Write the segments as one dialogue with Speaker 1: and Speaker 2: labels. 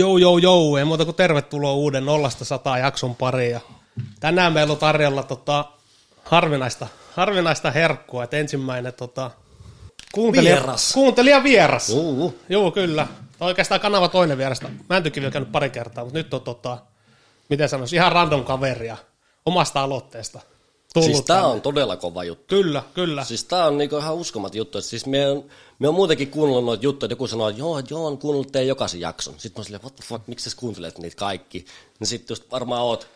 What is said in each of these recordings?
Speaker 1: Jou, jou, jou, ei muuta kuin tervetuloa uuden nollasta sataa jakson pariin. Ja tänään meillä on tarjolla tota, harvinaista, harvinaista herkkua, että ensimmäinen tota, kuuntelija,
Speaker 2: Vieras.
Speaker 1: kuuntelija vieras.
Speaker 2: Uh,
Speaker 1: Joo, kyllä. Oikeastaan kanava toinen vierasta. Mäntykivi on käynyt pari kertaa, mutta nyt on tota, miten sanoisi, ihan random kaveria omasta aloitteesta. Tullut
Speaker 2: siis tää
Speaker 1: tänne.
Speaker 2: on todella kova juttu.
Speaker 1: Kyllä, kyllä.
Speaker 2: Siis tää on niinku ihan uskomat juttu. Et Siis me on, me on muutenkin kuunnellut noita juttuja, että joku sanoo, että joo, joo, on kuunnellut teidän jokaisen jakson. Sitten mä silleen, what the fuck, miksi sä kuuntelet niitä kaikki? Niin sitten just varmaan oot.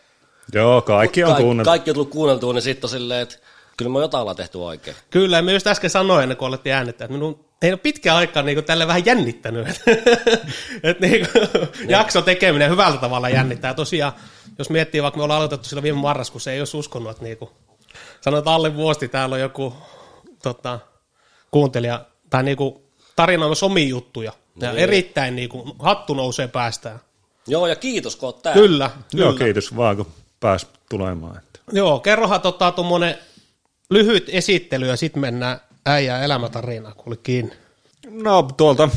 Speaker 3: Joo, kaikki on
Speaker 2: Kaik-
Speaker 3: kuunneltu.
Speaker 2: Kaikki on tullut kuunneltua, niin sitten on silleen, että kyllä me jotain ollaan tehty oikein.
Speaker 1: Kyllä, ja mä just äsken sanoin ennen kuin alettiin äänittää, että minun ei ole pitkään aikaa niin tälle vähän jännittänyt. että niin jakso tekeminen hyvältä tavalla jännittää. Tosiaan, jos miettii, vaikka me ollaan aloitettu sillä viime marraskuussa, ei olisi uskonut, että niin kuin, sanotaan alle vuosi täällä on joku tota, kuuntelija, tai niin kuin, tarinoimassa omia juttuja. Ja
Speaker 2: Niin.
Speaker 1: erittäin niin kuin, hattu nousee päästään.
Speaker 2: Joo, ja kiitos, kun oot täällä.
Speaker 1: Kyllä, kyllä.
Speaker 3: Joo, kiitos vaan, kun pääs tulemaan. Että.
Speaker 1: Joo, kerrohan tota, tuommoinen lyhyt esittely ja sitten mennään äijää elämätarinaan, kuule kiinni.
Speaker 3: No tuolta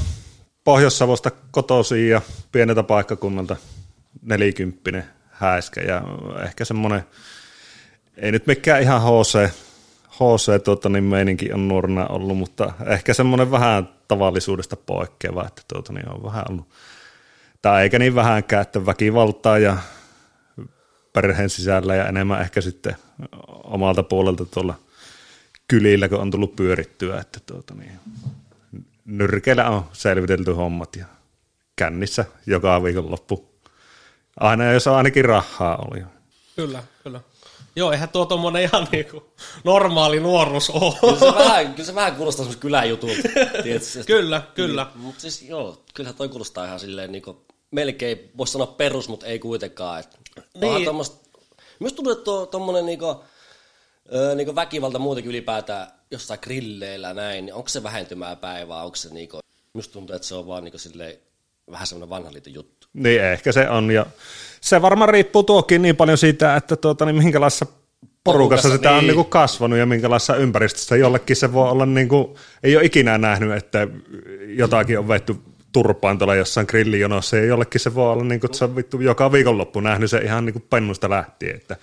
Speaker 3: Pohjois-Savosta kotoisin ja pieneltä paikkakunnalta nelikymppinen häiskä ja ehkä semmoinen, ei nyt mikään ihan HC, HC tuota, niin meininki on nuorena ollut, mutta ehkä semmoinen vähän tavallisuudesta poikkeava, että tuota, niin on vähän ollut, tai eikä niin vähänkään, että väkivaltaa ja perheen sisällä ja enemmän ehkä sitten omalta puolelta tuolla kylillä, kun on tullut pyörittyä, että tuota, niin, nyrkeillä on selvitelty hommat ja kännissä joka viikonloppu. Aina jos on ainakin rahaa oli.
Speaker 1: Kyllä, kyllä. Joo, eihän tuo tuommoinen ihan niinku normaali nuoruus ole.
Speaker 2: Kyllä se vähän, kyllä se vähän kuulostaa semmoista kyläjutulta.
Speaker 1: kyllä, kyllä.
Speaker 2: Mutta siis joo, kyllähän toi kuulostaa ihan silleen niinku, melkein, voisi sanoa perus, mutta ei kuitenkaan. Et,
Speaker 1: Niin.
Speaker 2: niin. Myös tuntuu, että tuo, tommonen niinku, ö, niinku väkivalta muutenkin ylipäätään jossain grilleillä näin, niin onko se vähentymää päivää, onko se niinku, myös tuntuu, että se on vaan niinku silleen, vähän semmoinen vanha liiton juttu.
Speaker 3: Niin ehkä se on ja se varmaan riippuu tuokin niin paljon siitä, että tuota, niin minkälaisessa porukassa
Speaker 2: Porukassa,
Speaker 3: sitä on
Speaker 2: niin.
Speaker 3: niin kuin kasvanut ja minkälaisessa ympäristössä. Jollekin se voi olla, niin kuin, ei ole ikinä nähnyt, että jotakin on vetty turpaan tuolla jossain grillijonossa ja jollekin se voi olla, niin kuin, että se on vittu joka viikonloppu nähnyt se ihan niin kuin pennusta lähtien, että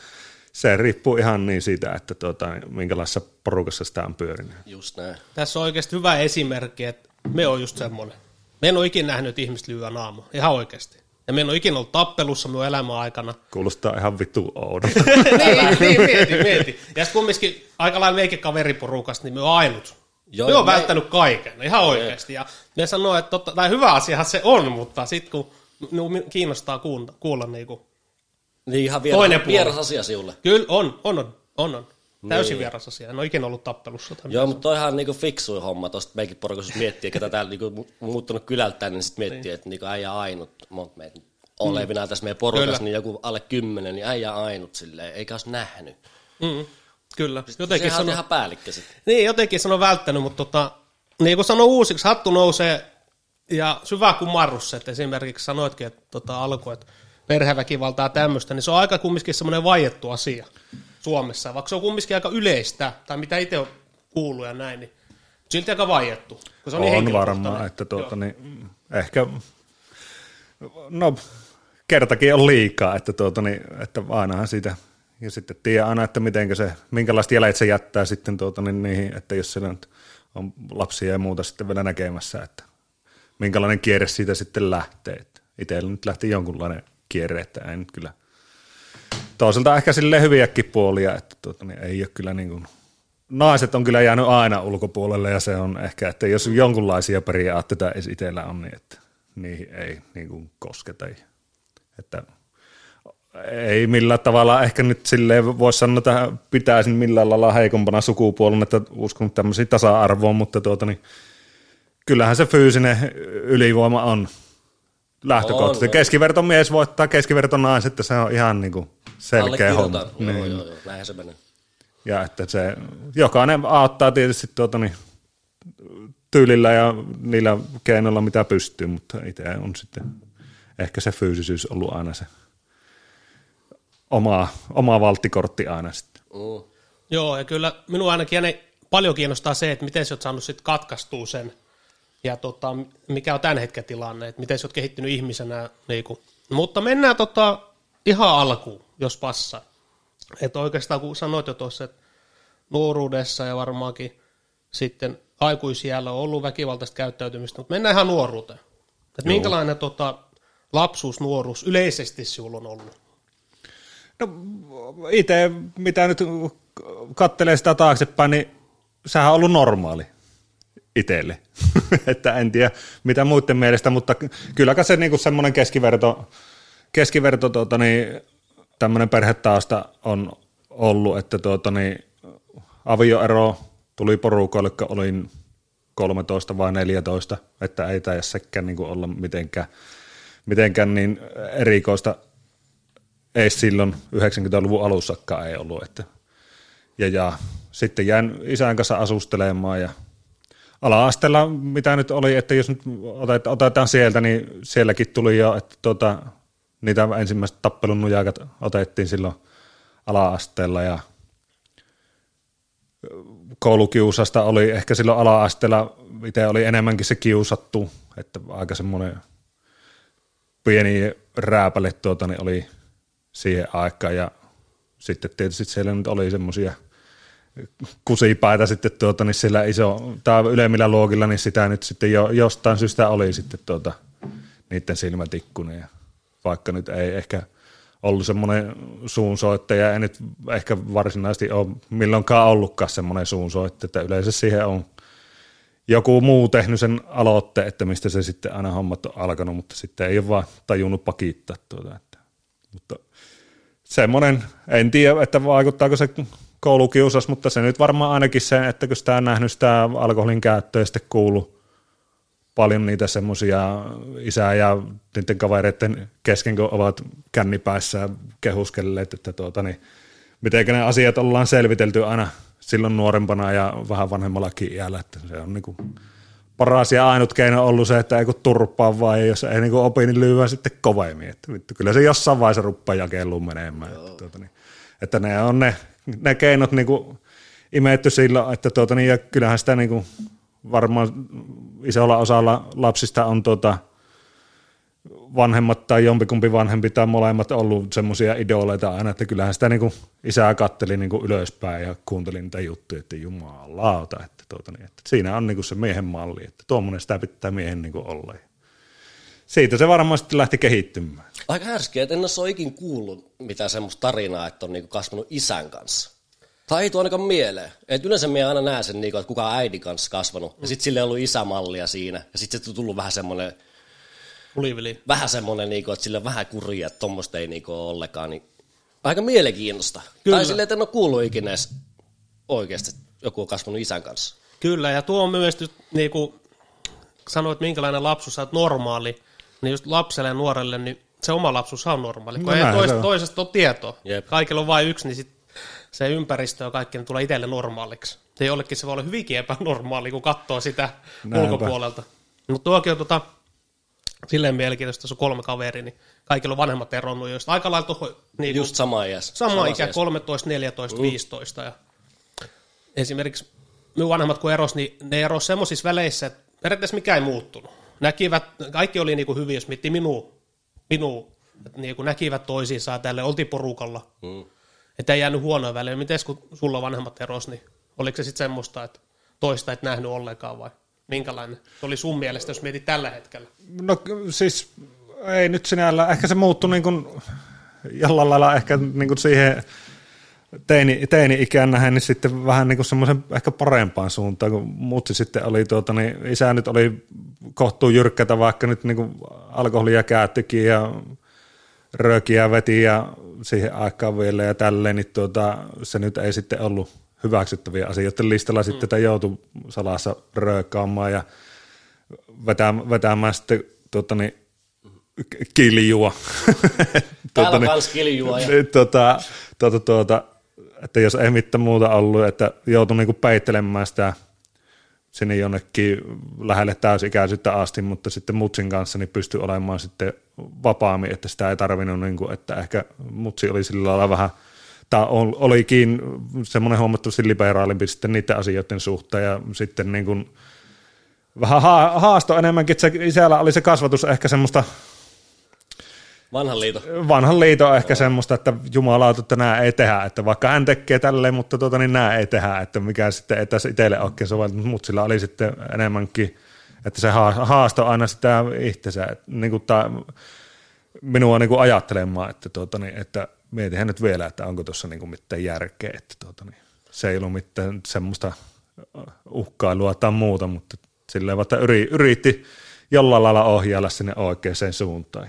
Speaker 3: se riippuu ihan niin siitä, että tuota, minkälaisessa porukassa sitä on pyörinyt.
Speaker 2: Just näin.
Speaker 1: Tässä on oikeasti hyvä esimerkki, että me on just semmoinen. Me en ole ikinä nähnyt, että ihmiset lyö naama. Ihan oikeasti. Ja me en ole ikinä ollut tappelussa minun elämän aikana.
Speaker 3: Kuulostaa ihan vittu oudolta.
Speaker 1: niin, niin, mieti, mieti. Ja sitten kumminkin aika lailla meikin kaveriporukasta, niin me on ainut.
Speaker 2: Joo,
Speaker 1: me on
Speaker 2: me-
Speaker 1: välttänyt kaiken, ihan oikeasti. Ja ne sanoo, että totta, tai hyvä asiahan se on, mutta sitten kun minun kiinnostaa kuulla, kuulla niin kuin,
Speaker 2: Niin ihan
Speaker 1: Toinen
Speaker 2: vieras,
Speaker 1: puoli.
Speaker 2: vieras asia sinulle.
Speaker 1: kyllä on, on, on, on, on. Täysin
Speaker 2: Niin.
Speaker 1: vieras asia. En ole ikinä ollut tappelussa.
Speaker 2: Joo, mutta toihan on niinku fiksuin homma tuosta meikin porukassa, jos miettii, ketä täällä niinku mu- muuttunut kylältä niin sitten miettii, että niinku äijä ainut, monta meitä olevina tässä meidän porukassa,
Speaker 1: Kyllä.
Speaker 2: niin joku alle kymmenen, niin äijä ainut silleen, eikä olisi nähnyt.
Speaker 1: Mm, kyllä.
Speaker 2: Jotenkin Sehän on
Speaker 1: sano,
Speaker 2: ihan päällikkö sitten.
Speaker 1: niin, jotenkin sano välttänyt, mutta tota, niin kuin sano uusiksi, hattu nousee ja syvä kumarrus, että esimerkiksi sanoitkin, että tota, alkoi, että perheväkivaltaa tämmöistä, niin se on aika kumminkin semmoinen vaiettu asia Suomessa, vaikka se on kumminkin aika yleistä, tai mitä itse on kuullut ja näin, niin silti aika vaiettu. se on, niin
Speaker 3: on
Speaker 1: henkilökohtainen.
Speaker 3: varmaan, että tuota, niin, mm, ehkä, no kertakin on liikaa, että, tuota, niin, että ainahan siitä, ja sitten tiedä aina, että mitenkä se, minkälaiset jäljet se jättää sitten tuota, niin, niihin, että jos siellä nyt on lapsia ja muuta sitten vielä näkemässä, että minkälainen kierre siitä sitten lähtee. Itsellä nyt lähti jonkunlainen kierre, että ei nyt kyllä toisaalta ehkä sille hyviäkin puolia, että tuota, niin ei ole kyllä niin kuin, naiset on kyllä jäänyt aina ulkopuolelle ja se on ehkä, että jos jonkunlaisia periaatteita edes itsellä on, niin että niihin ei niin kuin kosketa. Että ei millään tavalla ehkä nyt silleen voisi sanoa, että pitäisin millään lailla heikompana sukupuolena, että uskon tämmöisiä tasa-arvoon, mutta tuota, niin kyllähän se fyysinen ylivoima on lähtökohtaisesti.
Speaker 2: On, on.
Speaker 3: Keskiverto mies voittaa keskiverto naiset, että se on ihan niin kuin selkeä homma.
Speaker 2: Joo,
Speaker 3: Niin.
Speaker 2: joo, joo, näinhän se menee.
Speaker 3: Ja että se, jokainen auttaa tietysti tuota, niin, tyylillä ja niillä keinoilla, mitä pystyy, mutta itse on sitten ehkä se fyysisyys ollut aina se oma, oma valttikortti aina sitten.
Speaker 2: Mm.
Speaker 1: Joo, ja kyllä minua ainakin paljon kiinnostaa se, että miten sä oot saanut sitten katkaistua sen ja tota, mikä on tämän hetken tilanne, että miten sä oot kehittynyt ihmisenä. Niin kuin. Mutta mennään tota, ihan alkuun, jos passa. Että oikeastaan kun sanoit jo tuossa, että nuoruudessa ja varmaankin sitten aikuisiällä on ollut väkivaltaista käyttäytymistä, mutta mennään ihan nuoruuteen. Että minkälainen tota, lapsuus, nuoruus yleisesti sinulla on ollut?
Speaker 3: No itse, mitä nyt kattelee sitä taaksepäin, niin sehän on ollut normaali itselle. että en tiedä mitä muiden mielestä, mutta kylläkö se niinku semmoinen keskiverto, keskiverto tuota, niin, tämmöinen perhetausta on ollut, että tuota, niin, avioero tuli porukoille, kun olin 13 vai 14, että ei taida sekään niin olla mitenkään, mitenkään niin erikoista ei silloin 90-luvun alussakaan ei ollut. Että, ja, ja sitten jäin isän kanssa asustelemaan ja ala-asteella, mitä nyt oli, että jos nyt otetaan sieltä, niin sielläkin tuli jo, että tuota, niitä ensimmäiset tappelun nujakat otettiin silloin ala-asteella ja koulukiusasta oli ehkä silloin ala-asteella, itse oli enemmänkin se kiusattu, että aika semmoinen pieni rääpäle tuota, niin oli siihen aikaan ja sitten tietysti siellä nyt oli semmoisia kusipaita sitten tuota, niin sillä iso, tai ylemmillä luokilla, niin sitä nyt sitten jo, jostain syystä oli sitten tuota, niiden silmätikkunen ja vaikka nyt ei ehkä ollut semmoinen suunsoittaja, ei nyt ehkä varsinaisesti ole milloinkaan ollutkaan semmoinen suunsoittaja, että yleensä siihen on joku muu tehnyt sen aloitteen, että mistä se sitten aina hommat on alkanut, mutta sitten ei ole vaan tajunnut pakittaa tuota. Että, mutta semmoinen, en tiedä, että vaikuttaako se koulukiusas, mutta se nyt varmaan ainakin se, että kun sitä on nähnyt sitä alkoholin käyttöä ja sitten kuuluu paljon niitä semmoisia isää ja niiden kavereiden kesken, kun ovat kännipäissä kehuskelleet, että tuota, niin, miten ne asiat ollaan selvitelty aina silloin nuorempana ja vähän vanhemmallakin iällä, että se on niin kuin paras ja ainut keino ollut se, että ei kun turppaa vai jos ei niin opi, niin lyhyä sitten kovemmin. Että, vittu, kyllä se jossain vaiheessa ruppaa jakeluun menemään. Että, tuota, niin, että ne on ne, ne keinot niin kuin imetty sillä, että tuota, niin, ja kyllähän sitä niin kuin, varmaan isolla osalla lapsista on tuota, vanhemmat tai jompikumpi vanhempi tai molemmat ollut semmoisia idoleita aina, että kyllähän sitä niin kuin isää katteli niin kuin ylöspäin ja kuunteli niitä juttuja, että jumalauta, että, tuota, niin, että siinä on niin kuin se miehen malli, että tuommoinen sitä pitää miehen niin kuin olla. Siitä se varmaan sitten lähti kehittymään.
Speaker 2: Aika härskeä, että en ole ikin kuullut mitään semmoista tarinaa, että on niin kuin kasvanut isän kanssa. Tai ei tuo ainakaan mieleen. Et yleensä minä aina näen sen, niinku, että kuka on äidin kanssa kasvanut. Ja sitten sille on ollut isämallia siinä. Ja sitten se on tullut vähän semmoinen
Speaker 1: Ulivili.
Speaker 2: Vähän semmoinen, niinku, että sille on vähän kuria, että tuommoista ei niinku ole ollenkaan. Niin aika mielenkiintoista. Kyllä. Tai silleen, että en ole kuullut ikinä edes oikeasti, että joku on kasvanut isän kanssa.
Speaker 1: Kyllä, ja tuo on myös, niin kuin sanoit, minkälainen lapsuus on normaali, niin just lapselle ja nuorelle, niin se oma lapsuus on normaali, kun no ei toista, toisesta ole tietoa. Jep. Kaikilla on vain yksi, niin sit se ympäristö ja kaikki tulee itselle normaaliksi. Ja jollekin se voi olla hyvinkin epänormaali, kun katsoo sitä Näinpä. ulkopuolelta. Mutta tuokin on tota, silleen mielenkiintoista, jos on kolme kaveri, niin kaikilla on vanhemmat eronnut, joista aika lailla tuohon... Niin
Speaker 2: Just sama iässä.
Speaker 1: Sama, sama ikä, 13, 14, mm. 15. Ja esimerkiksi minun vanhemmat kun eros, niin ne eros semmoisissa väleissä, että periaatteessa mikä ei muuttunut. Näkivät, kaikki oli niin kuin hyvin, jos miettii minua, minu, että niin kuin näkivät toisiinsa tälle, oltiin porukalla. Mm. Että ei jäänyt huonoa väliä. Miten kun sulla vanhemmat eros, niin oliko se sitten semmoista, että toista et nähnyt ollenkaan vai minkälainen se oli sun mielestä, jos mietit tällä hetkellä?
Speaker 3: No siis ei nyt sinällä, ehkä se muuttui niin kuin jollain lailla ehkä niin kuin siihen teini, teini-ikään nähden, niin sitten vähän niin kuin semmoisen ehkä parempaan suuntaan, kun mutsi sitten oli, tuota, niin isä nyt oli kohtuu jyrkkätä, vaikka nyt niin kuin alkoholia käyttikin ja röökiä veti ja siihen aikaan vielä ja tälleen, niin tuota, se nyt ei sitten ollut hyväksyttäviä asioita listalla mm. sitten, että joutui salassa röökaamaan ja vetämään, vetämään sitten tuota, niin, kiljua.
Speaker 2: Täällä tuota, kans kiljua. Ja...
Speaker 3: tuota, tuota, tuota, että jos ei mitään muuta ollut, että joutui niinku peittelemään sitä sinne jonnekin lähelle täysikäisyyttä asti, mutta sitten Mutsin kanssa niin pystyi olemaan sitten vapaammin, että sitä ei tarvinnut, niin kuin, että ehkä Mutsi oli sillä lailla vähän, tai olikin semmoinen huomattavasti liberaalimpi sitten niiden asioiden suhteen, ja sitten niin kuin vähän ha- haasto enemmänkin, että se isällä oli se kasvatus ehkä semmoista
Speaker 2: Vanhan liiton.
Speaker 3: vanhan liiton ehkä semmoista, että jumalauta, että nämä ei tehdä, että vaikka hän tekee tälleen, mutta tuota, niin nämä ei tehdä, että mikä sitten ei tässä itselle oikein soveltunut, mutta sillä oli sitten enemmänkin, että se haa- haasto aina sitä itsensä, niin kuin tämä, minua niin kuin ajattelemaan, että, tuota, niin, että mietihän nyt vielä, että onko tuossa niin kuin mitään järkeä, että tuota, niin, se ei ollut mitään semmoista uhkailua tai muuta, mutta silleen vaikka yri, yritti jollain lailla ohjailla sinne oikeaan suuntaan.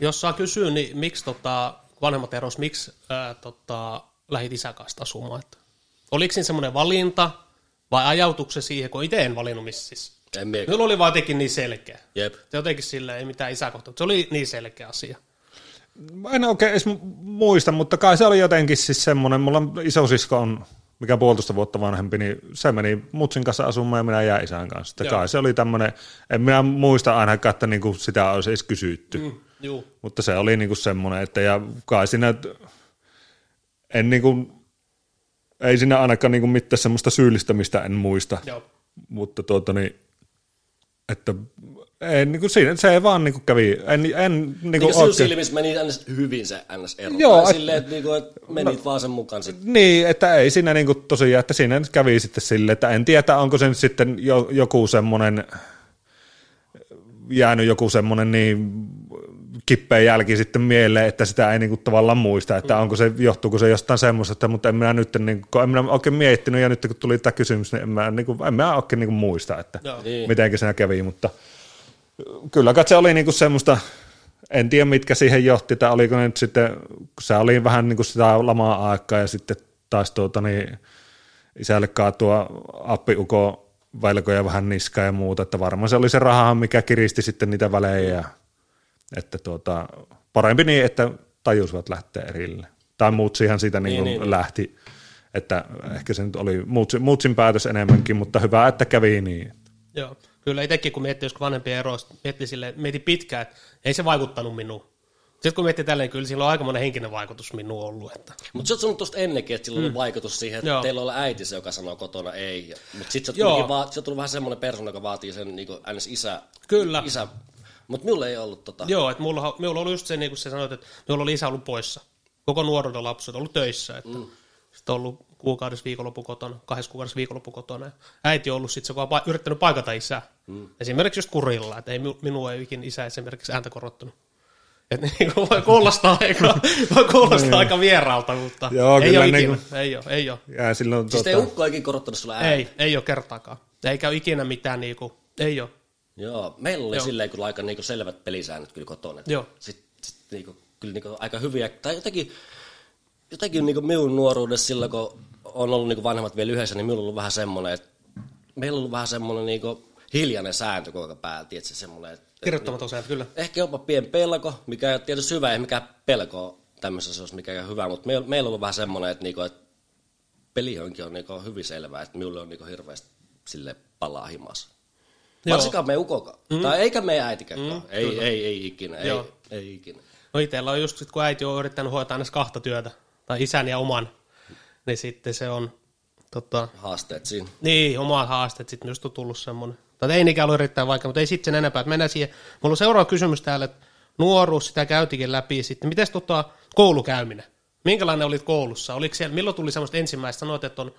Speaker 1: Jos saa kysyä, niin miksi tota, vanhemmat eros, miksi ää, tota, lähit isän kanssa asumaan? Että, oliko siinä semmoinen valinta vai ajautukse siihen, kun itse en valinnut mississä?
Speaker 2: En mie-
Speaker 1: Minulla oli vaan jotenkin niin selkeä.
Speaker 2: Jep.
Speaker 1: Se jotenkin sille ei mitään isäkohtaa, mutta se oli niin selkeä asia.
Speaker 3: Mä en oikein edes mu- muista, mutta kai se oli jotenkin siis semmoinen, mulla on isosisko on, mikä puolitoista vuotta vanhempi, niin se meni mutsin kanssa asumaan ja minä jäin isän kanssa. Kai se oli tämmöinen, en minä muista ainakaan, että niinku sitä olisi edes kysytty. Mm.
Speaker 1: Juu.
Speaker 3: Mutta se oli niinku semmoinen, että ja kai siinä, en niinku, ei siinä ainakaan niinku mitään semmoista syyllistämistä en muista.
Speaker 1: Joo.
Speaker 3: Mutta tuota niin, että ei, niinku siinä, se ei vaan niinku kävi, en, en niinku
Speaker 2: Niin sinun
Speaker 3: oikein-
Speaker 2: silmissä meni ns. hyvin se ns. ero.
Speaker 3: Joo, et-
Speaker 2: silleen, että niinku, et menit vaan sen mukaan sitten.
Speaker 3: Niin, että ei siinä niinku tosiaan, että siinä kävi sitten silleen, että en tiedä, onko se nyt sitten jo, joku semmoinen, jäänyt joku semmoinen niin kippeä jälki sitten mieleen, että sitä ei niinku tavallaan muista, että onko se, johtuuko se jostain semmoisesta, mutta en minä nyt, niinku, en minä oikein miettinyt, ja nyt kun tuli tämä kysymys, niin en minä, niinku, en minä oikein niinku muista, että
Speaker 1: Joo.
Speaker 2: Niin.
Speaker 3: miten siinä kävi, mutta kyllä kai se oli niinku semmoista, en tiedä mitkä siihen johti, tai oliko ne nyt sitten, kun se oli vähän niin kuin sitä lamaa aikaa ja sitten taas tuota niin, isälle kaatua appiuko velkoja vähän niskaa ja muuta, että varmaan se oli se raha, mikä kiristi sitten niitä välejä, ja, että tuota, parempi niin, että tajusivat lähteä erille. Tai muutsihan siitä niin,
Speaker 2: Niin,
Speaker 3: niin, lähti, että ehkä se nyt oli muutsin, muutsin päätös enemmänkin, mutta hyvä, että kävi niin.
Speaker 1: Joo. Kyllä itsekin, kun miettii joskus vanhempien eroista, miettii silleen, mietin pitkään, että ei se vaikuttanut minuun. Sitten kun miettii tälleen, kyllä sillä on aikamoinen henkinen vaikutus minuun ollut. Että.
Speaker 2: Mutta sä oot sanonut tuosta ennenkin, että sillä on mm. vaikutus siihen, että
Speaker 1: Joo.
Speaker 2: Teillä on äiti se, joka sanoo kotona ei. Mutta sitten sä, oot va- sä oot tullut vähän semmoinen persona, joka vaatii sen niin ns. isä.
Speaker 1: Kyllä.
Speaker 2: Isä. Mutta minulla ei ollut tota.
Speaker 1: Joo, että mulla, mulla oli just se, niin kuin sä sanoit, että minulla oli isä ollut poissa. Koko nuoruuden lapsuuden ollut töissä. Että mm. Sitten on ollut kuukaudessa viikonloppu kotona, kahdessa kuukaudessa viikonloppu kotona. Äiti on ollut sitten se, joka on pa- yrittänyt paikata isää. Mm. Esimerkiksi just kurilla, että ei, mi- minua ei ikin isä esimerkiksi ääntä korottanut. Että niin kuin voi kuulostaa aika, voi kuulostaa aika vieraalta, mutta
Speaker 3: Niin. Joo,
Speaker 1: ei ole
Speaker 3: niin
Speaker 1: ikinä.
Speaker 3: kuin-
Speaker 1: Ei ole, ei ole.
Speaker 3: Ja silloin,
Speaker 2: Siis
Speaker 3: tuota,
Speaker 2: ei ukko ikinä korottanut sulle ääni.
Speaker 1: Ei, ei ole kertaakaan. Eikä ole ikinä mitään niinku, ei ole.
Speaker 2: Joo, meillä oli
Speaker 1: Joo.
Speaker 2: silleen kyllä aika niinku selvät pelisäännöt kyllä kotona.
Speaker 1: Joo.
Speaker 2: Sitten sit niinku, kyllä niinku aika hyviä, tai jotenkin, jotenkin niinku minun nuoruudessa silloin, kun on ollut niinku vanhemmat vielä yhdessä, niin minulla on ollut vähän semmoinen, että meillä on ollut vähän semmoinen niinku hiljainen sääntö koko päältä, tietysti semmoinen, että
Speaker 1: Kirjoittamaton sääntö, kyllä.
Speaker 2: ehkä jopa pien pelko, mikä ei ole tietysti hyvä, ei mikään pelko tämmöisessä olisi mikään hyvä, mutta meillä, meillä on ollut vähän semmoinen, että, niinku, että pelihenki on niinku hyvin selvää, että minulle on niinku hirveästi sille palaa himassa.
Speaker 1: Joo.
Speaker 2: Varsinkaan me ukoka. Mm. Tai eikä meidän äitikään. Mm, ei, ei, ei, ei, ikinä. Ei,
Speaker 1: Joo.
Speaker 2: ei ikinä.
Speaker 1: No itsellä on just, sit, kun äiti on yrittänyt hoitaa aina kahta työtä, tai isän ja oman, niin sitten se on, tota,
Speaker 2: Haasteet siinä.
Speaker 1: niin, omat haasteet, sitten just on tullut semmoinen. Tai ei niinkään ollut erittäin vaikea, mutta ei sitten sen enempää. Että mennään siihen. Mulla on seuraava kysymys täällä, että nuoruus, sitä käytikin läpi. Sitten, miten tota koulukäyminen? Minkälainen olit koulussa? Oliko siellä, milloin tuli semmoista ensimmäistä, sanoit, että on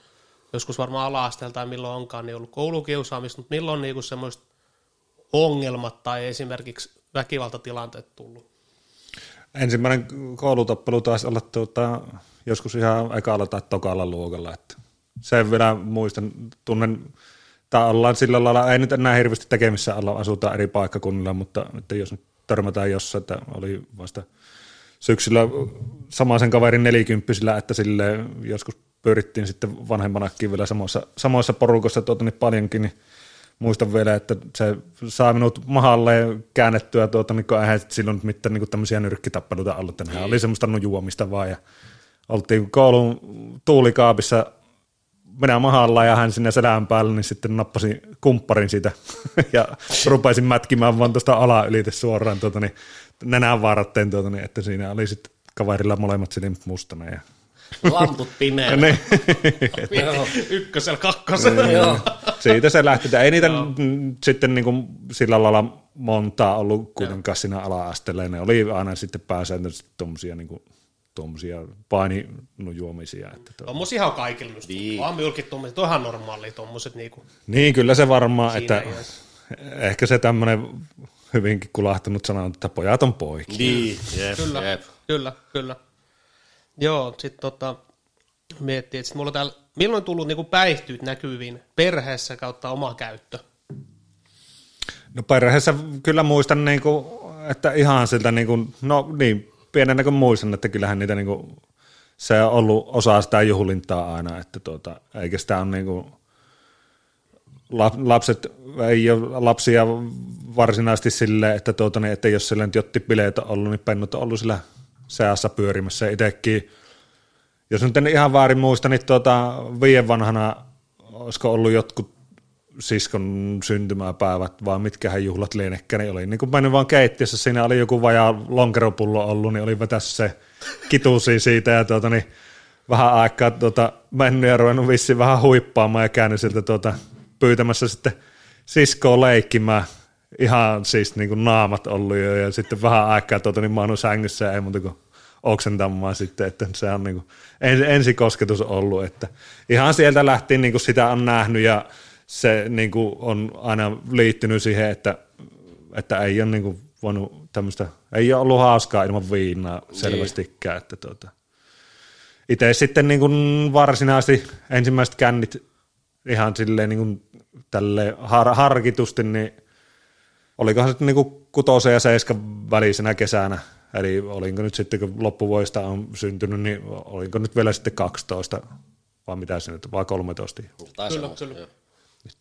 Speaker 1: joskus varmaan ala-asteella tai milloin onkaan, niin ollut koulukiusaamista, mutta milloin niinku semmoista ongelmat tai esimerkiksi väkivaltatilanteet tullut?
Speaker 3: ensimmäinen koulutappelu taisi olla tuota, joskus ihan ekalla tai tokalla luokalla. Että sen vielä muistan, tunnen, tai ollaan sillä lailla, ei nyt enää hirveästi tekemissä olla, asutaan eri paikkakunnilla, mutta että jos nyt törmätään jossain, että oli vasta syksyllä samaisen kaverin nelikymppisillä, että sille joskus pyörittiin sitten vanhempanakin vielä samoissa, samoissa porukoissa tuota, niin paljonkin, niin muistan vielä, että se saa minut mahalle käännettyä, tuota, niin kun eihän silloin mitään niin tämmöisiä nyrkkitappeluita ollut, että nehän oli semmoista nujuamista vaan, ja oltiin koulun tuulikaapissa minä mahalla ja hän sinne selän päällä, niin sitten nappasin kumpparin siitä ja rupesin mätkimään vaan tuosta ala ylite suoraan tuota, niin, nenän varteen, tuota, niin, että siinä oli sitten kaverilla molemmat silmät mustana ja
Speaker 2: Lamput pimeänä.
Speaker 3: niin.
Speaker 1: Ykkösellä, kakkosella.
Speaker 2: Joo.
Speaker 3: siitä se lähti. Ei niitä n- sitten niin kuin sillä lailla montaa ollut kuitenkaan siinä ala-asteella. Ne oli aina sitten pääsääntöisesti tuommoisia niin kuin, tuommoisia paininujuomisia. Että tuo.
Speaker 1: Tommosihan on kaikilla just.
Speaker 2: Niin.
Speaker 1: Vaan mylkit tommoset, on ihan normaalia tommoset niinku.
Speaker 3: Niin, kyllä se varmaan,
Speaker 1: Siinä
Speaker 3: että
Speaker 1: iässä.
Speaker 3: ehkä se tämmöinen hyvinkin kulahtunut sana, on, että pojat on poikia.
Speaker 2: Niin, jep,
Speaker 1: Kyllä,
Speaker 2: jep.
Speaker 1: kyllä, kyllä. Joo, sit tota, miettii, että sit mulla on täällä, milloin tullut niinku päihtyt näkyviin perheessä kautta oma käyttö?
Speaker 3: No perheessä kyllä muistan, niin kuin, että ihan siltä, niin kuin, no niin, pienenä kuin muistan, että kyllähän niitä niin kuin, se on ollut osa sitä juhlintaa aina, että tuota, eikä sitä ole niin kuin, lap- lapset ei ole lapsia varsinaisesti silleen, että, tuota, niin, että jos sillä nyt jottipileet on ollut, niin pennut on ollut sillä seassa pyörimässä itsekin. Jos nyt en ihan väärin muista, niin tuota, viiden vanhana olisiko ollut jotkut siskon syntymäpäivät, vai mitkähän juhlat lienekään, niin oli niin kuin mennyt vaan keittiössä, siinä oli joku vajaa lonkeropullo ollut, niin oli vetässä se kitusi siitä, ja tuota, niin vähän aikaa tuota, mennyt ja ruvennut vissiin vähän huippaamaan, ja käynyt sieltä tuota, pyytämässä sitten siskoa leikkimään, ihan siis niin kuin naamat ollut jo, ja sitten vähän aikaa tuota, niin mä oon sängyssä, ja ei muuta kuin oksentamaan sitten, että se on niin kuin ens, ensikosketus ollut, että ihan sieltä lähtien niin kuin sitä on nähnyt, ja se niin kuin on aina liittynyt siihen, että, että ei ole niin kuin voinut tämmöistä, ei ole ollut hauskaa ilman viinaa selvästikään, että tuota. Itse sitten niin kuin varsinaisesti ensimmäiset kännit ihan silleen niin kuin tälle har, harkitusti, niin olikohan se niin kutosen ja seiskan välisenä kesänä, eli olinko nyt sitten, kun loppuvuodesta on syntynyt, niin olinko nyt vielä sitten 12, vai mitä se nyt, vai 13
Speaker 2: Tai
Speaker 1: Kyllä, kyllä.
Speaker 2: joo.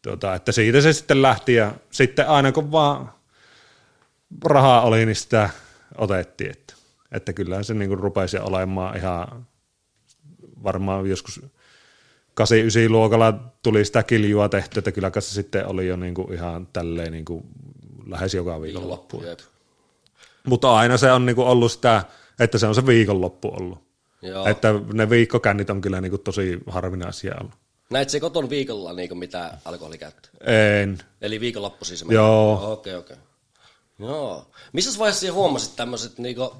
Speaker 3: Tuota, että siitä se sitten lähti ja sitten aina kun vaan rahaa oli, niin sitä otettiin. Että, että kyllähän se niin rupesi olemaan ihan varmaan joskus 8-9 luokalla tuli sitä kiljua tehty, että kyllä se sitten oli jo niin kuin ihan tälleen niin kuin lähes joka viikonloppu. Mutta aina se on niin kuin ollut sitä, että se on se viikonloppu ollut.
Speaker 2: Joo.
Speaker 3: Että ne viikkokännit on kyllä niin kuin tosi harvinaisia ollut.
Speaker 2: Näit se koton viikolla niin mitä alkoholikäyttöä?
Speaker 3: En.
Speaker 2: Eli viikonloppu siis?
Speaker 3: Joo.
Speaker 2: Okei, okei. Joo. Missä vaiheessa sinä huomasit tämmöiset, niinku,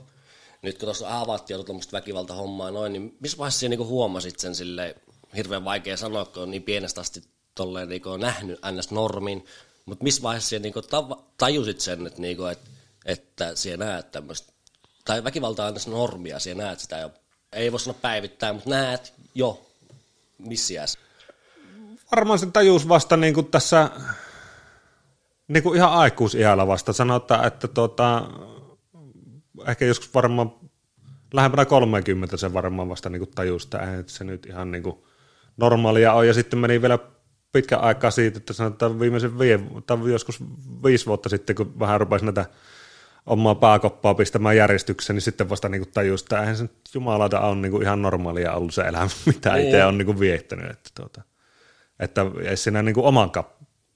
Speaker 2: nyt kun tuossa avattiin jo tuommoista väkivaltahommaa noin, niin missä vaiheessa sinä niinku huomasit sen sille hirveän vaikea sanoa, kun on niin pienestä asti tolleen niinku nähnyt ns. normin, mutta missä vaiheessa niinku tav- tajusit sen, että, niinku, et, että sinä näet tämmöistä, tai väkivalta on normia, sinä näet sitä jo, ei voi sanoa päivittäin, mutta näet jo, missä
Speaker 3: varmaan sen tajus vasta niin kuin tässä niin kuin ihan aikuisiällä vasta. Sanotaan, että tota, ehkä joskus varmaan lähempänä 30 se varmaan vasta niin kuin tajus, että se nyt ihan niin kuin normaalia on. Ja sitten meni vielä pitkä aikaa siitä, että sanotaan viimeisen vie, tai joskus viisi vuotta sitten, kun vähän rupesi näitä omaa pääkoppaa pistämään järjestykseen, niin sitten vasta niin kuin tajus, että eihän se nyt jumalata on niin kuin ihan normaalia ollut se elämä, mitä itse on niin kuin viettänyt. Että, tuota, että ei siinä niin kuin oman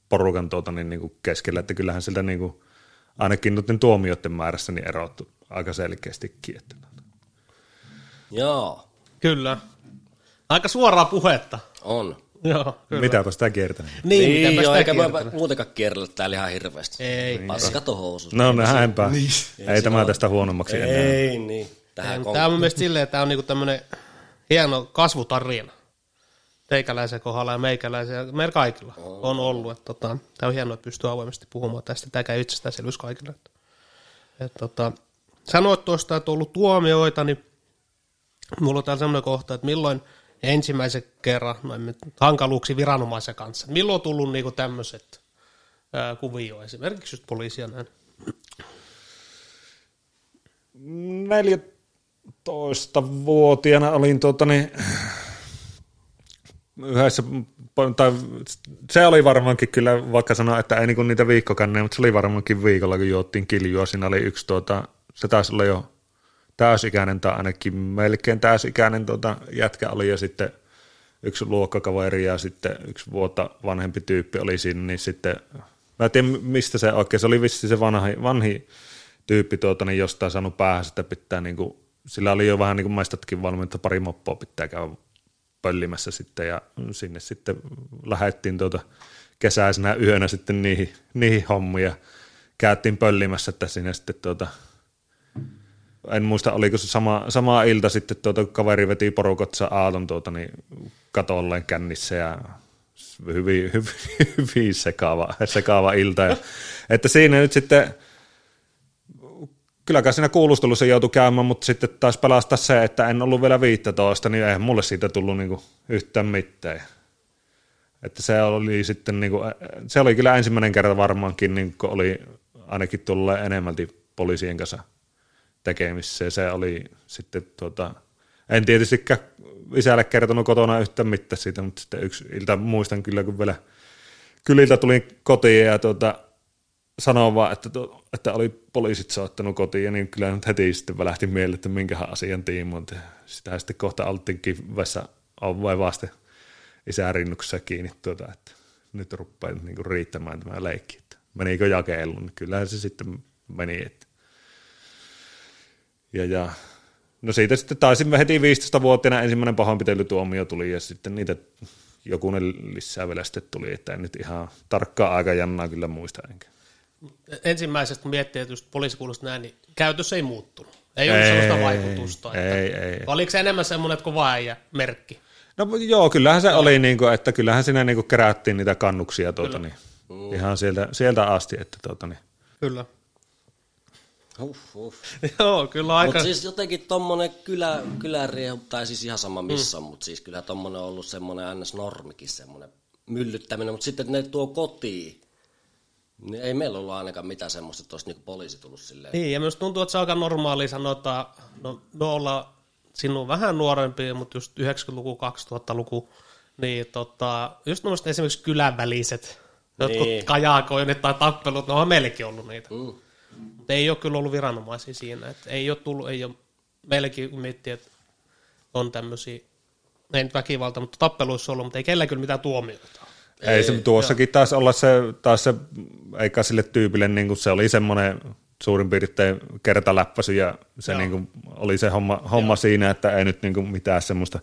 Speaker 3: porukan tuota, niin, niin kuin keskellä, että kyllähän siltä niin kuin, ainakin noiden tuomioiden määrässä niin erottu aika selkeästikin. Että, tuota.
Speaker 2: Joo,
Speaker 1: Kyllä. Aika suoraa puhetta.
Speaker 2: on.
Speaker 1: Joo, kyllä.
Speaker 3: Mitäpä sitä kiertänyt.
Speaker 1: Niin,
Speaker 2: Niin,
Speaker 1: mitäpä
Speaker 2: joo,
Speaker 1: sitä
Speaker 2: eikä mä
Speaker 1: kiertänyt.
Speaker 2: muutenkaan kierrellä täällä ihan hirveästi.
Speaker 1: Ei,
Speaker 2: Paskato housut.
Speaker 3: No näinpä. Ei,
Speaker 2: Ei
Speaker 3: tämä
Speaker 2: se
Speaker 3: tästä huonommaksi enää.
Speaker 2: Ei niin. Tähän
Speaker 1: Tämä
Speaker 2: kon...
Speaker 1: on mun mielestä silleen, että tämä on niinku tämmöinen hieno kasvutarina. Teikäläisen kohdalla ja meikäläisen ja meillä kaikilla on ollut. Että tota, tämä on hienoa, että pystyy avoimesti puhumaan tästä. Tämä käy itsestäänselvyys kaikille. Että, että tota, sanoit tuosta, että on ollut tuomioita, niin mulla on täällä semmoinen kohta, että milloin ensimmäisen kerran noin hankaluuksi viranomaisen kanssa. Milloin on tullut niinku tämmöiset kuvio, esimerkiksi just poliisia näin.
Speaker 3: 14-vuotiaana olin tuota, niin, yhdessä, tai se oli varmaankin kyllä, vaikka sanoa, että ei niinku niitä viikkokanneja, mutta se oli varmaankin viikolla, kun juottiin kiljua. Siinä oli yksi, tuota, se taisi olla jo täysikäinen tai ainakin melkein täysikäinen tuota, jätkä oli. Ja sitten yksi luokkakaveri ja sitten yksi vuotta vanhempi tyyppi oli siinä, niin sitten, mä en tiedä mistä se oikein, se oli vissi se vanhi, vanhi tyyppi tuota, niin jostain saanut päähän sitä pitää niin kuin sillä oli jo vähän niin kuin maistatkin valmiita, pari moppoa pitää käydä pöllimässä sitten ja sinne sitten lähdettiin tuota kesäisenä yönä sitten niihin, niihin hommiin ja käytiin pöllimässä, että sinne sitten tuota, en muista oliko se sama, sama ilta sitten tuota, kun kaveri veti porukotsa aaton tuota, niin katolleen kännissä ja hyvin, hyvin, hyvin sekaava, sekaava ilta. Ja, että siinä nyt sitten, kylläkään siinä kuulustelussa joutui käymään, mutta sitten taas pelastaa se, että en ollut vielä 15, niin eihän mulle siitä tullut niinku yhtään mitään. Että se oli sitten, niinku, se oli kyllä ensimmäinen kerta varmaankin, niin kun oli ainakin tullut enemmälti poliisien kanssa tekemissä. Se oli sitten, tuota, en tietystikään isälle kertonut kotona yhtään mitään siitä, mutta sitten yksi ilta muistan kyllä, kun vielä kyliltä tulin kotiin ja tuota, sanoin vaan, että, to, että oli poliisit soittanut kotiin, niin kyllä nyt heti sitten välähti mieleen, että minkähän asian tiimoilta. Sitä sitten kohta oltiinkin vessa vai vasten isän rinnuksessa kiinni, tuota, että nyt rupeaa niin riittämään tämä leikki. Että menikö jakeluun, niin kyllähän se sitten meni. Että. Ja, ja No siitä sitten taisin heti 15-vuotiaana ensimmäinen pahoinpitelytuomio tuli ja sitten niitä jokunen lisää vielä sitten tuli, että en nyt ihan tarkkaa aikajannaa kyllä muista enkä.
Speaker 1: Ensimmäisestä kun miettii, että just poliisikuulusta näin, niin käytös ei muuttunut. Ei, ei ollut sellaista vaikutusta.
Speaker 3: Ei,
Speaker 1: että,
Speaker 3: ei.
Speaker 1: Oliko se enemmän semmoinen kova äijä merkki?
Speaker 3: No joo, kyllähän se no. oli, niin kuin, että kyllähän siinä niin kuin kerättiin niitä kannuksia tuota, niin, ihan sieltä, sieltä asti. Että, tuota, niin.
Speaker 1: Kyllä.
Speaker 2: Uff, uff.
Speaker 1: Joo, kyllä aika...
Speaker 2: Mutta siis jotenkin tommonen kylä, kyläriehu, tai siis ihan sama missä mm. mutta siis kyllä tommonen on ollut semmonen ns. normikin semmonen myllyttäminen, mutta sitten ne tuo kotiin, niin ei meillä ollut ainakaan mitään semmoista, että olisi niinku poliisi tullut silleen.
Speaker 1: Niin, ja myös tuntuu, että se on aika normaali sanoa, no, me ollaan sinun vähän nuorempi, mutta just 90-luku, 2000-luku, niin tota, just noista esimerkiksi kylän väliset, jotkut niin. kajaakoinnit tai tappelut, no on meillekin ollut niitä. Mm. Mutta ei ole kyllä ollut viranomaisia siinä. Että ei ole tullut, ei ole, meilläkin miettii, että on tämmöisiä, ei nyt väkivalta, mutta tappeluissa ollut, mutta ei kellään kyllä mitään tuomioita.
Speaker 3: Ei, ei se tuossakin taas olla se, taas se, eikä sille tyypille, niin kuin se oli semmoinen suurin piirtein kertaläppäsy ja se niin kuin, oli se homma, homma siinä, että ei nyt niin kuin, mitään semmoista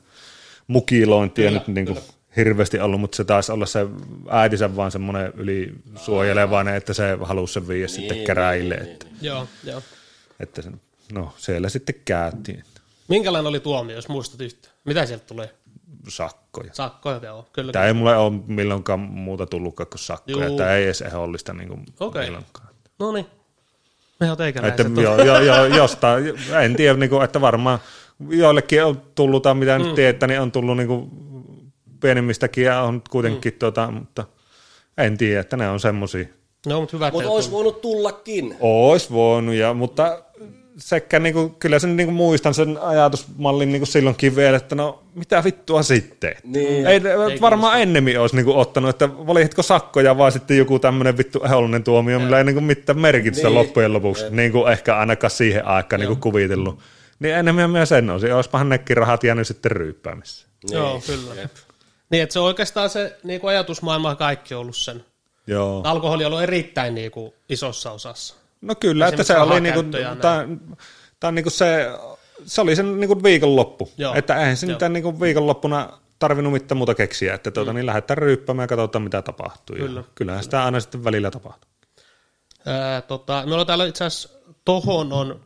Speaker 3: mukilointia kyllä, nyt niin kuin, hirveästi ollut, mutta se taisi olla se äitinsä vaan semmoinen yli suojelevainen, että se halusi sen viiä niin, sitten käräjille. Niin, että,
Speaker 1: niin, joo, joo.
Speaker 3: Että se, no siellä sitten käytiin.
Speaker 1: Minkälainen oli tuomio, jos muistat yhtä? Mitä sieltä tulee?
Speaker 3: Sakkoja.
Speaker 1: Sakkoja, joo. Kyllä.
Speaker 3: Tämä ei mulle ole milloinkaan muuta tullutkaan kuin sakkoja. Juu. Tämä ei edes ehollista niin kuin okay. milloinkaan.
Speaker 1: No niin. Me on
Speaker 3: että jo, jo, jo, jostain, en tiedä, niin kuin, että varmaan joillekin on tullut, tai mitä mm. nyt tietää, niin on tullut niin kuin pienemmistäkin ja on kuitenkin, mm. tota, mutta en tiedä, että ne on semmoisia.
Speaker 1: No, mutta hyvä,
Speaker 2: Mutta olisi voinut tullakin.
Speaker 3: Olisi voinut, ja, mutta sekä niinku, kyllä sen niinku muistan sen ajatusmallin niinku silloinkin vielä, että no mitä vittua sitten. Niin. Ei, ei varmaan ei ennemmin olisi niinku ottanut, että valitko sakkoja vai sitten joku tämmöinen vittu ehollinen tuomio, millä ei niinku mitään merkitystä niin. loppujen lopuksi, niin kuin ehkä ainakaan siihen aikaan niinku kuvitellut. Niin enemmän myös sen olisi, olisipahan nekin rahat jäänyt sitten ryyppäämissä.
Speaker 1: Niin. Joo, kyllä. Jep. Niin, että se oikeastaan se niin kuin ajatusmaailma kaikki ollut sen.
Speaker 3: Joo.
Speaker 1: Alkoholi on ollut erittäin niin kuin, isossa osassa.
Speaker 3: No kyllä, että se oli niin kuin, tämä, tämä niin kuin se, se oli sen niin kuin viikonloppu. Joo. Että eihän se nyt niin kuin viikonloppuna tarvinnut mitään muuta keksiä, että tuota, mm. niin lähdetään ryyppämään ja katsotaan mitä tapahtuu. Kyllä. Ja kyllähän sitä aina sitten välillä tapahtuu.
Speaker 1: Ää, tota, meillä on täällä itse asiassa tohon on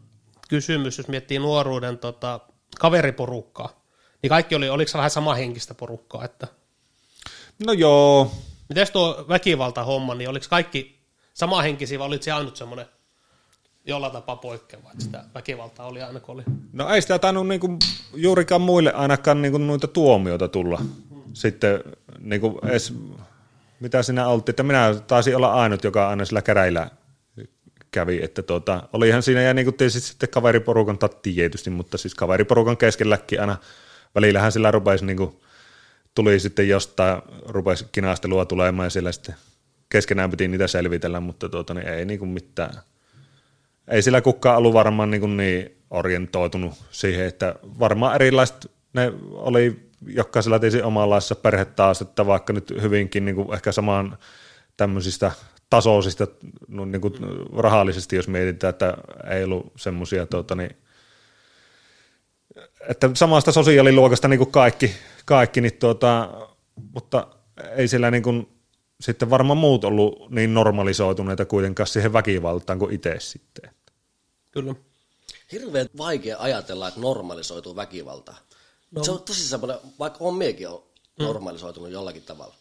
Speaker 1: kysymys, jos miettii nuoruuden tota, kaveriporukkaa niin kaikki oli, oliko se vähän samahenkistä porukkaa? Että...
Speaker 3: No joo.
Speaker 1: Miten tuo väkivalta-homma, niin oliko kaikki samahenkisiä vai oliko se ainut semmoinen jollain tapaa poikkeava, että sitä väkivaltaa oli aina kun oli?
Speaker 3: No ei sitä tainnut niinku juurikaan muille ainakaan niinku noita tuomioita tulla. Hmm. Sitten niinku edes, mitä sinä oltiin, että minä taisin olla ainut, joka aina sillä käräillä kävi, että tuota, olihan siinä ja niin kuin tietysti sitten kaveriporukan tatti tietysti, mutta siis kaveriporukan keskelläkin aina välillähän sillä rupesi niin kuin, tuli sitten jostain, rupesi kinastelua tulemaan ja siellä sitten keskenään piti niitä selvitellä, mutta tuota, niin ei niin kuin mitään. Ei sillä kukaan ollut varmaan niin, kuin niin orientoitunut siihen, että varmaan erilaiset ne oli jokaisella tietysti omanlaisessa että vaikka nyt hyvinkin niin kuin ehkä samaan tämmöisistä tasoisista no, niin kuin rahallisesti, jos mietitään, että ei ollut semmoisia tuota, niin että samasta sosiaaliluokasta niin kuin kaikki, kaikki niin tuota, mutta ei siellä niin kuin, sitten varmaan muut ollut niin normalisoituneita kuitenkaan siihen väkivaltaan kuin itse sitten.
Speaker 1: Kyllä.
Speaker 2: Hirveän vaikea ajatella, että normalisoituu väkivalta. No. Se on tosi semmoinen, vaikka on miekin on normalisoitunut jollakin tavalla.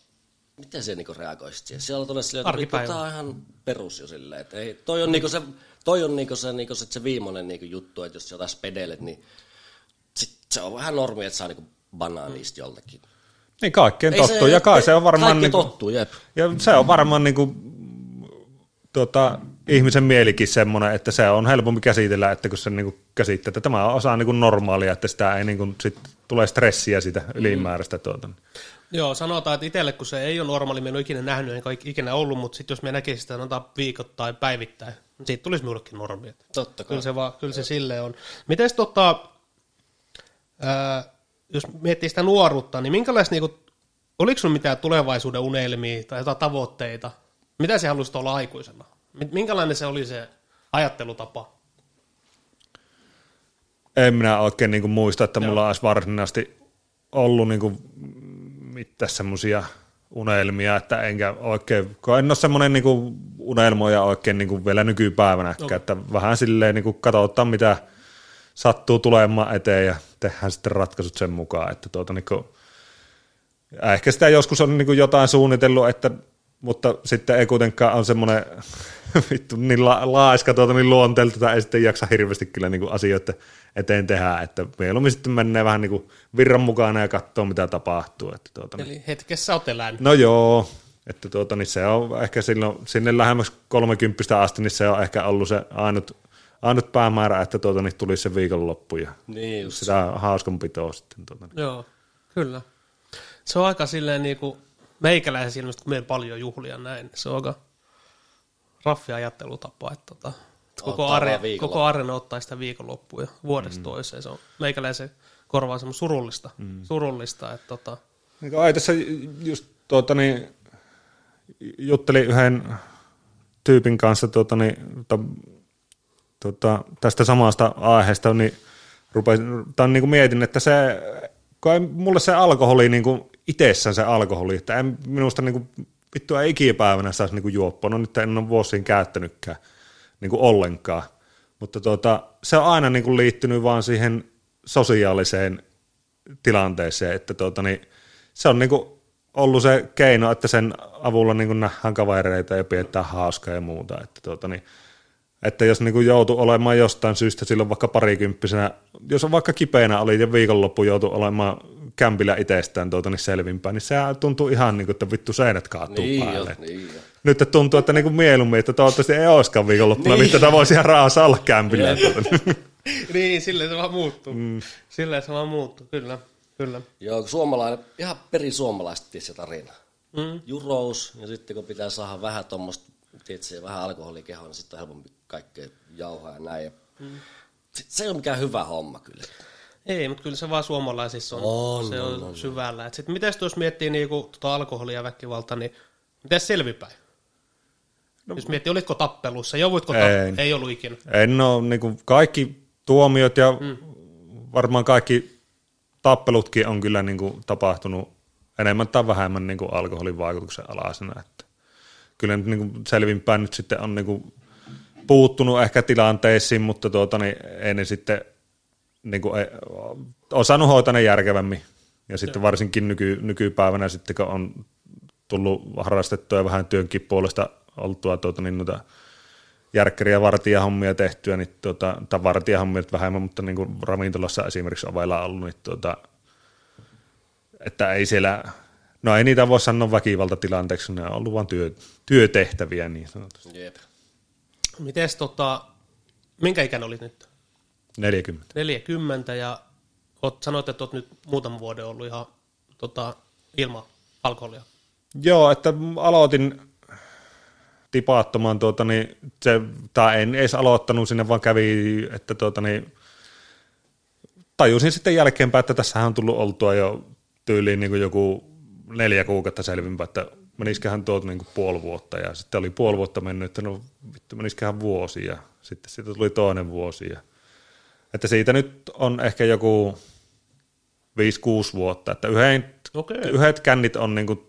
Speaker 2: Miten se niinku reagoisit siihen? Siellä on todella silleen, että tää on ihan perus jo silleen, että ei, toi on niinku se, toi on niinku se, niinku se, se viimeinen niinku juttu, että jos jotain spedelet, niin se on vähän normi, että saa niinku banaanista joltakin.
Speaker 3: Niin kaikkeen
Speaker 2: Ei
Speaker 3: tottuu, ja kai se on varmaan...
Speaker 2: Kaikki
Speaker 3: Niin kuin,
Speaker 2: tottuu, jep.
Speaker 3: ja se on varmaan niin kuin, tuota, ihmisen mielikin semmoinen, että se on helpompi käsitellä, että kun se niin kuin käsittää, että tämä on osa niin kuin normaalia, että sitä ei niin kuin, sit tulee stressiä sitä ylimääräistä. Tuota.
Speaker 1: Joo, sanotaan, että itselle, kun se ei ole normaali, me en ole ikinä nähnyt, enkä ikinä ollut, mutta sitten jos me näkisin sitä sanotaan viikoittain, päivittäin, niin siitä tulisi minullekin normi.
Speaker 2: Totta kai.
Speaker 1: Kyllä se, vaan, kyllä se silleen on. Miten tota, ää, jos miettii sitä nuoruutta, niin minkälaista, niinku, oliko sinulla mitään tulevaisuuden unelmia tai jotain tavoitteita? Mitä se haluaisit olla aikuisena? Mi- Minkälainen se oli se ajattelutapa?
Speaker 3: En minä oikein niin muista, että mulla olisi varsinaisesti ollut niin kuin mitään semmoisia unelmia, että enkä oikein, en ole semmoinen niin unelmoja oikein niin kuin vielä nykypäivänäkään,
Speaker 1: Okei.
Speaker 3: että vähän silleen niin kuin katsotaan, mitä sattuu tulemaan eteen ja tehdään sitten ratkaisut sen mukaan, että tuota niin kuin, ehkä sitä joskus on niin kuin jotain suunnitellut, että, mutta sitten ei kuitenkaan on semmoinen vittu niin la, laiska tuota niin luonteelta, tai ei sitten jaksa hirveästi kyllä niin kuin asioita eteen tehdä, että mieluummin sitten menee vähän niin kuin virran mukana ja katsoo mitä tapahtuu. Että tuota, niin.
Speaker 1: Eli hetkessä olet elänyt.
Speaker 3: No joo, että tuota, niin se on ehkä silloin, sinne lähemmäs 30 asti, niin se on ehkä ollut se ainut, ainut päämäärä, että tuota, niin tulisi se viikonloppu ja
Speaker 2: Niin just.
Speaker 3: sitä hauskanpitoa sitten. Tuota, niin.
Speaker 1: Joo, kyllä. Se on aika silleen niin kuin meikäläisen silmästä, kun meillä paljon juhlia näin. Se on aika raffi ajattelutapa, että tota, että koko, are,
Speaker 2: viikonloppu.
Speaker 1: koko arena ottaa sitä viikonloppua vuodesta mm. toiseen. Se on meikäläisen korvaa semmoista surullista, mm. surullista että tota,
Speaker 3: Niin ai tässä just tuota, niin, juttelin yhden tyypin kanssa tuota, niin, to, tuota, tästä samasta aiheesta, niin, rupesin, tai niin kuin mietin, että se, ei, mulle se alkoholi niin kuin itsessään se alkoholi, että en minusta niin kuin, vittu ei ikipäivänä saisi niin kuin juoppua, no nyt en ole vuosiin käyttänytkään niin kuin ollenkaan, mutta tuota, se on aina niin kuin liittynyt vaan siihen sosiaaliseen tilanteeseen, että tuota, niin, se on niinku ollut se keino, että sen avulla niinku nähdään kavereita ja pidetään hauskaa ja muuta. Että, tuota, niin, että jos niinku joutuu olemaan jostain syystä silloin vaikka parikymppisenä, jos on vaikka kipeänä oli ja viikonloppu joutuu olemaan kämpillä itsestään tuota, niin selvinpäin, niin se tuntuu ihan niin kuin, että vittu seinät kaatuu
Speaker 2: Niin jo,
Speaker 3: päälle.
Speaker 2: niin jo.
Speaker 3: Nyt tuntuu, että niinku mieluummin, että toivottavasti ei olisikaan viikonloppuna, niin. vittu, että voisi ihan rauhassa olla kämpillä.
Speaker 1: niin, silleen se vaan muuttuu. Mm. Silleen se vaan muuttuu, kyllä. kyllä.
Speaker 2: Joo, suomalainen, ihan perisuomalaisesti se tarina.
Speaker 1: Mm.
Speaker 2: Jurous, ja sitten kun pitää saada vähän tuommoista, tietysti vähän alkoholikehoa, niin sitten on helpompi kaikkea jauhaa ja näin. Mm. Se ei ole mikään hyvä homma kyllä.
Speaker 1: Ei, mutta kyllä se vaan suomalaisissa on,
Speaker 2: On,
Speaker 1: se on,
Speaker 2: on, on,
Speaker 1: syvällä. Sitten miten jos miettii niinku, tota alkoholia ja väkivaltaa, niin miten selvipäin? No, jos miettii, olitko tappelussa, jouduitko
Speaker 3: Ei.
Speaker 1: tappelu? Ei ollut ikinä.
Speaker 3: En ole, niin kuin kaikki tuomiot ja mm. varmaan kaikki tappelutkin on kyllä niin kuin tapahtunut enemmän tai vähemmän niin kuin alkoholin vaikutuksen alaisena. Että kyllä nyt niin kuin selvinpäin nyt sitten on niin kuin puuttunut ehkä tilanteisiin, mutta tuota, niin ei ne sitten niin kuin, ei, osannut hoitaa ne järkevämmin. Ja sitten varsinkin nyky, nykypäivänä sitten, kun on tullut harrastettua vähän työnkin puolesta oltua tuota, niin noita järkkäri- ja vartijahommia tehtyä, niin tuota, tai vartijahommia vähemmän, mutta niin kuin ravintolassa esimerkiksi ovella ollut, niin tuota, että ei siellä, no ei niitä voi sanoa väkivaltatilanteeksi, ne on ollut vain työ, työtehtäviä niin sanotusti.
Speaker 2: Jep.
Speaker 1: Mites tota, minkä ikäinen olit nyt?
Speaker 3: 40.
Speaker 1: 40 ja oot, sanoit, että oot nyt muutaman vuoden ollut ihan tota, ilman alkoholia.
Speaker 3: Joo, että aloitin tipaattomaan, tuota, niin se, tai en edes aloittanut sinne, vaan kävi, että tuota, niin, tajusin sitten jälkeenpäin, että tässähän on tullut oltua jo tyyliin niin kuin joku neljä kuukautta selvinpäin, että menisiköhän tuolta niin puoli vuotta, ja sitten oli puoli vuotta mennyt, että no vittu menisiköhän vuosi, ja sitten siitä tuli toinen vuosi, ja Että siitä nyt on ehkä joku 5-6 vuotta, että yhden,
Speaker 1: Okei.
Speaker 3: yhdet kännit on niin kuin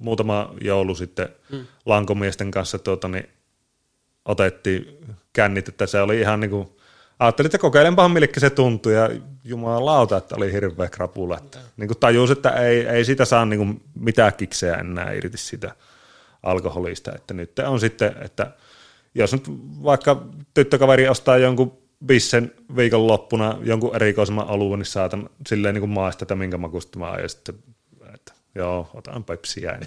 Speaker 3: muutama joulu sitten mm. lankomiesten kanssa tuota, niin otettiin kännit, että se oli ihan niin kuin, ajattelin, että kokeilenpahan miltä se tuntui ja jumalauta, että oli hirveä krapula. Että, niin kuin tajus, että ei, ei sitä saa niin kuin mitään kiksejä enää irti sitä alkoholista, että nyt on sitten, että jos nyt vaikka tyttökaveri ostaa jonkun bissen viikonloppuna jonkun erikoisemman alueen, niin saatan silleen niin kuin maista, että minkä makusta mä aion sitten, joo, otan pepsiä.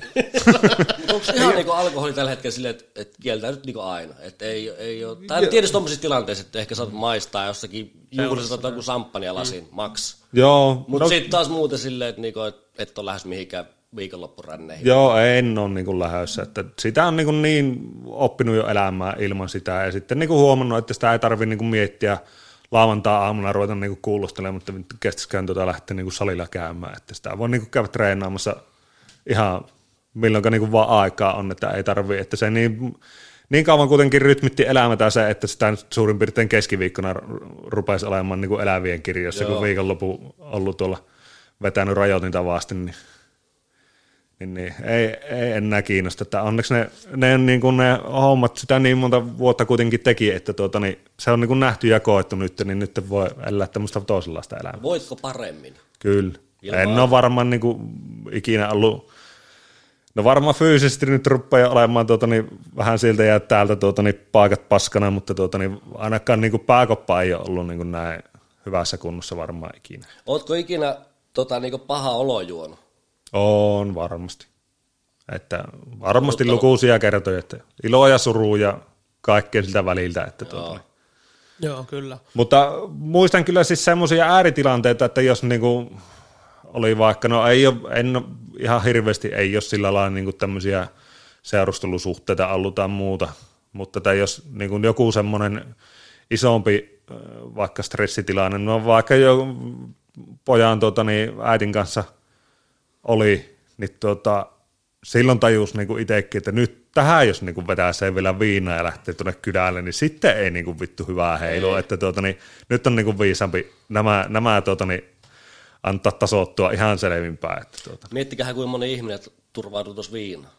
Speaker 2: Onko ihan niinku alkoholi tällä hetkellä silleen, että, että kieltää nyt niinku aina? Että ei, ei ole, tai tietysti tuommoisissa tilanteissa, että ehkä saat maistaa jossakin juhlisessa otat joku samppania lasin, max.
Speaker 3: joo,
Speaker 2: Mutta
Speaker 3: no,
Speaker 2: sitten taas muuten silleen, että niinku, et, et ole lähes mihinkään viikonloppuränneihin.
Speaker 3: joo, en ole niin kuin lähdössä, että sitä on niin, kuin niin oppinut jo elämään ilman sitä ja sitten niin kuin huomannut, että sitä ei tarvitse niin kuin miettiä lauantaa aamuna ruveta niin kuin kuulostelemaan, mutta kestäisikään tuota lähteä niin kuin salilla käymään, että sitä voi niin kuin käydä treenaamassa ihan milloinka niin kuin vaan aikaa on, että ei tarvii, että se niin, niin kauan kuitenkin rytmitti elämä tai se, että sitä nyt suurin piirtein keskiviikkona rupesi olemaan niin kuin elävien kirjoissa,
Speaker 2: Joo.
Speaker 3: kun viikonloppu ollut tuolla vetänyt rajoitinta vasti, niin niin, niin ei, ei enää kiinnosta. Että onneksi ne, ne, niin kuin ne hommat sitä niin monta vuotta kuitenkin teki, että tuota, niin se on niin kuin nähty ja koettu nyt, niin nyt voi elää tämmöistä toisenlaista elämää.
Speaker 2: Voitko paremmin?
Speaker 3: Kyllä.
Speaker 2: Ilman-
Speaker 3: En ole varmaan niin kuin ikinä ollut, no varmaan fyysisesti nyt rupeaa olemaan tuota, niin vähän siltä ja täältä tuota, niin paikat paskana, mutta tuota, niin ainakaan niin kuin pääkoppa ei ole ollut niin kuin näin hyvässä kunnossa varmaan ikinä.
Speaker 2: Ootko ikinä tota, niinku paha olo juonut?
Speaker 3: On varmasti. Että varmasti lukuisia kertoja, että iloa ja surua ja kaikkea siltä väliltä. Että tuota, niin.
Speaker 1: Joo, kyllä.
Speaker 3: Mutta muistan kyllä siis semmoisia ääritilanteita, että jos niinku oli vaikka, no ei ole, en ole, ihan hirveästi ei ole sillä lailla niinku tämmöisiä seurustelusuhteita ollut tai muuta, mutta tai jos niinku joku semmoinen isompi äh, vaikka stressitilanne, no vaikka jo pojan tuota, niin äidin kanssa oli, niin tuota, silloin tajus niinku itsekin, että nyt tähän jos niinku vetää sen vielä viinaa ja lähtee tuonne kydälle, niin sitten ei niinku vittu hyvää heilua, että tuota, niin, nyt on niinku viisampi nämä, nämä tuota, niin, antaa tasoittua ihan selvimpää. Että, tuota.
Speaker 2: Miettikähän kuinka moni ihminen turvautuu tuossa viinaan.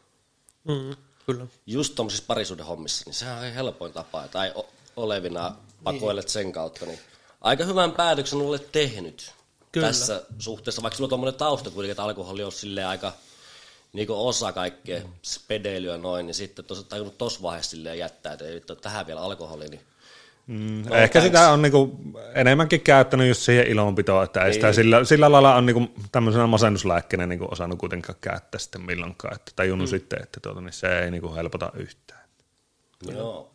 Speaker 1: Mm, kyllä.
Speaker 2: Just tuommoisissa parisuuden hommissa, niin sehän on helpoin tapa. Tai olevina pakoilet sen kautta, niin aika hyvän päätöksen olet tehnyt
Speaker 1: Kyllä.
Speaker 2: tässä suhteessa, vaikka sulla on tuommoinen tausta kuitenkin, että alkoholi on silleen aika niin osa kaikkea spedeilyä noin, niin sitten tos, tajunnut tuossa vaiheessa silleen jättää, että ei vittu, tähän vielä alkoholi, niin
Speaker 3: Mm,
Speaker 2: No,
Speaker 3: Ehkä
Speaker 2: thanks.
Speaker 3: sitä on niinku enemmänkin käyttänyt just siihen ilonpitoon, että ei sitä
Speaker 2: Niin.
Speaker 3: sillä, sillä lailla on niinku tämmöisenä masennuslääkkeenä niinku osannut kuitenkaan käyttää sitten milloinkaan, että tajunnut mm. sitten, että tuota, niin se ei niinku helpota yhtään.
Speaker 2: joo.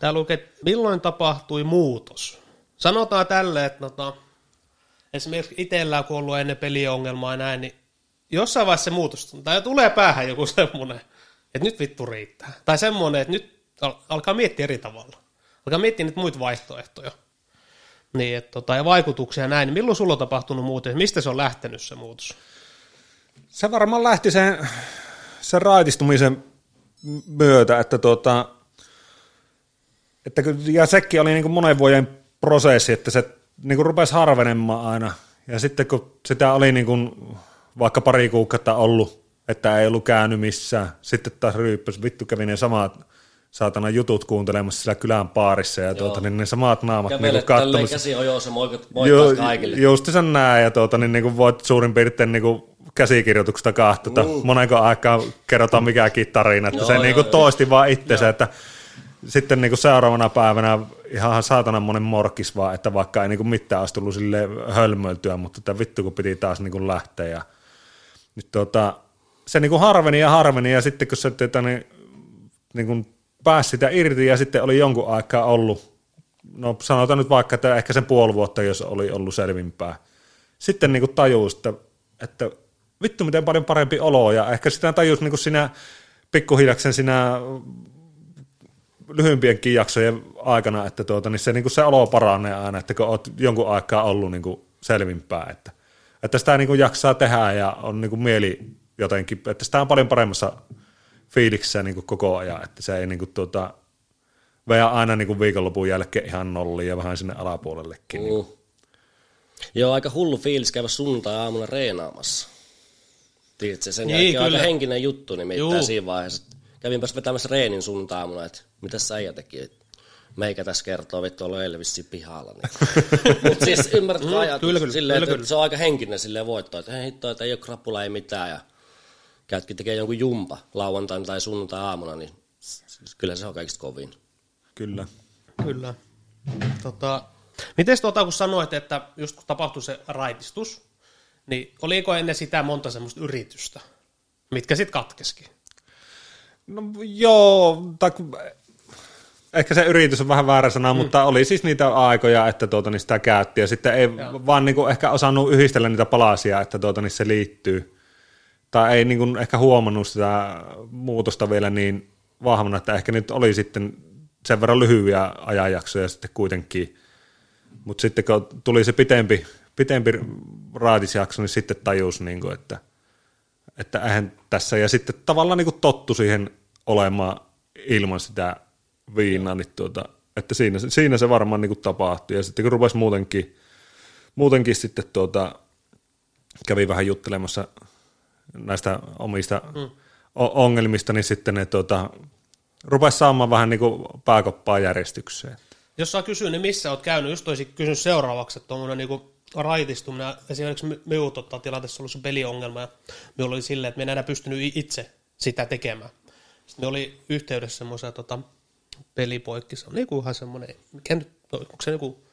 Speaker 1: Täällä lukee, että milloin tapahtui muutos. Sanotaan tälle, että tota, esimerkiksi itsellä kun on ollut ennen peliongelmaa ja näin, niin jossain vaiheessa se muutos. Tai tulee päähän joku semmoinen, että nyt vittu riittää. Tai semmoinen, että nyt al- alkaa miettiä eri tavalla. Alkaa miettiä niitä muita vaihtoehtoja. Niin, että tota, ja vaikutuksia ja näin. Niin milloin sulla on tapahtunut muutos? Mistä se on lähtenyt se muutos?
Speaker 3: Se varmaan lähti sen, sen raitistumisen myötä, että tuota, että ja sekin oli niin kuin monen vuoden prosessi, että se niin kuin rupesi harvenemaan aina. Ja sitten kun sitä oli niin kuin vaikka pari kuukautta ollut, että ei ollut käynyt missään, sitten taas ryyppäsi, vittu kävi ne samat saatana jutut kuuntelemassa siellä kylän baarissa ja tuota, niin ne samat naamat niin
Speaker 2: Kävelet tälleen
Speaker 3: katsomassa.
Speaker 2: käsi ojossa, moikat,
Speaker 3: Joo,
Speaker 2: moikkaat kaikille.
Speaker 3: just sen näin, ja tuota, niin, niin kuin voit suurin piirtein niin kuin käsikirjoituksesta kahtota, mm. monenko aikaa kerrotaan mikäkin tarina, että
Speaker 2: Joo,
Speaker 3: se
Speaker 2: joo,
Speaker 3: niin kuin
Speaker 2: joo.
Speaker 3: toisti vaan itsensä, että sitten niin kuin seuraavana päivänä ihan saatana monen morkis vaan, että vaikka ei niin kuin mitään olisi tullut sille hölmöiltyä, mutta että vittu kun piti taas niin kuin lähteä ja nyt tuota, se niin kuin harveni ja harveni ja sitten kun se tuota, niin, niin kuin pääsi sitä irti ja sitten oli jonkun aikaa ollut, no sanotaan nyt vaikka, että ehkä sen puoli vuotta, jos oli ollut selvimpää. Sitten niin kuin tajusi, että, että vittu miten paljon parempi olo ja ehkä sitä tajusi niin kuin sinä pikkuhiljaa sinä lyhyempienkin jaksojen aikana, että tuota, niin se, niin kuin se olo paranee aina, että kun olet jonkun aikaa ollut niin kuin selvimpää, että, että sitä niin kuin jaksaa tehdä ja on niin kuin mieli jotenkin, että sitä on paljon paremmassa fiiliksessä niin kuin koko ajan, että se ei niin kuin tuota, vejä aina niin kuin viikonlopun jälkeen ihan nolliin ja vähän sinne alapuolellekin. Niin.
Speaker 2: Mm. Joo, aika hullu fiilis käydä sunnuntai-aamuna reenaamassa. Tiedätkö, sen
Speaker 1: Niin,
Speaker 2: jälkeen
Speaker 1: kyllä.
Speaker 2: aika henkinen juttu nimittäin
Speaker 1: Juu.
Speaker 2: siinä vaiheessa. Kävinpäs vetämässä reenin sunnuntai-aamuna, että mitä äijä teki. Meikä tässä kertoo, vittu ollut Elvissi pihalla. Niin. Mut siis ymmärrätkö mm, ajatus?
Speaker 1: kyllä, kyllä,
Speaker 2: silleen,
Speaker 1: kyllä,
Speaker 2: että,
Speaker 1: kyllä.
Speaker 2: Se on aika henkinen silleen voitto, että hei hitto, että ei ole krapula, ei mitään. Ja käytkin tekee jonkun jumpa lauantaina tai sunnuntai-aamuna, niin s- kyllä se on kaikista kovin.
Speaker 3: Kyllä.
Speaker 1: Kyllä. Tota, miten tota, kun sanoit, että just kun tapahtui se raitistus, niin oliko ennen sitä monta semmoista yritystä, mitkä sitten katkeskin?
Speaker 3: No joo, tai kun- ehkä se yritys on vähän väärä sana, mm. mutta oli siis niitä aikoja, että tuota, niin sitä käytti ja sitten ei
Speaker 1: Joo.
Speaker 3: vaan niin kuin ehkä osannut yhdistellä niitä palasia, että tuota, niin se liittyy. Tai ei niin kuin ehkä huomannut sitä muutosta vielä niin vahvana, että ehkä nyt oli sitten sen verran lyhyitä ajanjaksoja sitten kuitenkin. Mutta sitten kun tuli se pitempi, pitempi raatisjakso, niin sitten tajus, niin kuin, että, että eihän tässä, ja sitten tavallaan niin kuin tottu siihen olemaan ilman sitä viinaa, niin tuota, että siinä, siinä se varmaan niin kuin tapahtui, ja sitten kun rupesi muutenkin, muutenkin sitten tuota, kävi vähän juttelemassa näistä omista mm. ongelmista, niin sitten ne tuota, rupesi saamaan vähän niin kuin pääkoppaa järjestykseen.
Speaker 1: Jos saa kysyä, niin missä olet käynyt? Just olisin kysynyt seuraavaksi, että tuommoinen niinku raitistuminen, esimerkiksi mi- minun tota, tilanteessa ollut se peliongelma, ja minulla oli silleen, että me en enää pystynyt itse sitä tekemään. Sitten me oli yhteydessä semmoisia tota, pelipoikki, se on ihan semmoinen, mikä nyt, onko se joku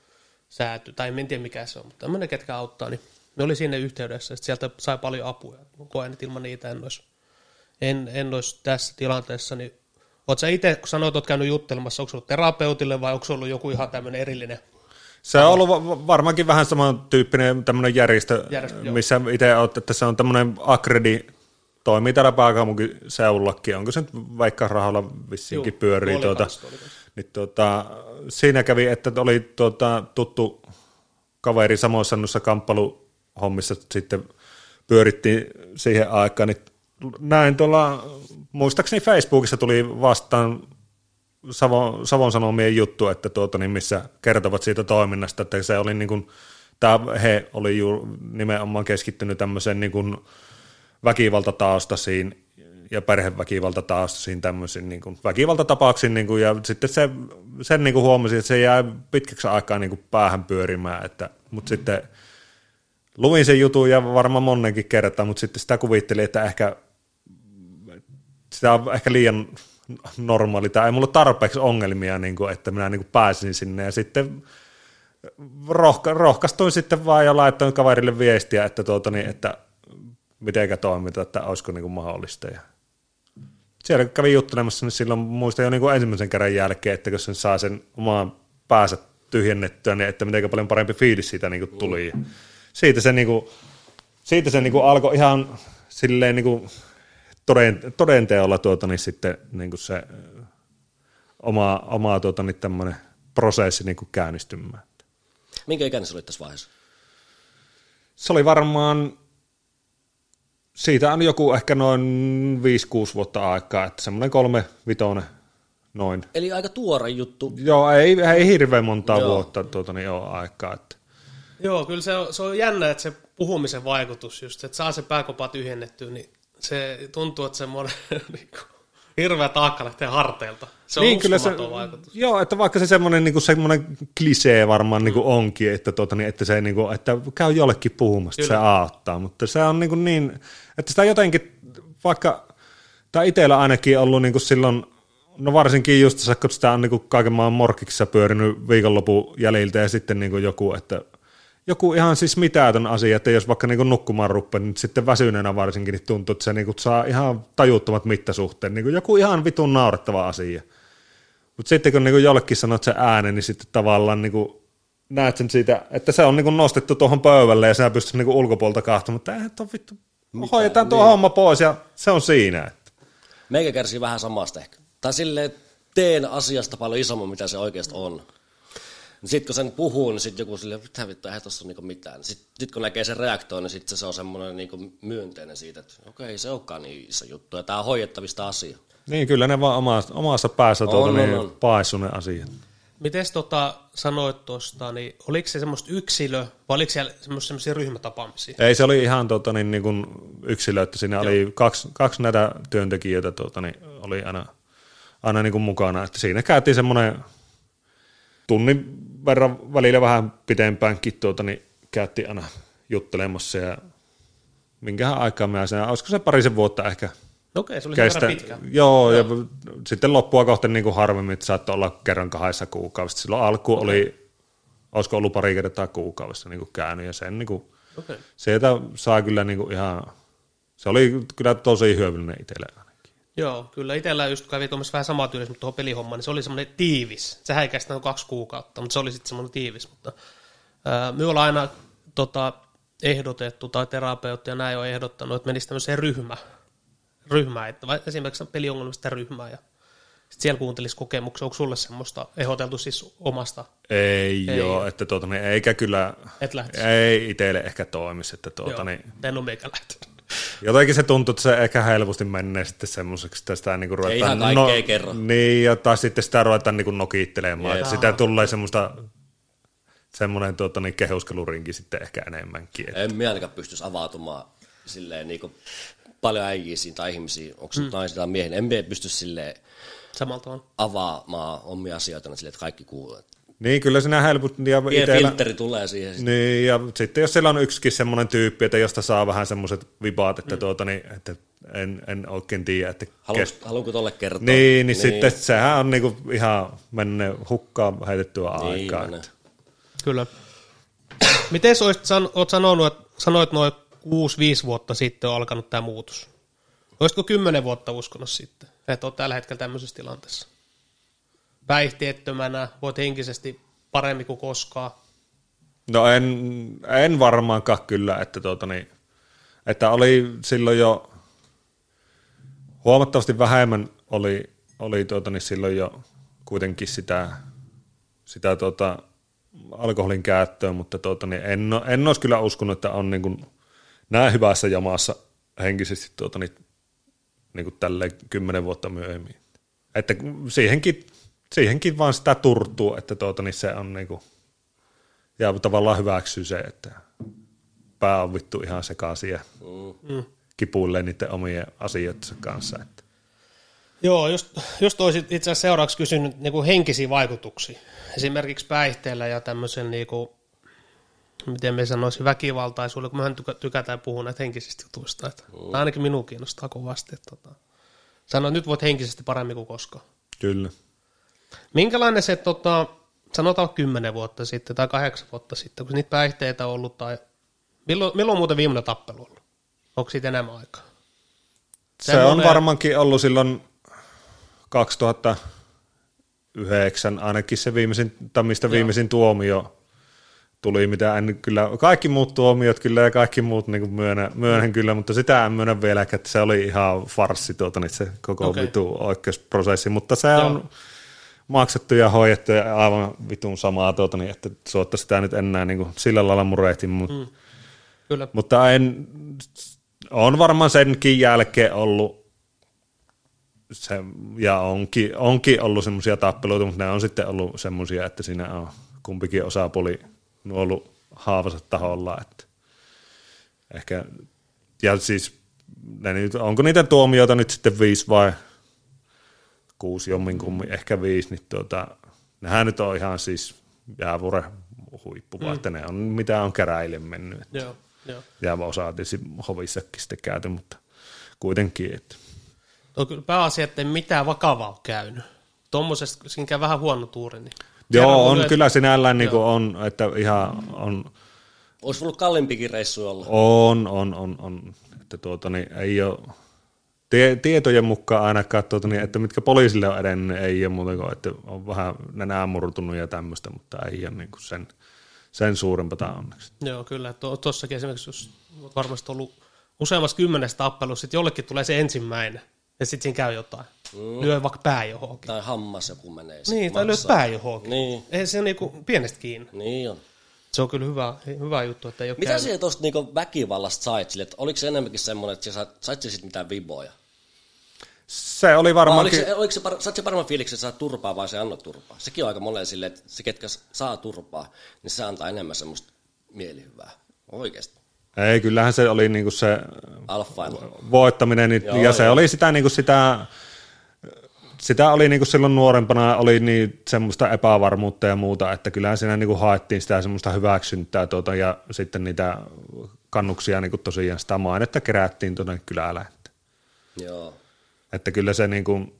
Speaker 1: sääty, tai en tiedä mikä se on, mutta tämmöinen, ketkä auttaa, niin me oli sinne yhteydessä, ja sit sieltä sai paljon apua, koen, että ilman niitä en olisi, en, en olisi tässä tilanteessa, niin Oletko itse, kun sanoit, että olet käynyt juttelemassa, onko se ollut terapeutille vai onko se ollut joku ihan tämmöinen erillinen?
Speaker 3: Se on ollut va- va- varmaankin vähän samantyyppinen tämmöinen järjestö,
Speaker 1: Järjestö,
Speaker 3: missä itse olet, että se on tämmöinen Akredi, toimii täällä pääkaupunkiseudullakin, onko se nyt vaikka rahalla vissiinkin
Speaker 1: Juu,
Speaker 3: pyörii. Tuota, niin tuota, siinä kävi, että oli tuota, tuttu kaveri samoissa noissa kamppailuhommissa sitten pyörittiin siihen aikaan, niin näin tuolla, muistaakseni Facebookissa tuli vastaan Savon, Savon Sanomien juttu, että tuota, niin missä kertovat siitä toiminnasta, että se oli niin kuin, tämä, he oli ju, nimenomaan keskittynyt tämmöiseen niin kuin väkivaltataustaisiin ja perheväkivaltataustaisiin tämmöisiin niin kuin väkivaltatapauksiin, niin kuin, ja sitten se, sen niin kuin huomasin, että se jää pitkäksi aikaa niin kuin päähän pyörimään, että, mutta sitten luin sen jutun ja varmaan monenkin kertaa, mutta sitten sitä kuvittelin, että ehkä sitä on ehkä liian normaali, tai ei mulla tarpeeksi ongelmia, niin kuin, että minä niin kuin pääsin sinne, ja sitten rohka, rohkaistuin sitten vaan ja laittoin kaverille viestiä, että, tuota, niin, että mitenkä toimita, että olisiko niin kuin mahdollista. Ja siellä kun kävin juttelemassa, niin silloin muistan jo niin kuin ensimmäisen kerran jälkeen, että kun sen saa sen omaan päänsä tyhjennettyä, niin että miten paljon parempi fiilis siitä niin kuin tuli. Ja siitä se, niin kuin, siitä se niin kuin alkoi ihan silleen niin kuin toden, todenteolla tuota, niin sitten niin kuin se oma, oma tuota, niin tämmöinen prosessi niin kuin käynnistymään.
Speaker 2: Minkä ikäinen sä olit tässä vaiheessa?
Speaker 3: Se oli varmaan, siitä on joku ehkä noin 5-6 vuotta aikaa, että semmoinen kolme vitonen noin.
Speaker 2: Eli aika tuore juttu.
Speaker 3: Joo, ei, ei hirveän montaa
Speaker 2: Joo.
Speaker 3: vuotta tuota, niin ole aikaa. Että.
Speaker 1: Joo, kyllä se on, se on jännä, että se puhumisen vaikutus just, että saa se pääkopa tyhjennettyä, niin se tuntuu, että semmoinen niin kuin, hirveä taakka lähtee harteilta. Se on niin,
Speaker 3: kyllä se,
Speaker 1: vaikutus.
Speaker 3: joo, että vaikka se semmoinen, niin kuin, semmoinen klisee varmaan niin kuin onkin, että, tuota, niin, että, se, niin kuin, että käy jollekin puhumasta,
Speaker 1: Kyllä.
Speaker 3: se auttaa, mutta se on niin, kuin niin että sitä jotenkin, vaikka, tai itsellä ainakin ollut niin kuin silloin, no varsinkin just se, kun sitä on niin kuin kaiken maan morkiksessa pyörinyt viikonlopun jäljiltä ja sitten niin kuin joku, että joku ihan siis mitätön asia, että jos vaikka niin nukkumaan rupeaa, niin sitten väsyneenä varsinkin niin tuntuu, että se niin kuin saa ihan tajuttomat mittasuhteen, niin kuin joku ihan vitun naurettava asia. Mutta sitten kun niin jollekin sanot sen äänen, niin sitten tavallaan niin kuin näet sen siitä, että se on niin kuin nostettu tuohon pöydälle ja sinä pystyt niin kuin ulkopuolta kahtomaan, mutta eihän tuo vittu, hoidetaan tuo
Speaker 2: Niin.
Speaker 3: homma pois ja se on siinä. Että.
Speaker 2: Meikä kärsii vähän samasta ehkä. Tai silleen, teen asiasta paljon isomman, mitä se oikeasti on. Sitten kun sen puhuu, niin sitten joku silleen, mitä vittu, eihän tossa ole niinku mitään. Sitten sit kun näkee sen reaktoon, niin sitten se on semmoinen niinku myönteinen siitä, että okei, se onkaan niin iso juttu, ja tämä on hoidettavista asia.
Speaker 3: Niin, kyllä ne vaan omassa, omassa päässä tuota,
Speaker 2: on,
Speaker 3: niin,
Speaker 2: on.
Speaker 3: paissu ne asiat.
Speaker 1: Miten tota sanoit tuosta, niin oliko se semmoista yksilö, vai oliko siellä semmoisia ryhmätapaamisia?
Speaker 3: Ei, se oli ihan tuota, niin, niin kuin yksilö, että siinä Joo. oli kaksi, kaksi näitä työntekijöitä tuota, niin oli aina, aina niin kuin mukana. Että siinä käytiin semmoinen tunnin verran välillä vähän pitempäänkin tuota, niin käytiin aina juttelemassa ja minkähän aikaa mä sen, olisiko se parisen vuotta ehkä
Speaker 1: Okei, se oli
Speaker 3: kestä.
Speaker 1: pitkä.
Speaker 3: Joo, ja sitten loppua kohti niin kuin harvemmin, että saattoi olla kerran kahdessa kuukaudessa. Silloin alku oli, olisiko ollut pari kertaa kuukaudessa niin kuin käynyt, ja sen niin kuin,
Speaker 1: Okei.
Speaker 3: sieltä saa kyllä niin kuin ihan, se oli kyllä tosi hyödyllinen itselle.
Speaker 1: Joo, kyllä itsellä just kävi tuommoista vähän samaa tyylistä, mutta tuohon pelihommaan, niin se oli semmoinen tiivis. Sehän ei kestänyt kaksi kuukautta, mutta se oli sitten semmoinen tiivis. Mutta ää, me ollaan aina tota, ehdotettu, tai terapeutti ja näin on ehdottanut, että menisi tämmöiseen ryhmä, ryhmään, että vai- esimerkiksi peliongelmista ryhmää, ja sitten siellä kuuntelisi kokemuksia. Onko sulle semmoista ehdoteltu siis omasta?
Speaker 3: Ei,
Speaker 1: Ei
Speaker 3: joo,
Speaker 1: oo.
Speaker 3: että tuota, niin, eikä kyllä,
Speaker 1: Et lähtisi?
Speaker 3: ei itselle ehkä toimisi, että tuota,
Speaker 1: Joo,
Speaker 3: niin,
Speaker 1: en ole meikä lähtenyt.
Speaker 3: Jotenkin se tuntuu, että se ehkä helposti menee sitten semmoiseksi, että sitä niinku ruvetaan...
Speaker 2: ihan kaikkea kerro.
Speaker 3: Niin, ja tai sitten sitä ruvetaan niinku nokittelemaan.
Speaker 2: Jep.
Speaker 3: Että sitä tulee semmoista semmoinen tuota, niin kehuskelurinki sitten ehkä enemmänkin. Et,
Speaker 2: En minä ainakaan pystyisi avautumaan silleen niin kuin paljon äijisiin tai ihmisiin, onko se mm. naisia tai miehiä, en minä pysty silleen
Speaker 1: Samalta on.
Speaker 2: avaamaan omia asioita silleen, että kaikki kuulee.
Speaker 3: Niin, kyllä sinä helposti... Ja
Speaker 2: Pieni
Speaker 3: itellä,
Speaker 2: filtteri tulee siihen. sit.
Speaker 3: niin, ja sitten jos siellä on yksikin semmoinen tyyppi, että josta saa vähän semmoiset vipaat, että, mm. tuota, niin, että en, en oikein tiedä, että
Speaker 2: Haluanko, haluanko tolle kertoa?
Speaker 3: Niin, niin, niin, sitten sehän on niinku ihan mennyt hukkaan heitettyä
Speaker 2: Niin,
Speaker 3: aikaa. että-
Speaker 1: Kyllä. Miten sä olisit san, oot sanonut, että sanoit noin 6-5 vuotta sitten on alkanut tämä muutos? Olisiko 10 vuotta uskonut sitten, että oot tällä hetkellä tämmöisessä tilanteessa? Päihteettömänä, voit henkisesti paremmin kuin koskaan.
Speaker 3: No en, en varmaankaan kyllä, että, tuota niin, että oli silloin jo huomattavasti vähemmän oli, oli tuota niin silloin jo kuitenkin sitä, sitä tuota, alkoholin käyttöä, mutta tuota niin en, en olisi kyllä uskonut, että on niin kuin näin hyvässä jamassa henkisesti tuota niin, niin kuin tälleen kymmenen vuotta myöhemmin. Että siihenkin, siihenkin vaan sitä turtuu, että tuota niin se on niin kuin, ja tavallaan hyväksyy se, että pää on vittu ihan sekaisin ja
Speaker 1: Mm.
Speaker 3: kipuilee niiden omien asioittensa kanssa. Että.
Speaker 1: Joo, just, just olisit itse asiassa seuraavaksi kysynyt niin kuin henkisiä vaikutuksia. Esimerkiksi päihteillä ja tämmöisen, niin kuin, miten me sanoisin, väkivaltaisuudella, kun mehän tykä- tykätään puhua näitä henkisistä jutuista. Että mm. Ainakin minua kiinnostaa kovasti. Että, tota, sano, että nyt voit henkisesti paremmin kuin koskaan.
Speaker 3: Kyllä.
Speaker 1: Minkälainen se, tota, sanotaan 10 vuotta sitten tai 8 vuotta sitten, kun niitä päihteitä on ollut, tai milloin, milloin on muuten viimeinen tappelu ollut? Onko siitä enemmän aikaa?
Speaker 3: Se on varmaankin ollut silloin 2009 ainakin se viimeisin, tai mistä viimeisin tuomio tuli, mitä en kyllä, kaikki muut tuomiot kyllä ja kaikki muut niin myönnän, myönnän kyllä, mutta sitä en myönnä vielä, että se oli ihan farssi tuota, niin se koko okay. vitu oikeusprosessi, mutta se on maksettu ja hoidettu ja aivan vitun samaa, tuota, niin, että suotta sitä nyt enää niin kuin, sillä lailla murehti, mutta mm.
Speaker 1: Kyllä.
Speaker 3: mutta en, on varmaan senkin jälkeen ollut se, ja onkin, onkin ollut semmoisia tappeluita, mutta ne on sitten ollut semmoisia, että siinä on kumpikin osapuoli ollut haavansa taholla. Että ehkä, ja siis ne nyt, onko niitä tuomioita nyt sitten viisi vai kuusi jomminkummin, ehkä viisi, niin tuota, nehän nyt on ihan siis jäävuore huippu, mm. että ne on mitä on käräille mennyt. Että
Speaker 1: Joo, joo.
Speaker 3: ja osa tietysti hovissakin sitten käyty, mutta kuitenkin, että
Speaker 1: On kyllä pääasia, että ei mitään vakavaa ole käynyt. Tuommoisesta, siinä käy vähän huono tuuri. Niin.
Speaker 3: joo, on
Speaker 1: lyöt-
Speaker 3: kyllä sinällään niin on, että ihan on,
Speaker 2: Olisi ollut kalliimpikin reissu olla.
Speaker 3: on, on, on, on että tuota, niin ei ole, tie, tietojen mukaan ainakaan, tuota, niin, että mitkä poliisille on edennyt, ei ole muuta kuin, että on vähän nenää murtunut ja tämmöistä, mutta ei ole niin kuin sen, sen suurempaa onneksi.
Speaker 1: Joo, kyllä. Tuossakin esimerkiksi, jos olet varmasti ollut useammassa kymmenestä tappelussa, sitten jollekin tulee se ensimmäinen, ja sitten siinä käy jotain. Mm. Lyö vaikka pää johonkin.
Speaker 2: Tai hammas joku menee. sit
Speaker 1: Niin, tai
Speaker 2: maksaa.
Speaker 1: pää johonkin.
Speaker 2: Niin.
Speaker 1: Ei se on niinku pienestä kiinni.
Speaker 2: Niin on.
Speaker 1: Se on kyllä hyvä, hyvä juttu, että ei ole
Speaker 2: Mitä
Speaker 1: käynyt.
Speaker 2: siellä tuosta niinku väkivallasta sait sille, että oliko se enemmänkin semmoinen, että sä sait, sait sä sit mitään viboja?
Speaker 3: Se oli
Speaker 2: Vai
Speaker 3: varmaankin...
Speaker 2: oliko se, oliko se, par, saat se paremman fiiliksen, että saat turpaa vai se annot turpaa? Sekin on aika monen silleen, että se ketkä saa turpaa, niin se antaa enemmän semmoista mielihyvää. Oikeasti.
Speaker 3: Ei, kyllähän se oli niinku se
Speaker 2: Alfailla.
Speaker 3: voittaminen, niin,
Speaker 2: Joo,
Speaker 3: ja se
Speaker 2: joo.
Speaker 3: oli sitä, niinku sitä, sitä oli niinku silloin nuorempana oli niin semmoista epävarmuutta ja muuta, että kyllähän siinä niinku haettiin sitä semmoista hyväksyntää tuota, ja sitten niitä kannuksia niinku tosiaan sitä mainetta kerättiin tuonne kylällä. Että,
Speaker 2: Joo.
Speaker 3: Että kyllä se niinku,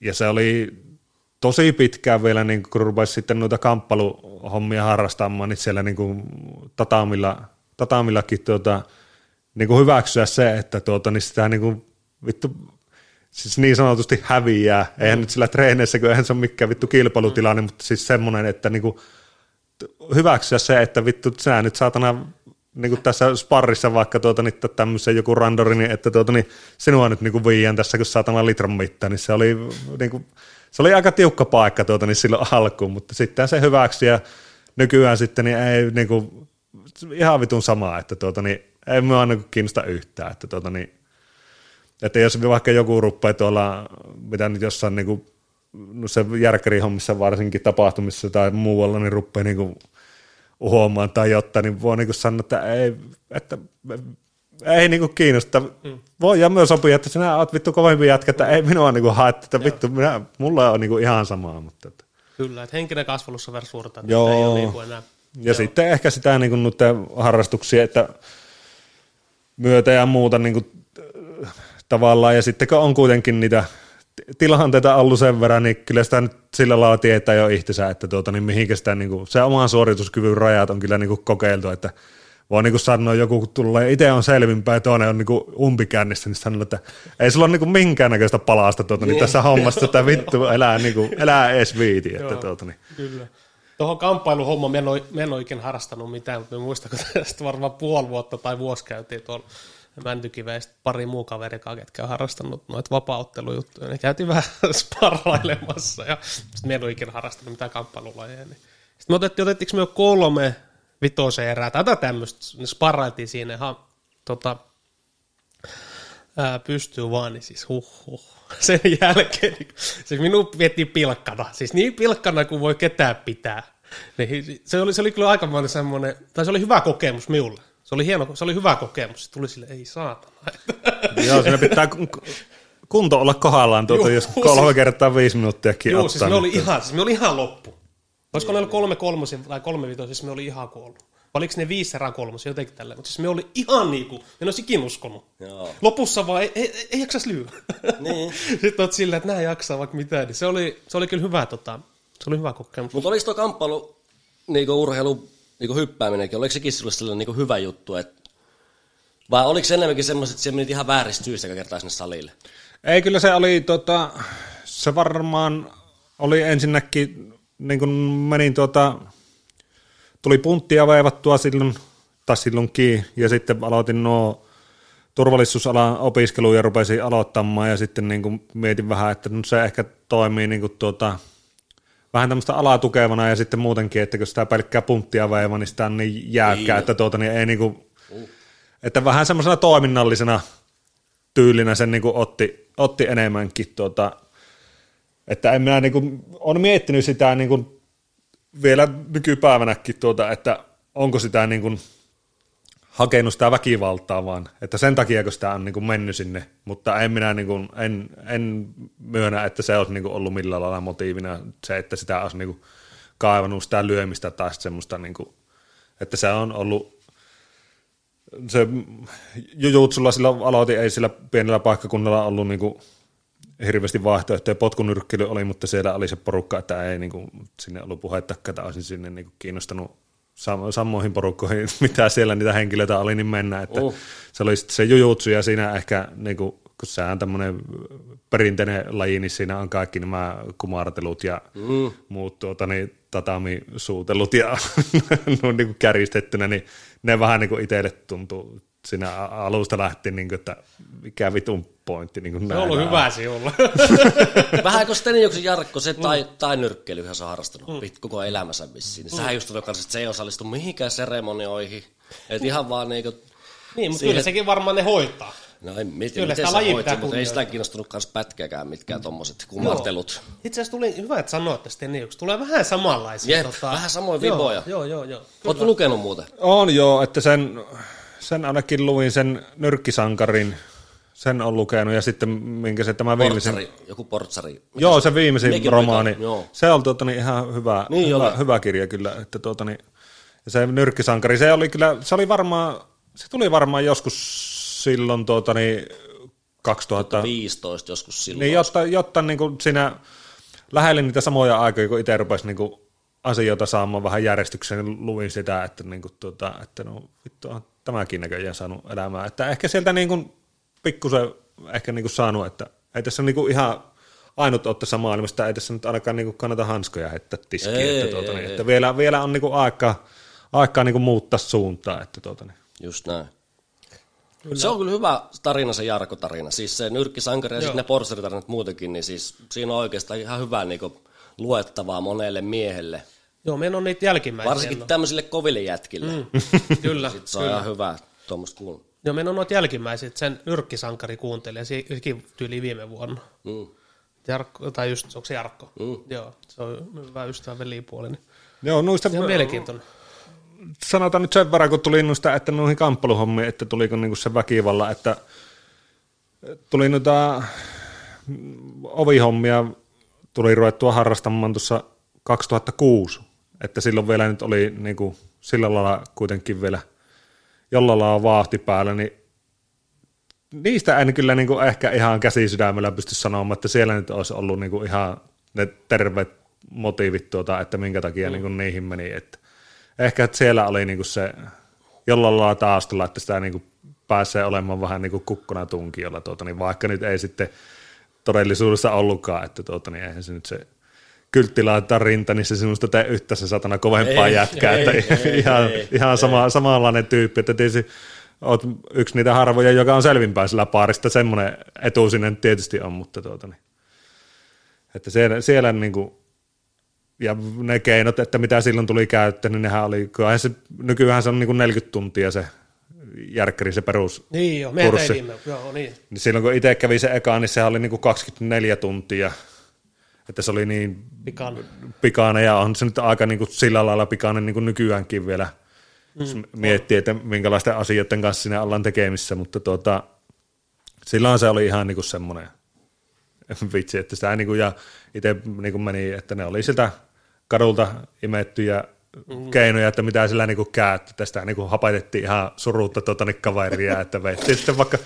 Speaker 3: ja se oli tosi pitkään vielä, niin kun rupesi sitten noita kamppailuhommia harrastamaan, niin siellä niin kuin tatamilla, tatamillakin tuota, niin kuin hyväksyä se, että tuota, niin sitä niin kuin, vittu, siis niin sanotusti häviää. Eihän nyt sillä treeneissä, kun eihän se ole mikään vittu kilpailutilanne, mutta siis semmoinen, että niin kuin, hyväksyä se, että vittu sä nyt saatana niin kuin tässä sparrissa vaikka tuota, niin tämmöisen joku randori, niin että tuota, niin sinua nyt niin kuin viiän tässä, kun saatana litran mittaan, niin se oli, niin kuin, se oli aika tiukka paikka tuota, niin silloin alkuun, mutta sitten se hyväksyi ja nykyään sitten niin ei niin kuin, ihan vitun samaa, että tuota, niin, ei mua niin kiinnosta yhtään, että tuota, niin, että jos vaikka joku rupeaa tuolla, mitä nyt jossain niin kuin, no se järkärihommissa varsinkin tapahtumissa tai muualla, niin rupeaa niin kuin uhoamaan tai jotain, niin voi niin sanoa, että ei, että ei niin kuin kiinnosta. Mm. Voi ja myös sopia, että sinä olet vittu kovempi jätkä, että ei minua niin kuin haettu, että vittu, minä, mulla on niin kuin ihan samaa. Mutta, että.
Speaker 1: Kyllä, että henkinen kasvallus on verran suurta, että
Speaker 3: Joo.
Speaker 1: ei ole niin kuin enää.
Speaker 3: Ja Joo. sitten ehkä sitä niin kuin noiden harrastuksia, että myötä ja muuta niin kuin, äh, tavallaan, ja sitten kun on kuitenkin niitä tilanteita ollut sen verran, niin kyllä sitä nyt sillä lailla tietää jo itsensä, että tuota, niin mihinkä sitä, niin kuin, se oman suorituskyvyn rajat on kyllä niin kuin kokeiltu, että voi niin kuin sanoa, joku kun tulee, itse on selvinpäin ja toinen on niin kuin umpikännistä, niin sanoo, että ei sulla ole niin kuin minkäännäköistä palasta tuota, niin tässä hommassa, että vittu elää, niin kuin, elää edes viiti. Että,
Speaker 1: Joo.
Speaker 3: tuota, niin.
Speaker 1: Kyllä. Tuohon kamppailuhommaan mä en, ole, mä en ole ikinä harrastanut mitään, mutta mä muistan, kun tästä varmaan puoli vuotta tai vuosi käytiin tuolla Mäntykiveistä pari muu kaverikaa, ketkä on harrastanut noita vapauttelujuttuja, niin käytiin vähän sparrailemassa ja sitten mä en ole ikinä harrastanut mitään kamppailulajeja. Niin. Sitten me otettiin, otettiinko me jo kolme vitoseen erää jotain tämmöistä, niin sparrailtiin siinä ihan tota, ää, pystyy vaan, niin siis huh, huh. Sen jälkeen, niin, siis minun vietiin pilkkana, siis niin pilkkana kuin voi ketään pitää. Niin, se, oli, se oli kyllä aikamoinen semmoinen, tai se oli hyvä kokemus minulle. Se oli hieno, se oli hyvä kokemus. Se tuli sille, ei saatana.
Speaker 3: Joo, siinä pitää kun- kunto olla kohdallaan, tuota,
Speaker 1: Juu,
Speaker 3: jos
Speaker 1: siis-
Speaker 3: kolme kertaa viisi minuuttiakin
Speaker 1: Joo, siis me oli
Speaker 3: niin
Speaker 1: ihan, siis me oli ihan loppu. Olisiko ne ollut kolme kolmosia tai kolme vitosia, siis me oli ihan kuollut. Vai oliko ne viisi erää kolmosia, jotenkin tälleen. Mutta siis me oli ihan niinku, en olisi ikin uskonut.
Speaker 2: Joo.
Speaker 1: Lopussa vaan ei, ei, ei, ei jaksas lyö.
Speaker 2: Niin.
Speaker 1: Sitten oot silleen, että nää jaksaa vaikka mitään. Niin se, oli, se oli kyllä hyvä, tota, se oli hyvä kokemus.
Speaker 2: Mutta oliko tuo kamppailu, niinku urheilu, niinku hyppääminenkin, oliko sekin sulle sellainen niinku hyvä juttu, että vai oliko se enemmänkin semmoiset, että se menit ihan vääristä syistä joka kertaa sinne salille?
Speaker 3: Ei, kyllä se oli, tota, se varmaan oli ensinnäkin, niin kun menin tuota, tuli punttia veivattua silloin, tai silloinkin, ja sitten aloitin nuo turvallisuusalan opiskeluja rupesin aloittamaan, ja sitten niin kuin mietin vähän, että no se ehkä toimii niin kuin tuota, vähän tämmöistä alatukevana, ja sitten muutenkin, että kun sitä pelkkää punttia veiva, niin sitä on niin jääkkää,
Speaker 2: Niin.
Speaker 3: että tuota, niin ei niin kuin, että vähän semmoisena toiminnallisena tyylinä sen niin kuin otti, otti enemmänkin. Tuota, että en minä niin kuin, on miettinyt sitä niin kuin, vielä nykypäivänäkin, tuota, että onko sitä niin kuin, hakenut sitä väkivaltaa vaan, että sen takia, kun sitä on niin kuin mennyt sinne, mutta en minä niin kuin, en, en myönnä, että se olisi niin kuin ollut millään lailla motiivina. Se, että sitä olisi niin kuin kaivannut sitä lyömistä tai semmoista, niin kuin, että se on ollut se jujutsulla silloin aloitin, ei sillä pienellä paikkakunnalla ollut niinku hirveästi vaihtoehtoja. Potkunyrkkely oli, mutta siellä oli se porukka, että ei niinku, sinne ollut puhetta, että olisin sinne niinku kiinnostanut sam- samoihin porukkoihin, mitä siellä niitä henkilöitä oli, niin mennä. Että
Speaker 2: Oh.
Speaker 3: Se oli sitten se jujutsu ja siinä ehkä, niinku, kun se on tämmöinen perinteinen laji, niin siinä on kaikki nämä kumartelut ja mm. muut tuota, niin, tatami-suutelut ja no, niin kuin kärjistettynä, niin ne vähän niin kuin itselle tuntuu siinä alusta lähtien, niin kuin, että mikä vitun pointti. Niin kuin
Speaker 1: Se on ollut hyvä sinulla.
Speaker 2: Vähän kuin Stenioksen Jarkko, se tai, tai nyrkkeilyhän se on harrastanut mm. koko elämänsä vissiin. Niin sehän just oli kanssa, että se ei osallistu mihinkään seremonioihin. Että ihan vaan niinku,
Speaker 1: niin, mutta
Speaker 2: Siihen-
Speaker 1: kyllä sekin varmaan ne hoitaa.
Speaker 2: No en mietin,
Speaker 1: Kyllä
Speaker 2: miten
Speaker 1: sitä pitää
Speaker 2: mutta ei sitä kiinnostunut kans pätkääkään mitkään tommoset kumartelut.
Speaker 1: Itse asiassa tuli hyvä, että sanoit tästä Eniuksesta. Tulee vähän samanlaisia.
Speaker 2: Jep, vähän samoja viboja.
Speaker 1: Joo, joo, joo. joo.
Speaker 2: Ootko lukenut muuten?
Speaker 3: On joo, että sen, sen ainakin luin sen nyrkkisankarin, sen on lukenut ja sitten minkä se tämä viimeisin...
Speaker 2: Portsari, joku portsari.
Speaker 3: Joo, se viimeisin
Speaker 2: Mekin
Speaker 3: romaani.
Speaker 2: joo.
Speaker 3: Se on tuota, niin ihan hyvä,
Speaker 2: Niin
Speaker 3: hyvä,
Speaker 2: oli.
Speaker 3: hyvä, kirja kyllä. Että, tuota, niin, ja se nyrkkisankari, se oli kyllä, se oli varmaan, se tuli varmaan joskus silloin tuota, niin 2000,
Speaker 2: 15 joskus silloin.
Speaker 3: niin jotta, jotta niin kuin siinä lähelle niitä samoja aikoja, kun itse rupesi niin kuin asioita saamaan vähän järjestykseen, niin luin sitä, että, niin kuin, tuota, että no vittu tämäkin näköjään saanut elämää. Että ehkä sieltä niin kuin pikkusen ehkä niin kuin saanut, että ei tässä niin kuin ihan ainut ole tässä maailmasta, ei tässä nyt ainakaan niin kuin kannata hanskoja heittää tiskiin,
Speaker 2: Ei,
Speaker 3: että, tuota,
Speaker 2: ei,
Speaker 3: niin,
Speaker 2: ei.
Speaker 3: että vielä, vielä on niin kuin aikaa, aikaa niin kuin muuttaa suuntaa. Että, tuota, niin.
Speaker 2: Just näin. Kyllä. Se on kyllä hyvä tarina, se Jarkko-tarina. Siis se nyrkkisankari ja sitten ne porseritarinat muutenkin, niin siis siinä on oikeastaan ihan hyvää niinku luettavaa monelle miehelle.
Speaker 1: Joo, meillä on niitä jälkimmäisiä.
Speaker 2: Varsinkin tämmöisille koville jätkille. Mm.
Speaker 1: Kyllä.
Speaker 2: Se on ihan hyvä tuommoista kuulla.
Speaker 1: Joo, meillä on noita jälkimmäisiä. Sen nyrkkisankari kuuntelee, sekin tyyli viime vuonna.
Speaker 2: Mm.
Speaker 1: Jarkko, tai just, onko se Jarkko? Mm. Joo, se on hyvä ystävä velipuolinen.
Speaker 3: Joo, noista,
Speaker 1: Se on mielenkiintoinen.
Speaker 3: sanotaan nyt sen verran, kun tuli noista, että noihin kamppailuhommiin, että tuliko niinku se väkivalla, että tuli noita mm, ovihommia, tuli ruvettua harrastamaan tuossa 2006, että silloin vielä nyt oli niinku sillä lailla kuitenkin vielä jollain lailla vaahti päällä, niin niistä en kyllä niinku ehkä ihan käsisydämellä pysty sanomaan, että siellä nyt olisi ollut niinku ihan ne terveet motiivit, tuota, että minkä takia mm. niinku niihin meni. Että ehkä että siellä oli niinku se jollain lailla taustalla, että sitä niinku pääsee olemaan vähän niinku kukkona tunkiolla, tuota, niin vaikka nyt ei sitten todellisuudessa ollutkaan, että tuota, niin eihän se nyt se kyltti laittaa rinta, niin se sinusta tee yhtä se satana kovempaa
Speaker 2: Ei,
Speaker 3: jätkää,
Speaker 2: ei,
Speaker 3: että
Speaker 2: ei,
Speaker 3: ihan,
Speaker 2: ei,
Speaker 3: ihan sama, samanlainen tyyppi, että tietysti oot yksi niitä harvoja, joka on selvinpäisellä paarista, semmoinen etu sinne tietysti on, mutta tuota, niin, että siellä, siellä niin kuin, ja ne keinot, että mitä silloin tuli käyttöön, niin nehän oli, kyllähän se, nykyään se on niin kuin 40 tuntia se järkkäri, se perus
Speaker 1: Niin joo, ei viime, joo niin.
Speaker 3: Niin silloin kun itse kävi se eka, niin se oli niin kuin 24 tuntia, että se oli niin pikainen ja on se nyt aika niin kuin sillä lailla pikainen niin kuin nykyäänkin vielä, jos miettii, että minkälaisten asioiden kanssa siinä ollaan tekemissä, mutta tuota, silloin se oli ihan niin kuin semmoinen vitsi, että sitä niin kuin, ja itse niin kuin meni, että ne oli sieltä kadulta imettyjä mm. Keinoja, että mitä sillä niin kuin käytti. Tästä niin kuin hapatettiin ihan surutta tuota, niin kaveria, että veittiin sitten vaikka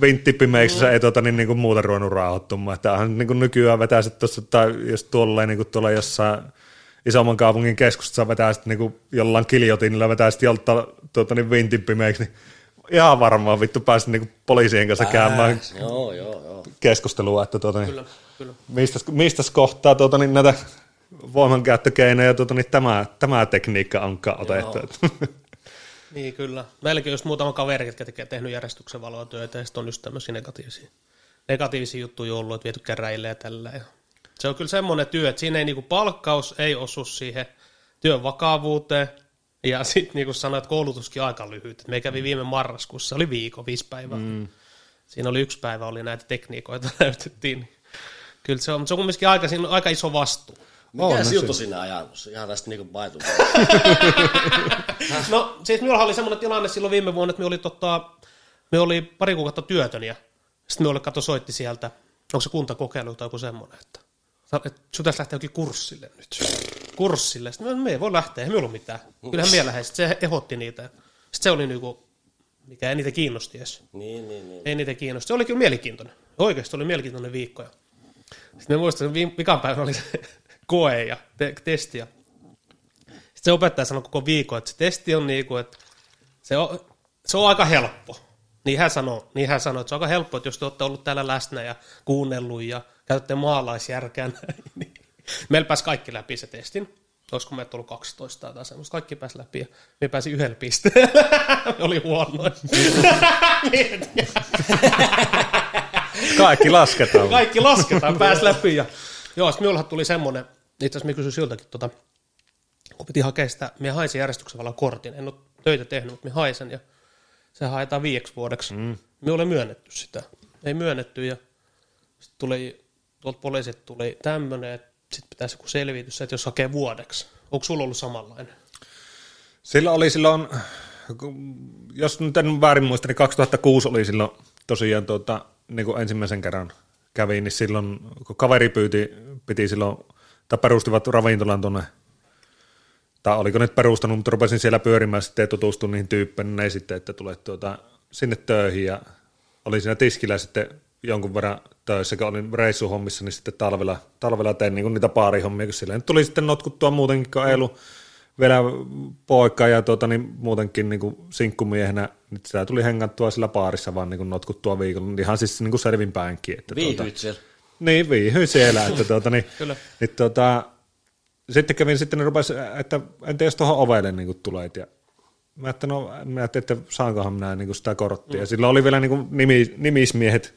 Speaker 3: vinttipimeiksessä ei tuota, niin, niin kuin muuta ruvennut rauhoittumaan. Että onhan niin kuin nykyään vetää sitten tuossa, tai jos tuolla niin kuin tuolla jossain isomman kaupungin keskustassa vetää sitten niin kuin jollain kiljotinilla vetää sitten jolta tuota, niin vintinpimeiksi, niin ihan varmaan vittu pääsit niin kuin poliisien kanssa käymään
Speaker 2: Joo, joo, joo.
Speaker 3: keskustelua, että tuota, niin,
Speaker 1: Kyllä, kyllä.
Speaker 3: mistä, mistä kohtaa tuota, niin näitä voimankäyttökeinoja tuota, niin tämä, tämä tekniikka onkaan otettu.
Speaker 1: Niin kyllä. Meilläkin on just muutama kaveri, jotka tekee tehnyt järjestyksen valoa työtä, ja sitten on just tämmöisiä negatiivisia, negatiivisia juttuja ollut, että viety käräjille ja tällä. Ja se on kyllä semmoinen työ, että siinä ei niinku palkkaus ei osu siihen työn vakavuuteen, ja sitten niin kuin sanoit, koulutuskin aika lyhyt. Me kävi viime marraskuussa, oli viikko, viisi päivää. Mm. Siinä oli yksi päivä, oli näitä tekniikoita näytettiin. Kyllä se on, mutta se on kumminkin aika, siinä on aika iso vastuu.
Speaker 2: Mikä
Speaker 3: On, no
Speaker 2: siutu sinä ajanut? Ihan tästä niinku baitu.
Speaker 1: No siis minulla oli semmoinen tilanne silloin viime vuonna, että me oli, tota, me oli pari kuukautta työtön ja sitten me oli kato soitti sieltä, onko se kuntakokeilu tai joku semmoinen, että, että sun pitäisi lähteä jokin kurssille nyt. Kurssille. Sitten me, me ei voi lähteä, ei ollut mitään. Kyllähän me lähdin. Sitten se ehdotti niitä. Sitten se oli niinku, mikä ei niitä kiinnosti edes.
Speaker 2: niin, niin, niin.
Speaker 1: Ei niitä kiinnosti. Se oli kyllä mielenkiintoinen. Oikeasti oli mielenkiintoinen viikko. Sitten me muistan, että päivänä oli se koe ja te- testi. Ja sitten se opettaja sanoi koko viikon, että se testi on niin kuin, että se on, se on aika helppo. Niin hän, sanoi, niin hän sanoi, että se on aika helppo, että jos te olette ollut täällä läsnä ja kuunnellut ja käytätte maalaisjärkeä näin, niin meillä pääsi kaikki läpi se testin. Olisiko meitä ollut 12 tai semmoista. Kaikki pääsi läpi ja me pääsi yhdellä pisteellä. me oli huonoin. Mietin.
Speaker 3: Kaikki lasketaan.
Speaker 1: Kaikki lasketaan, pääs läpi. Ja, joo, sitten minullahan tuli semmoinen, itse asiassa minä kysyin siltäkin, tota, kun piti hakea sitä, minä haisin järjestyksen vallan kortin, en ole töitä tehnyt, mutta minä haisen. Ja se haetaan viieksi vuodeksi. Mm. Me olemme myönnetty sitä. Ei myönnetty ja sitten tuli, tuolta poliisit tuli tämmöinen, että sitten pitäisi joku selvitys, että jos hakee vuodeksi. Onko sulla ollut samanlainen?
Speaker 3: Sillä oli silloin, jos nyt en väärin muista, niin 2006 oli silloin tosiaan tuota, niin kuin ensimmäisen kerran kävin, niin silloin kun kaveri pyyti, piti silloin, tai perustivat ravintolan tuonne, tai oliko nyt perustanut, mutta rupesin siellä pyörimään sitten ja tutustuin niihin tyyppeihin, niin sitten, että tulet tuota, sinne töihin ja oli siinä tiskillä sitten jonkun verran töissä, kun olin reissuhommissa, niin sitten talvella, talvella tein niin niitä paarihommia, kun silleen tuli sitten notkuttua muutenkin, kun ei ollut vielä poika ja tuota, niin muutenkin niin kuin sinkkumiehenä, niin sitä tuli hengattua sillä paarissa vaan niin kuin notkuttua viikolla, ihan siis niin kuin selvinpäinkin. Että, tuota,
Speaker 2: siellä.
Speaker 3: Niin, viihyin siellä. Että, tuota, niin,
Speaker 1: Kyllä.
Speaker 3: niin, tuota, sitten kävin sitten, niin rupesi, että en tiedä, jos tuohon ovelle niin kuin tulet. Ja mä että no, mä ajattelin, että saankohan minä niin kuin sitä korttia. Mm. Silloin oli vielä niin kuin nimi, nimismiehet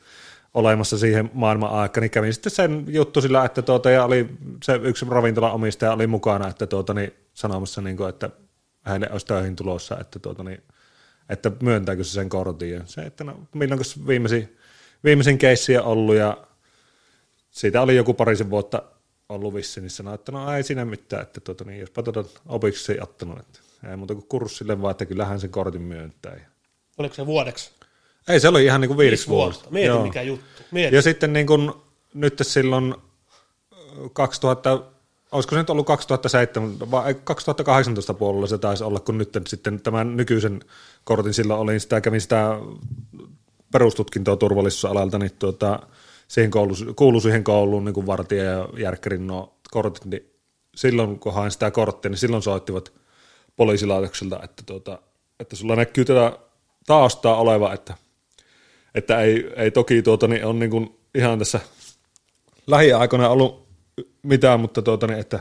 Speaker 3: olemassa siihen maailman aikaan, niin kävin sitten sen juttu sillä, että tuota, ja oli se yksi ravintola omistaja oli mukana, että tuota, niin, sanomassa, niin kuin, että hänelle olisi töihin tulossa, että, tuota, niin, että myöntääkö se sen kortin. Ja se, että no, milloin viimeisin, viimeisin keissi on ollut, ja siitä oli joku parisen vuotta ollut vissi, niin sanoi, että no ei siinä mitään, että tuota, niin, jospa tuota opiksi ottanut, että ei muuta kuin kurssille vaan, että kyllähän sen kortin myöntää.
Speaker 1: Oliko se vuodeksi?
Speaker 3: ei, se oli ihan niin kuin viideksi vuodeksi.
Speaker 1: Mieti
Speaker 3: Joo.
Speaker 1: mikä juttu. Mieti.
Speaker 3: Ja sitten niin kuin, nyt silloin 2000, olisiko se nyt ollut 2007, vai 2018 puolella se taisi olla, kun nyt sitten tämän nykyisen kortin silloin olin, sitä kävin sitä perustutkintoa turvallisuusalalta, niin tuota, siihen koulu, kuului siihen kouluun niin kuin vartija ja järkkärin no, kortit, niin silloin kun hain sitä korttia, niin silloin soittivat poliisilaitokselta, että, tuota, että sulla näkyy tätä taustaa oleva, että, että ei, ei toki tuota, niin on niin kuin ihan tässä lähiaikoina ollut mitään, mutta tuota, niin, että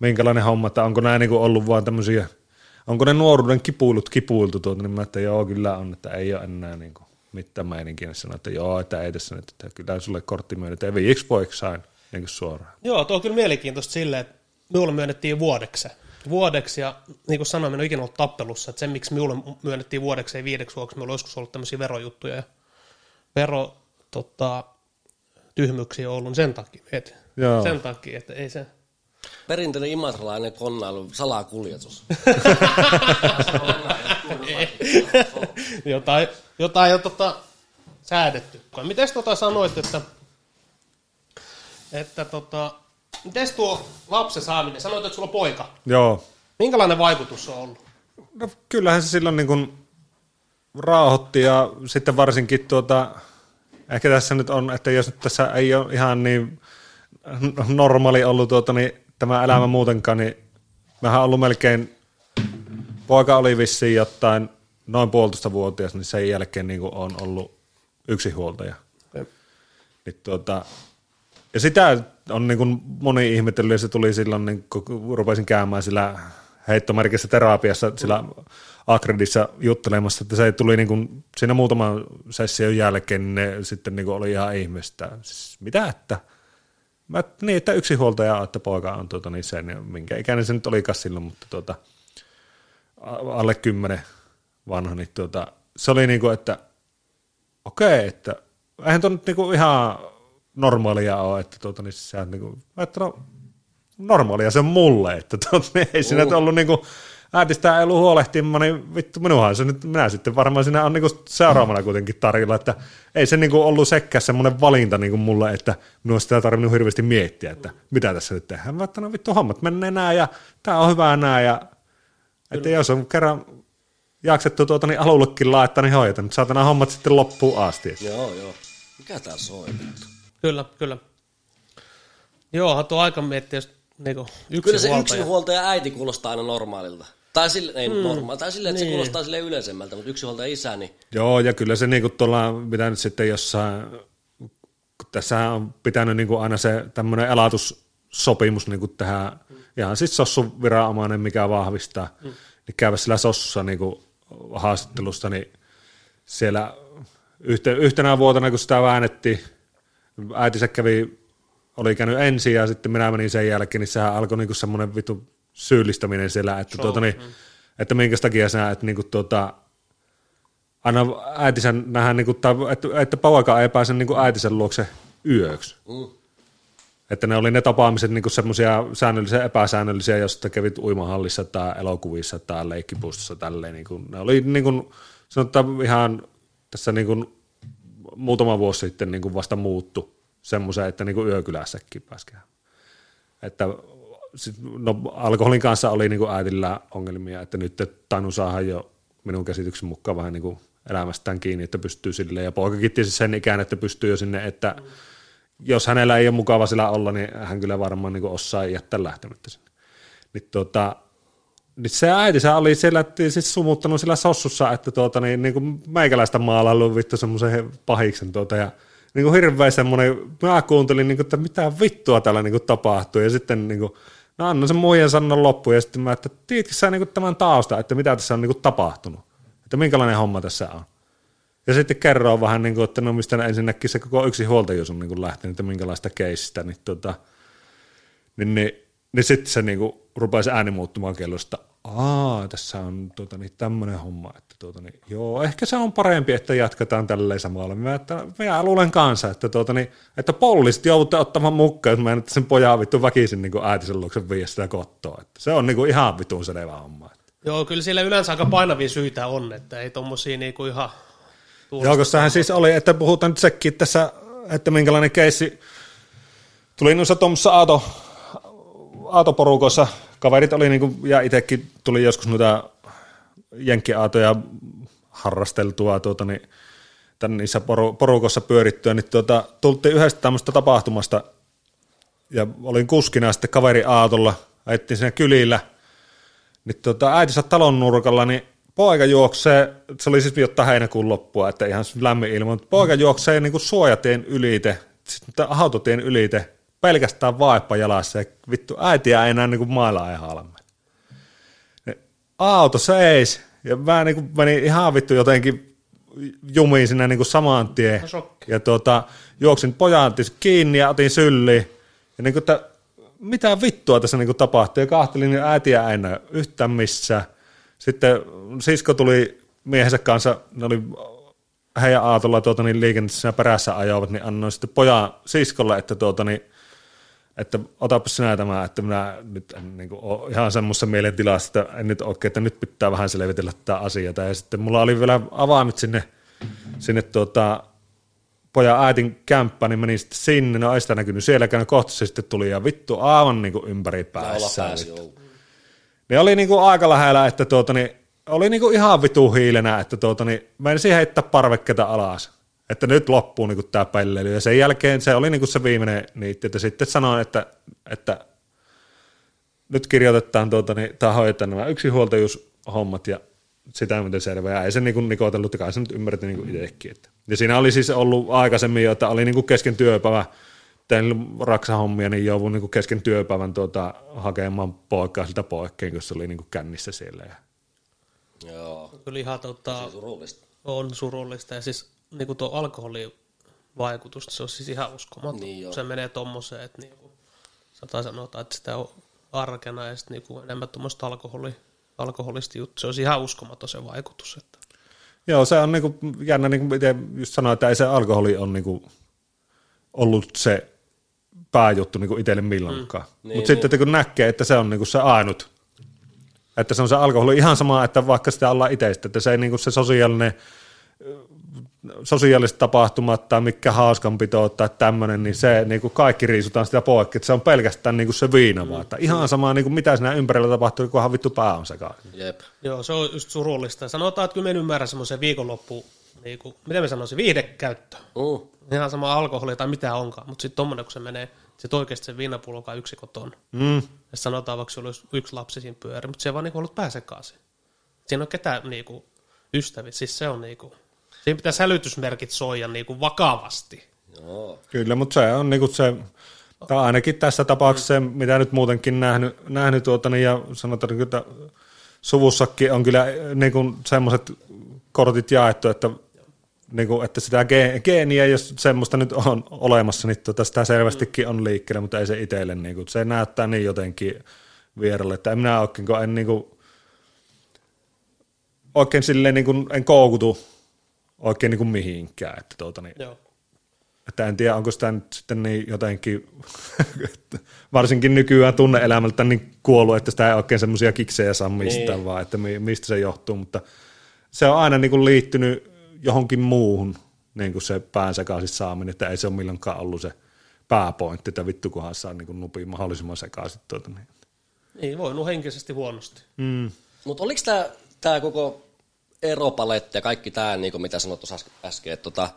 Speaker 3: minkälainen homma, että onko nämä niin kuin ollut vaan tämmöisiä, onko ne nuoruuden kipuilut kipuiltu, tuota, niin mä että joo, kyllä on, että ei ole enää niin kuin mitään meininkiä, niin sanoin, että joo, että ei tässä nyt, että kyllä sulle kortti myönnetään, viiksi poiksi sain niin kuin suoraan.
Speaker 1: Joo, tuo on kyllä mielenkiintoista silleen, että minulle myönnettiin vuodeksi. Vuodeksi, ja niin kuin sanoin, minä olen ikinä ollut tappelussa, että se, miksi minulle myönnettiin vuodeksi, ei viideksi vuodeksi, minulla on joskus ollut tämmöisiä verojuttuja, ja vero, tota, tyhmyksiä ollut sen takia, et,
Speaker 3: Joo.
Speaker 1: sen takia, että ei se,
Speaker 2: Perinteinen imatralainen konnailu, salakuljetus.
Speaker 1: jotain, jotain jo tota, säädetty. Miten tota sanoit, että, että tota, miten tuo lapsen saaminen, sanoit, että sulla on poika.
Speaker 3: Joo,
Speaker 1: Minkälainen vaikutus se on ollut?
Speaker 3: No kyllähän se silloin niin kuin rauhoitti ja sitten varsinkin tuota, ehkä tässä nyt on, että jos nyt tässä ei ole ihan niin normaali ollut tuota, niin tämä elämä muutenkaan, niin mähän ollut melkein, poika oli vissiin jotain noin puolitoista vuotias, niin sen jälkeen niin on ollut yksinhuoltaja. Niin tuota, ja sitä on niin kuin moni ihmetellyt, ja se tuli silloin, niin kun rupesin käymään sillä heittomerkissä terapiassa sillä Akredissa juttelemassa, että se tuli niin kuin siinä muutaman session jälkeen, niin ne sitten niin kuin oli ihan ihmeestä. Siis mitä, että Mä, niin, että yksi huoltaja, että poika on tuota, niin sen, minkä ikäinen se nyt olikaan silloin, mutta tuota, alle kymmenen vanha, niin tuota, se oli niin kuin, että okei, että eihän tuo nyt niin kuin ihan normaalia ole, että tuota, niin se on niin kuin, että no, normaalia se on mulle, että tuota, niin ei siinä nyt ollut niin kuin, äitistä ei ollut huolehtimaan, niin vittu minuhan se nyt, minä sitten varmaan siinä on niinku seuraavana kuitenkin tarjolla, että ei se niinku ollut sekään semmoinen valinta niinku mulle, että minun sitä tarvinnut hirveästi miettiä, että mitä tässä nyt tehdään. Mä että no vittu hommat menee näin ja tämä on hyvä näin ja että jos on kerran jaksettu tuota niin alullekin laittaa, niin hoidetaan, mutta saatana hommat sitten loppuun asti.
Speaker 2: joo, joo. Mikä tää soi vittu?
Speaker 1: Kyllä, kyllä. Joo, tuo aika miettiä, jos niinku yksi
Speaker 2: Kyllä se
Speaker 1: huoltaja.
Speaker 2: yksinhuoltaja äiti kuulostaa aina normaalilta. Tai sille, ei mm. normaali, tai sille, että niin. se kuulostaa sille yleisemmältä, mutta yksinhuoltaja isä, niin
Speaker 3: Joo, ja kyllä se niinku tuolla mitä nyt sitten jossain, kun tässä on pitänyt niinku aina se tämmöinen elatussopimus niinku tähän, ihan siis sossun viranomainen, mikä vahvistaa, mm. niin käydä sillä sossussa niinku haastattelussa, niin siellä yhte, yhtenä vuotena, kun sitä väännettiin, äitinsä kävi, oli käynyt ensin ja sitten minä menin sen jälkeen, niin sehän alkoi niinku semmoinen vittu syyllistäminen siellä, että, tuota, niin, että minkä takia sä et niinku tuota, aina äitinsä nähdään, niin kuin, että, että poika ei pääse niin kuin äitinsä luokse yöksi. Mm. Että ne oli ne tapaamiset niin semmoisia säännöllisiä epäsäännöllisiä, jos kävit uimahallissa tai elokuvissa tai leikkipuistossa tälleen. Niin kuin, ne oli niin kuin, sanotaan ihan tässä niin kuin, muutama vuosi sitten niin kuin vasta muuttu semmoiseen, että niin kuin yökylässäkin pääsi Että no, alkoholin kanssa oli niin kuin äitillä ongelmia, että nyt tainnut saada jo minun käsityksen mukaan vähän niin kuin elämästään kiinni, että pystyy silleen, ja poikakin tietysti sen ikään, että pystyy jo sinne, että jos hänellä ei ole mukava sillä olla, niin hän kyllä varmaan niin osaa jättää lähtemättä sinne. Niin, tuota, niin se äitinsä oli siellä siis sumuttanut sillä sossussa, että tuota, niin, niin kuin meikäläistä maalailu vittu semmoisen pahiksen tuota, ja niin kuin hirveä semmoinen, mä kuuntelin, niin kuin, että mitä vittua täällä niin kuin tapahtuu, ja sitten niin kuin, no annan sen muijan sanon loppuun, ja sitten mä, että tiedätkö sä niin tämän tausta, että mitä tässä on niin tapahtunut, että minkälainen homma tässä on. Ja sitten kerroa vähän, niin kuin, että no mistä ensinnäkin se koko yksi huoltajuus on niin lähtenyt, että minkälaista keisistä, niin, tota, niin, niin, niin sitten se niin kuin, rupesi ääni muuttumaan kellosta. Aa, tässä on tota, niin, tämmöinen homma, että tuota, niin, joo, ehkä se on parempi, että jatketaan tälleen samalla. Mä, että, minä luulen kanssa, että, tuota, niin, että poliisit joudutte ottamaan mukaan, että mä en että sen pojaa vittu väkisin niin äitisen luoksen viiä sitä kottoa. Että se on niin kuin, ihan vitun selvä homma.
Speaker 1: Joo, kyllä siellä yleensä aika painavia syitä on, että ei tommosia niin kuin ihan
Speaker 3: Joo, koska sehän siis oli, että puhutaan nyt sekin tässä, että minkälainen keissi tuli noissa tuommoissa Aato, Aato-porukoissa, kaverit oli niinku, ja itsekin tuli joskus noita jenkkiaatoja harrasteltua tuota, niin, tämän niissä poru, porukossa pyörittyä, niin tuota, tultiin yhdestä tämmöistä tapahtumasta. Ja olin kuskina sitten kaveri Aatolla, ajettiin siinä kylillä, niin tuota, äitinsä talon nurkalla, niin poika juoksee, se oli siis viottaa heinäkuun loppua, että ihan lämmin ilma, mutta poika juoksee niin kuin suojatien ylite, sitten autotien ylite, pelkästään vaippa jalassa ja vittu äitiä ei enää niin kuin mailla ei halme. Auto seis ja mä niin kuin menin ihan vittu jotenkin jumiin sinne niin kuin saman tien. Ja tuota, juoksin pojan kiinni ja otin sylliin. Ja niin kuin, että mitä vittua tässä niin kuin tapahtui. Ja kahtelin niin äitiä ei näy yhtään missään. Sitten sisko tuli miehensä kanssa, ne oli heidän aatolla tuota, niin liikenteessä perässä ajoivat, niin annoin sitten pojan siskolle, että, tuota, niin, että otapa sinä tämä, että minä nyt en niin kuin, ole ihan semmoisessa mielentilassa, että en nyt oikein, että nyt pitää vähän selvitellä tätä asiaa. Ja sitten mulla oli vielä avaamit sinne, sinne tuota, pojan äitin kämppä, niin menin sitten sinne, no ei sitä näkynyt sielläkään, kohta se sitten tuli ja vittu aivan niin kuin ympäri päässä. Pääsi, niin oli niinku aika lähellä, että tuota, niin, oli niinku ihan vitu hiilenä, että tuota, niin, menisin heittää parvekkeita alas. Että nyt loppuu niinku tämä pelleily. Ja sen jälkeen se oli niinku se viimeinen niitti, että sitten sanoin, että, että nyt kirjoitetaan tuota, niin, tai hoidetaan nämä yksinhuoltajuushommat ja sitä miten selvä. Ja ei se niinku nikotellut, kai se nyt ymmärretti niinku itsekin. Että. Ja siinä oli siis ollut aikaisemmin jo, että oli niinku kesken työpäivä, tein raksahommia, niin jouduin niin kesken työpäivän tuota, hakemaan poikaa siltä poikkeen, kun se oli niin kännissä siellä. Ja...
Speaker 2: Joo.
Speaker 1: Kyllä ihan tota,
Speaker 2: surullista.
Speaker 1: on surullista. Ja siis niin kuin tuo alkoholin vaikutus, se on siis ihan uskomaton. Niin se menee tommoseen, että niin kuin, sata sanotaan, että sitä on arkena ja sitten niin enemmän tuommoista alkoholi, alkoholista juttu. Se on ihan uskomaton se vaikutus. Että.
Speaker 3: Joo, se on niin kuin, jännä, niin kuin just sanoin, että ei se alkoholi on niin kuin, ollut se pääjuttu niin itselle milloinkaan. Mm. Niin, Mutta niin. sitten kun näkee, että se on niin kuin se ainut, että se on se alkoholi ihan sama, että vaikka sitä ollaan itseistä, että se ei niin kuin se sosiaalinen sosiaaliset tapahtumat tai mikä hauskanpito tai tämmöinen, niin se niin kuin kaikki riisutaan sitä poikki, että se on pelkästään niin kuin se viina mm. vaan. Että ihan sama, niin kuin mitä siinä ympärillä tapahtuu, kunhan vittu pää on sekaisin.
Speaker 1: Jep. Joo, se on just surullista. Sanotaan, että kyllä me ymmärrän semmoisen viikonloppu, niin kuin, miten me sanoisin, viihdekäyttö. Uh ihan sama alkoholi tai mitä onkaan, mutta sitten tommonen, kun se menee, se oikeasti se viinapullo on yksi koton. Mm. Ja sanotaan vaikka sulla olisi yksi lapsi siinä pyöri, mutta se vaan niinku ollut pääsekaisin. Siinä on ketään niinku ystävät, siis se on niinku, siinä pitää sälytysmerkit soija niinku vakavasti.
Speaker 2: Joo.
Speaker 3: Kyllä, mutta se on niinku se, tai ainakin tässä tapauksessa se, mitä nyt muutenkin nähnyt, nähnyt tuota, niin, ja sanotaan, että suvussakin on kyllä niin semmoiset kortit jaettu, että niin kuin, että sitä geeniä, jos semmoista nyt on olemassa, niin tota, sitä selvästikin on liikkeellä, mutta ei se itselle, niin kuin, se näyttää niin jotenkin vieralle, että en minä oikein, en, niin kuin, oikein silleen niin kuin, en koukutu oikein niin kuin mihinkään. Että, tuota, niin,
Speaker 1: Joo.
Speaker 3: että en tiedä, onko sitä nyt sitten niin jotenkin, varsinkin nykyään tunne-elämältä niin kuollut, että sitä ei oikein semmoisia kiksejä saa mistään, niin. vaan että mi- mistä se johtuu, mutta se on aina niin kuin liittynyt johonkin muuhun niin kuin se pään sekaisin saaminen, että ei se ole milloinkaan ollut se pääpointti, että vittu kunhan saa niin kuin nupiin mahdollisimman sekaisin. Tuota, niin.
Speaker 1: Niin, voinut henkisesti huonosti.
Speaker 3: mm.
Speaker 2: Mutta oliko tämä tää koko eropaletti ja kaikki tämä, niinku, mitä sanoit tuossa äsken, että tota,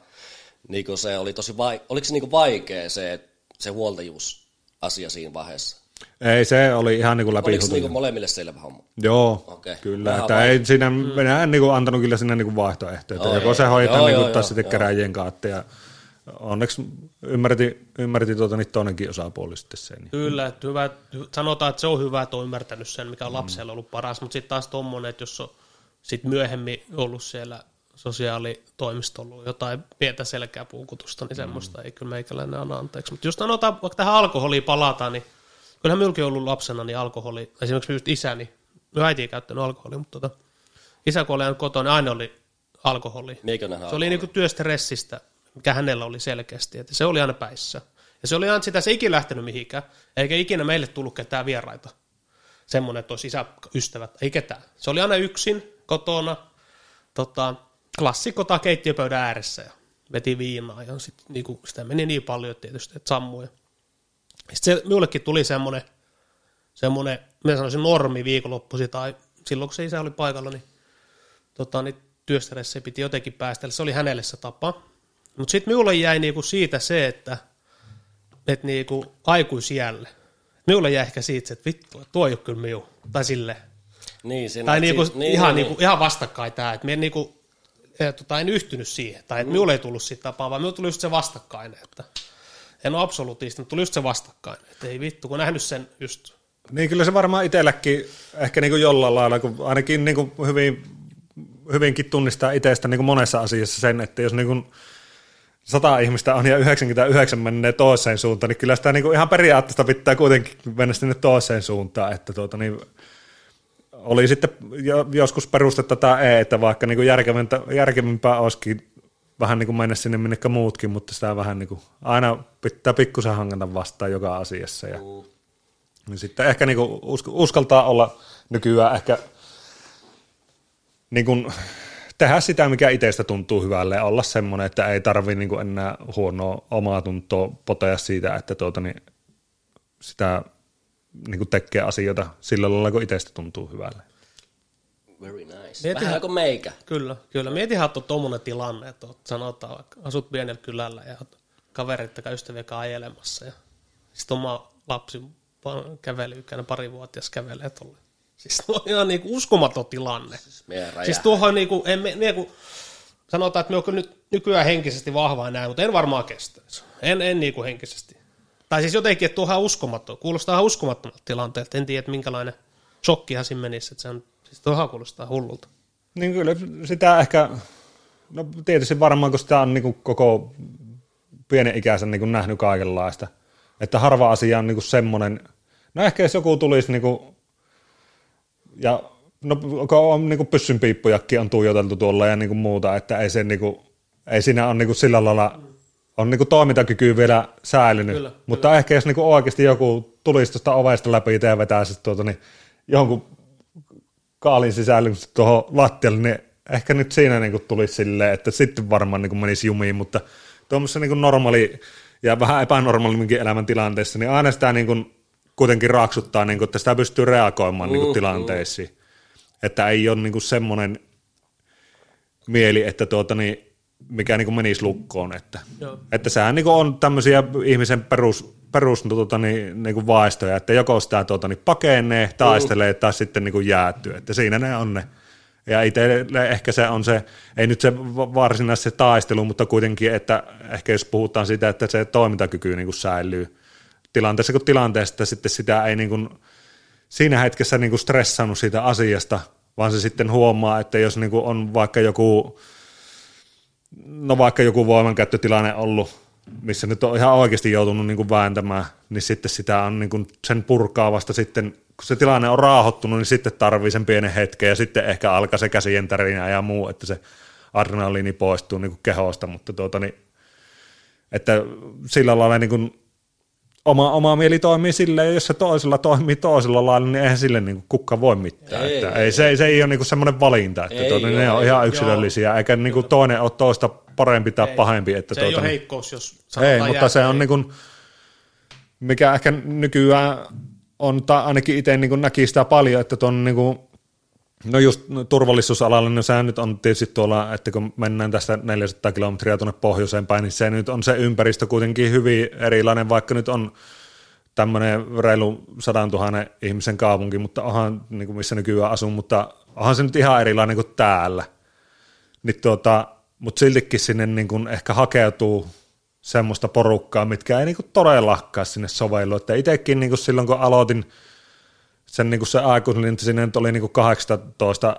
Speaker 2: niinku se oli tosi vai, oliko se niinku vaikea se, se huoltajuusasia siinä vaiheessa?
Speaker 3: Ei, se oli ihan niin kuin läpi
Speaker 2: Oliko se niinku molemmille selvä homma?
Speaker 3: Joo,
Speaker 2: Okei.
Speaker 3: kyllä.
Speaker 2: Vähän
Speaker 3: Että
Speaker 2: vai-
Speaker 3: ei siinä, mm. minä en niin kuin antanut kyllä sinne niin kuin vaihtoehtoja. Joko
Speaker 2: joo,
Speaker 3: se
Speaker 2: joo.
Speaker 3: hoitaa
Speaker 2: Joo,
Speaker 3: niin
Speaker 2: joo,
Speaker 3: kuin,
Speaker 2: joo,
Speaker 3: sitten
Speaker 2: joo.
Speaker 3: keräjien kautta. Ja onneksi ymmärti, ymmärti tuota, niin toinenkin osapuoli sitten sen.
Speaker 1: Kyllä, että hyvä, sanotaan, että se on hyvä, että on ymmärtänyt sen, mikä on lapsella ollut paras, mutta sitten taas tuommoinen, että jos on sit myöhemmin ollut siellä sosiaalitoimistolla jotain pientä selkääpuukutusta, niin semmoista ei kyllä meikäläinen anna anteeksi. Mutta jos sanotaan, vaikka tähän alkoholiin palataan, niin kyllähän minullakin ollut lapsena niin alkoholi, esimerkiksi just isäni, no äiti ei käyttänyt alkoholia, mutta tota, isä kun oli kotona, niin aina oli alkoholi.
Speaker 2: Meikäläinen
Speaker 1: Se oli niinku työstressistä, mikä hänellä oli selkeästi, että se oli aina päissä. Ja se oli aina sitä, se ei ikinä lähtenyt mihinkään, eikä ikinä meille tullut ketään vieraita. Semmoinen, että olisi isäystävät, ei ketään. Se oli aina yksin kotona, tota, klassikkota keittiöpöydän ääressä ja veti viinaa ja sit, niinku, sitä meni niin paljon tietysti, että sammui. Sitten se, minullekin tuli semmoinen, semmoinen, mä sanoisin normi viikonloppusi tai silloin kun se isä oli paikalla, niin, tota, niin työstäressä piti jotenkin päästellä. Se oli hänelle se tapa. Mutta sitten minulle jäi niinku siitä se, että et niinku aikuisiälle. Minulle jäi ehkä siitä, se, että vittu, tuo ei ole kyllä miu. Tai sille.
Speaker 2: Niin, siinä,
Speaker 1: Tai niinku,
Speaker 2: siis-
Speaker 1: niin, ihan, niin, niinku, ihan vastakkain tämä. Että minä niinku, eh, tota, en yhtynyt siihen. Tai että minulle ei tullut siitä tapaa, vaan minulle tuli just se vastakkainen. Että en ole absoluuttista, mutta tuli just se vastakkainen. Että ei vittu, kun nähnyt sen just
Speaker 3: Niin kyllä se varmaan itselläkin ehkä niin kuin jollain lailla, kun ainakin niin kuin hyvin, hyvinkin tunnistaa itsestä niin kuin monessa asiassa sen, että jos niin kuin sata ihmistä on ja 99 menee toiseen suuntaan, niin kyllä sitä niin kuin ihan periaatteesta pitää kuitenkin mennä sinne toiseen suuntaan, että tuota niin, oli sitten jo, joskus perustetta tai ei, että vaikka niin kuin järkevintä, järkevimpää olisikin vähän niin kuin mennä sinne minnekä muutkin, mutta sitä vähän niin kuin, aina pitää pikkusen hangata vastaan joka asiassa ja niin sitten ehkä niinku usk- uskaltaa olla nykyään ehkä niinku tehdä sitä, mikä itsestä tuntuu hyvälle olla semmoinen, että ei tarvi niinku enää huonoa omaa tuntoa potea siitä, että tuota, niin sitä niinku tekee asioita sillä lailla, kun itsestä tuntuu hyvälle.
Speaker 2: Very nice.
Speaker 1: Mietihän-
Speaker 2: Vähän kuin meikä.
Speaker 1: Kyllä, kyllä. Mietihän, että on tuommoinen tilanne, että oot, sanotaan vaikka asut pienellä kylällä ja oot kaverit tai ystäviä kanssa ajelemassa ja sitten oma lapsi käveli ikäinen parivuotias kävelee tuolle. Siis tuo on ihan niinku uskomaton tilanne.
Speaker 2: Räjä.
Speaker 1: Siis tuohon niinku, en, kun sanotaan, että me on kyllä nyt nykyään henkisesti vahvaa näin, mutta en varmaan kestäisi. En, en niinku henkisesti. Tai siis jotenkin, että tuohan on uskomaton. Kuulostaa uskomattomalta tilanteelta. En tiedä, että minkälainen shokkihan siinä menisi. Että se on, siis tuohan kuulostaa hullulta.
Speaker 3: Niin kyllä sitä ehkä, no tietysti varmaan kun sitä on niin koko pienen ikäisen niin nähnyt kaikenlaista, että harva asia on niin semmoinen, no ehkä jos joku tulisi niin kuin, ja no on niin pyssynpiippujakin on tuijoteltu tuolla ja niin muuta, että ei, se, niin kuin, ei siinä ole niin sillä lailla, on niin toimintakyky vielä säilynyt,
Speaker 1: Kyllä,
Speaker 3: mutta ehkä jos niin oikeasti joku tulisi tuosta ovesta läpi ja vetäisi tuota, niin jonkun kaalin sisällä tuohon lattialle, niin ehkä nyt siinä niin kuin tulisi silleen, että sitten varmaan niin kuin menisi jumiin, mutta tuommoisessa niin kuin normaali ja vähän epänormaalimminkin elämäntilanteessa, niin aina sitä niin kuin kuitenkin raaksuttaa, niin kuin, että sitä pystyy reagoimaan niin kuin tilanteisiin. Että ei ole niin kuin semmoinen mieli, että tuota, niin, mikä niin kuin menisi lukkoon. Että,
Speaker 1: Joo.
Speaker 3: että sehän niin kuin on tämmöisiä ihmisen perus, perus tuota, niin, niin kuin vaistoja, että joko sitä tuota, niin pakenee, taistelee tai sitten niin kuin jäätyy. Että siinä ne on ne. Ja itselle ehkä se on se, ei nyt se va- varsinaisesti se taistelu, mutta kuitenkin, että ehkä jos puhutaan siitä, että se toimintakyky niin kuin säilyy tilanteessa kuin tilanteessa, että sitten sitä ei niin kuin, siinä hetkessä niin kuin stressannut siitä asiasta, vaan se sitten huomaa, että jos niin kuin on vaikka joku, no vaikka joku voimankäyttötilanne ollut, missä nyt on ihan oikeasti joutunut niin kuin vääntämään, niin sitten sitä on niin kuin sen purkaa vasta sitten, kun se tilanne on raahottunut, niin sitten tarvii sen pienen hetken ja sitten ehkä alkaa se käsien tärinä ja muu, että se adrenaliini poistuu niin kuin kehosta, mutta tuota, niin, että sillä lailla niin kuin, oma, oma mieli toimii silleen, jos se toisella toimii toisella lailla, niin eihän sille niin kukka voi mitään. Ei, että ei, ei, se, se ei ole niin semmoinen valinta, että ei, tuota, joo, ne on ihan yksilöllisiä, joo. eikä niin kuin toinen ole toista parempi tai ei, pahempi. Että
Speaker 1: se
Speaker 3: tuota,
Speaker 1: ei ole heikkous, jos
Speaker 3: Ei, mutta se on niin kuin, mikä ehkä nykyään on, tai ainakin itse niin näki sitä paljon, että tuon niin kuin, No just turvallisuusalalla, no sehän nyt on tietysti tuolla, että kun mennään tästä 400 kilometriä tuonne pohjoiseen päin, niin se nyt on se ympäristö kuitenkin hyvin erilainen, vaikka nyt on tämmöinen reilu 100 000 ihmisen kaupunki, mutta onhan, niin kuin missä nykyään asun, mutta onhan se nyt ihan erilainen kuin täällä. Niin tuota, mutta siltikin sinne niin kuin ehkä hakeutuu semmoista porukkaa, mitkä ei niin kuin todellakaan sinne sovellu. Että itsekin niin kuin silloin, kun aloitin – sen niin kuin se aikuinen, sinne nyt oli niin kuin 18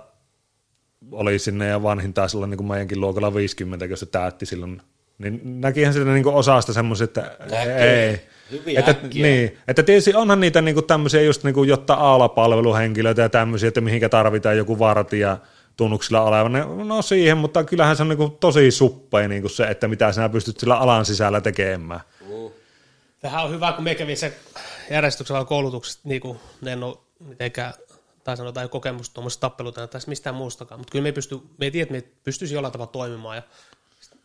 Speaker 3: oli sinne ja vanhin taisi olla niin kuin meidänkin luokalla 50, kun se täytti silloin. Niin näkihän sitä niin osasta semmoisia, että Näkee. ei.
Speaker 2: Hyviä
Speaker 3: että,
Speaker 2: äkkiä.
Speaker 3: niin, että tietysti onhan niitä niin kuin tämmöisiä just niin kuin, jotta alapalveluhenkilöitä ja tämmöisiä, että mihinkä tarvitaan joku vartija tunnuksilla olevan. No siihen, mutta kyllähän se on niin kuin tosi suppea niin kuin se, että mitä sinä pystyt sillä alan sisällä tekemään.
Speaker 1: Mm. Tähän on hyvä, kun me kävin se järjestyksellä koulutuksesta, niin kuin ne en ole mitenkään, tai sanotaan kokemusta tuommoista tappeluta tai mistään muustakaan, mutta kyllä me ei, pysty, me ei tiedä, että me pystyisi jollain tavalla toimimaan, ja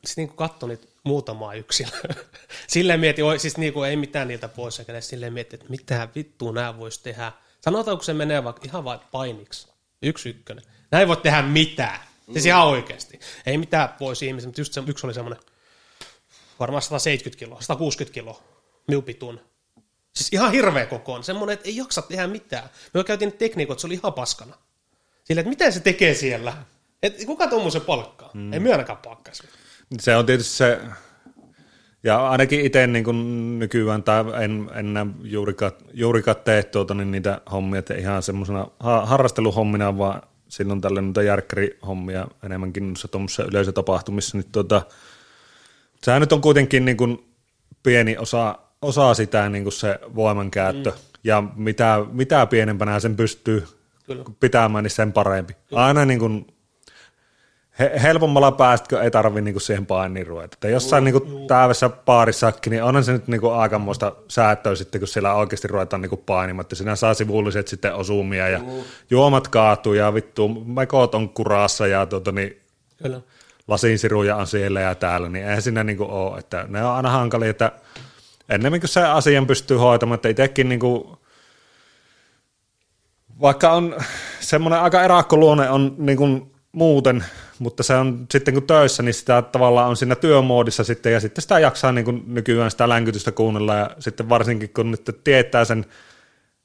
Speaker 1: sitten niin katsoin niitä muutamaa yksilöä. silleen mietin, siis niin kuin ei mitään niiltä pois, eikä silleen mietin, että mitä vittua nämä voisi tehdä. Sanotaanko se menee vaikka ihan vain painiksi, yksi ykkönen. Näin ei voi tehdä mitään, siis mm. ihan oikeasti. Ei mitään voisi ihmisiä, mutta just se, yksi oli semmoinen, varmaan 170 kiloa, 160 kiloa, minun pituun. Siis ihan hirveä kokoon. Semmoinen, että ei jaksa tehdä mitään. Me käytiin tekniikot, se oli ihan paskana. Sillä, että mitä se tekee siellä? Et kuka tuommoisen palkkaa? Mm. Ei myönnäkään palkkaisi.
Speaker 3: Se on tietysti se, ja ainakin itse niin kuin nykyään, tai en, en näe juurikaan, juurikaan tee tuota, niin niitä hommia, että ihan semmoisena harrasteluhommina, vaan silloin tällä niitä järkkärihommia enemmänkin tuommoisissa yleisötapahtumissa, niin tuota, sehän nyt on kuitenkin niin kuin pieni osa osaa sitä niin kuin se voimankäyttö, mm. ja mitä, mitä pienempänä sen pystyy Kyllä. pitämään, niin sen parempi. Kyllä. Aina niin kuin, he, helpommalla päästkö ei tarvi niin kuin siihen painiin ruveta. Että jossain niin kuin täydessä paarissakin, niin onhan se nyt niin kuin aikamoista säätöä sitten, kun siellä oikeasti ruvetaan niin kuin painimaan. Että sinä saa sivulliset sitten osumia ja Juu. juomat kaatuu ja vittu mekot on kurassa ja tuota, niin Kyllä. lasinsiruja on siellä ja täällä, niin eihän siinä niin kuin ole. Että ne on aina hankalia, että ennemmin kuin se asian pystyy hoitamaan, että itsekin niin kuin, vaikka on semmoinen aika erakkoluonne on niin kuin muuten, mutta se on sitten kun töissä, niin sitä tavallaan on siinä työmoodissa sitten, ja sitten sitä jaksaa niin kuin nykyään sitä länkytystä kuunnella, ja sitten varsinkin kun nyt tietää sen,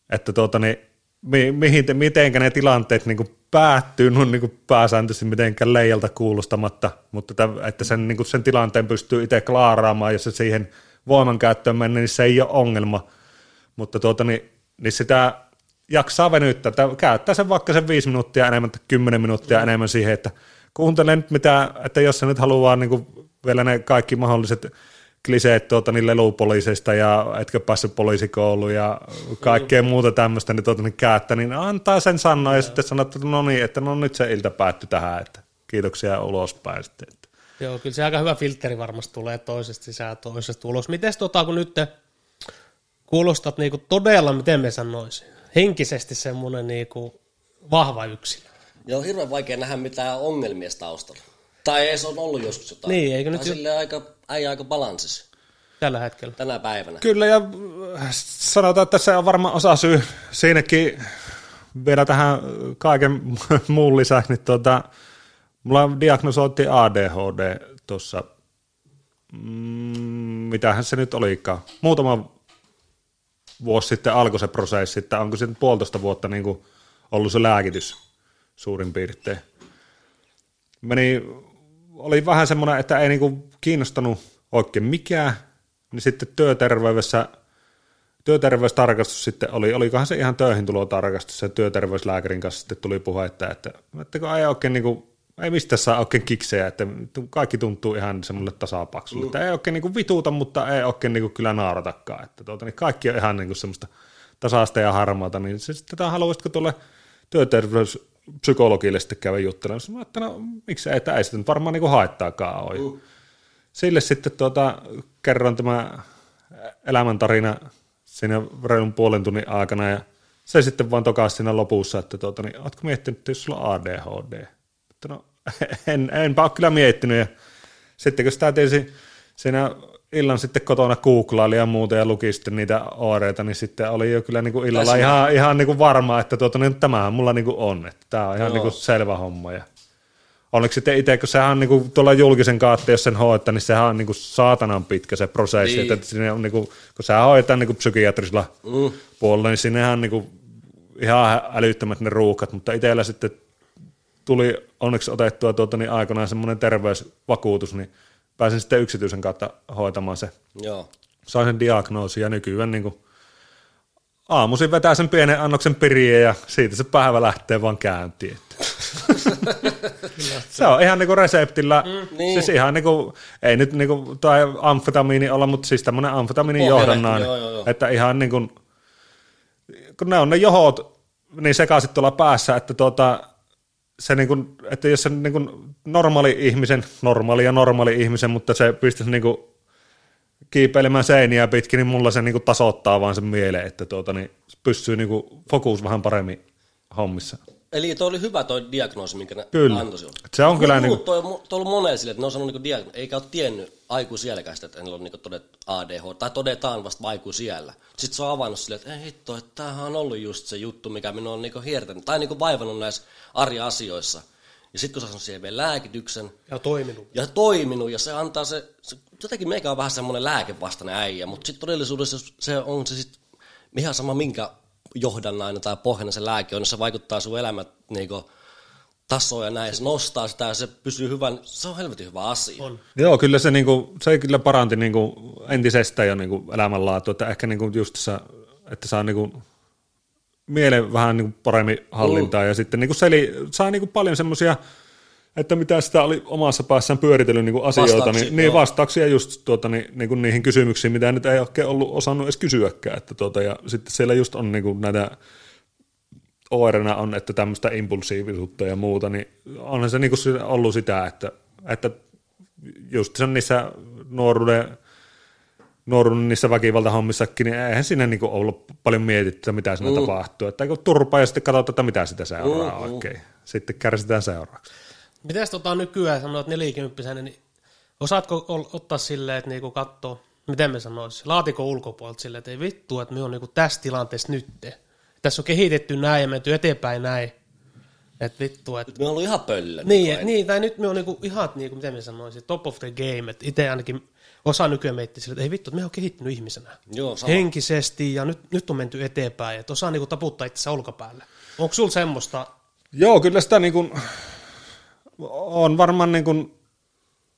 Speaker 3: että tuota, niin, mi, mihin, mitenkä ne tilanteet niin kuin päättyy, no niin kuin pääsääntöisesti mitenkään leijalta kuulostamatta, mutta että sen, niin kuin sen tilanteen pystyy itse klaaraamaan, ja se siihen – voimankäyttöön mennä, niin se ei ole ongelma. Mutta tuota, niin, niin sitä jaksaa venyttää, että käyttää sen vaikka sen viisi minuuttia enemmän tai kymmenen minuuttia mm. enemmän siihen, että kuuntele nyt mitä, että jos sä nyt haluaa niin kuin vielä ne kaikki mahdolliset kliseet tuota, niin lelupoliiseista ja etkö päässyt poliisikouluun ja kaikkea mm. muuta tämmöistä, niin, tuota, niin käyttä, niin antaa sen sanoa ja, ja sitten sanoo, että no niin, että no nyt se ilta päättyi tähän, että kiitoksia ulospäin sitten.
Speaker 1: Joo, kyllä se aika hyvä filteri varmasti tulee toisesta sisään toisesta ulos. Miten tota, kun nyt te kuulostat niinku todella, miten me sanoisin, henkisesti semmoinen niinku vahva yksilö.
Speaker 2: Joo, on hirveän vaikea nähdä mitään ongelmia taustalla. Tai ei se on ollut joskus jotain.
Speaker 1: Niin, eikö nyt...
Speaker 2: Sille aika, äijä aika balanssissa.
Speaker 1: Tällä hetkellä.
Speaker 2: Tänä päivänä.
Speaker 3: Kyllä, ja sanotaan, että se on varmaan osa syy siinäkin vielä tähän kaiken muun lisäksi, niin tuota, Mulla diagnosoitiin ADHD tuossa, mm, mitähän se nyt olikaan, muutama vuosi sitten alkoi se prosessi, että onko se nyt puolitoista vuotta niin kuin ollut se lääkitys suurin piirtein. Meni, oli vähän semmoinen, että ei niin kuin kiinnostanut oikein mikään, niin sitten työterveydessä, työterveystarkastus sitten oli, olikohan se ihan töihin tulotarkastus, se työterveyslääkärin kanssa sitten tuli että, että, että kun ei oikein niin kuin ei mistä saa oikein kiksejä, että kaikki tuntuu ihan semmoille tasapaksulle. Mm. ei oikein niin vituuta, mutta ei oikein niin kyllä naaratakaan. Että tuota, niin kaikki on ihan niin semmoista tasaista ja harmaata, niin se, tätä haluaisitko tuolle työterveys psykologille sitten kävin juttelemaan. Mä että no miksi ei, että ei sitten varmaan niin haittaakaan ole. Mm. Sille sitten tuota, kerron tämä elämäntarina siinä reilun puolen tunnin aikana ja se sitten vaan tokaasi siinä lopussa, että tuota, niin, ootko miettinyt, että jos sulla on ADHD? Että no, en, enpä ole kyllä miettinyt ja sitten kun sitä tietysti siinä illan sitten kotona googlaili ja muuta ja luki sitten niitä oireita, niin sitten oli jo kyllä niin kuin illalla ihan, ihan niin kuin varma, että tuota, niin tämähän mulla niin kuin on, että tämä on ihan niin kuin selvä homma. Ja onneksi sitten itse, kun sehän on niin kuin tuolla julkisen kautta, jos sen hoitaa, niin sehän on niin kuin saatanan pitkä se prosessi, niin. että sinne on niin kuin, kun sehän hoitaa niin kuin psykiatrisella mm. puolella, niin sinnehän on niin kuin ihan älyttömät ne ruuhkat, mutta itsellä sitten tuli onneksi otettua tuota, niin aikanaan semmoinen terveysvakuutus, niin pääsin sitten yksityisen kautta hoitamaan se.
Speaker 2: Joo.
Speaker 3: Sain sen diagnoosin ja nykyään niin kuin aamuisin vetää sen pienen annoksen piriä ja siitä se päivä lähtee vaan käyntiin. se on ihan niinku reseptillä, mm, niin. siis ihan niinku, ei nyt niinku tai amfetamiini olla, mutta siis tämmöinen amfetamiinin johdannainen, joo, joo, joo. että ihan niinku, kun ne on ne johot niin sekaisin tuolla päässä, että tuota, se niin kuin, että jos se niin kuin normaali ihmisen, normaali ja normaali ihmisen, mutta se pystyisi niin kuin kiipeilemään seiniä pitkin, niin mulla se niin kuin tasoittaa vaan sen mieleen, että tuota, niin pystyy niin kuin fokus vähän paremmin hommissa.
Speaker 2: Eli tuo oli hyvä tuo diagnoosi, minkä ne
Speaker 3: kyllä.
Speaker 2: antoi sinulle.
Speaker 3: Se on kyllä...
Speaker 2: Niin... Tuo, tuo on ollut monelle sille, että ne on sanonut niin diagnoosi, eikä ole tiennyt aikuisielläkään sitä, että niillä on niin todettu ADH, tai todetaan vasta aikuisiellä. Sitten se on avannut silleen, että ei hitto, että tämähän on ollut just se juttu, mikä minua on niin hiertänyt, tai niin vaivannut näissä arja-asioissa. Ja sitten kun sä saanut siihen vielä lääkityksen.
Speaker 1: Ja toiminut.
Speaker 2: Ja toiminut, ja se antaa se, se jotenkin meikä on vähän semmoinen lääkevastainen äijä, mutta sitten todellisuudessa se on se sitten ihan sama minkä johdannainen tai pohjana se lääke on, niin se vaikuttaa sun elämät niin tasoa ja näin, se nostaa sitä ja se pysyy hyvän, se on helvetin hyvä asia. On.
Speaker 3: Joo, kyllä se, niinku, se kyllä paranti niinku, entisestään jo niinku, elämänlaatu, että ehkä niinku, just se, että saa niinku, mielen vähän niinku, paremmin hallintaa mm. ja sitten niinku, seli, saa niinku, paljon semmoisia että mitä sitä oli omassa päässään pyöritellyt niin asioita, Vastauksia, niin, niin vastauksia just tuota, niin, niin kuin niihin kysymyksiin, mitä nyt ei oikein ollut osannut edes kysyäkään. Että tuota, ja sitten siellä just on niin kuin näitä oireena on, että tämmöistä impulsiivisuutta ja muuta, niin onhan se niin kuin ollut sitä, että, että just sen niissä nuoruuden, nuoruuden niissä väkivaltahommissakin, niin eihän siinä niin kuin ollut paljon mietitty, mitä siinä mm. tapahtuu. Että turpaa ja sitten katsotaan, että mitä sitä seuraa mm, oikein. Sitten kärsitään seuraavaksi.
Speaker 1: Mites tota nykyään sanoit nelikymppisenä, niin osaatko ottaa silleen, että niinku katsoo, miten me sanois, laatikon ulkopuolelta silleen, että ei vittu, että me on niinku tässä tilanteessa nyt. Tässä on kehitetty näin ja menty eteenpäin näin. Että vittu, että...
Speaker 2: Me on ollut ihan pöllö.
Speaker 1: Niin, et, niin, tai nyt me on niinku ihan, niinku, miten me sanoisin, top of the game. Että itse ainakin osa nykyään meitti sille, että ei vittu, että me on kehittynyt ihmisenä.
Speaker 2: Joo, sama.
Speaker 1: Henkisesti ja nyt, nyt on menty eteenpäin. Että osaa niinku taputtaa itse olkapäälle. Onko sulla semmoista?
Speaker 3: Joo, kyllä sitä niinku, on varmaan, niin kuin,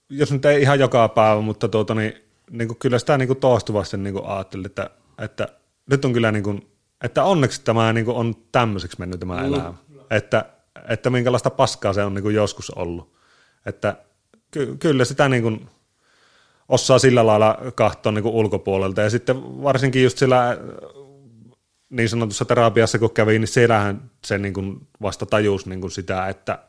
Speaker 3: jos nyt ei ihan joka päivä, mutta tuota, niin, niin kuin kyllä sitä niin kuin toistuvasti niin kuin ajattelin, että, että nyt on kyllä, niin kuin, että onneksi tämä niin kuin on tämmöiseksi mennyt tämä mm. elämä. Että, että minkälaista paskaa se on niin kuin joskus ollut. Että ky, kyllä sitä niin kuin osaa sillä lailla katsoa niin kuin ulkopuolelta. Ja sitten varsinkin just sillä niin sanotussa terapiassa, kun kävi, niin siellähän se niin kuin vasta tajusi niin kuin sitä, että –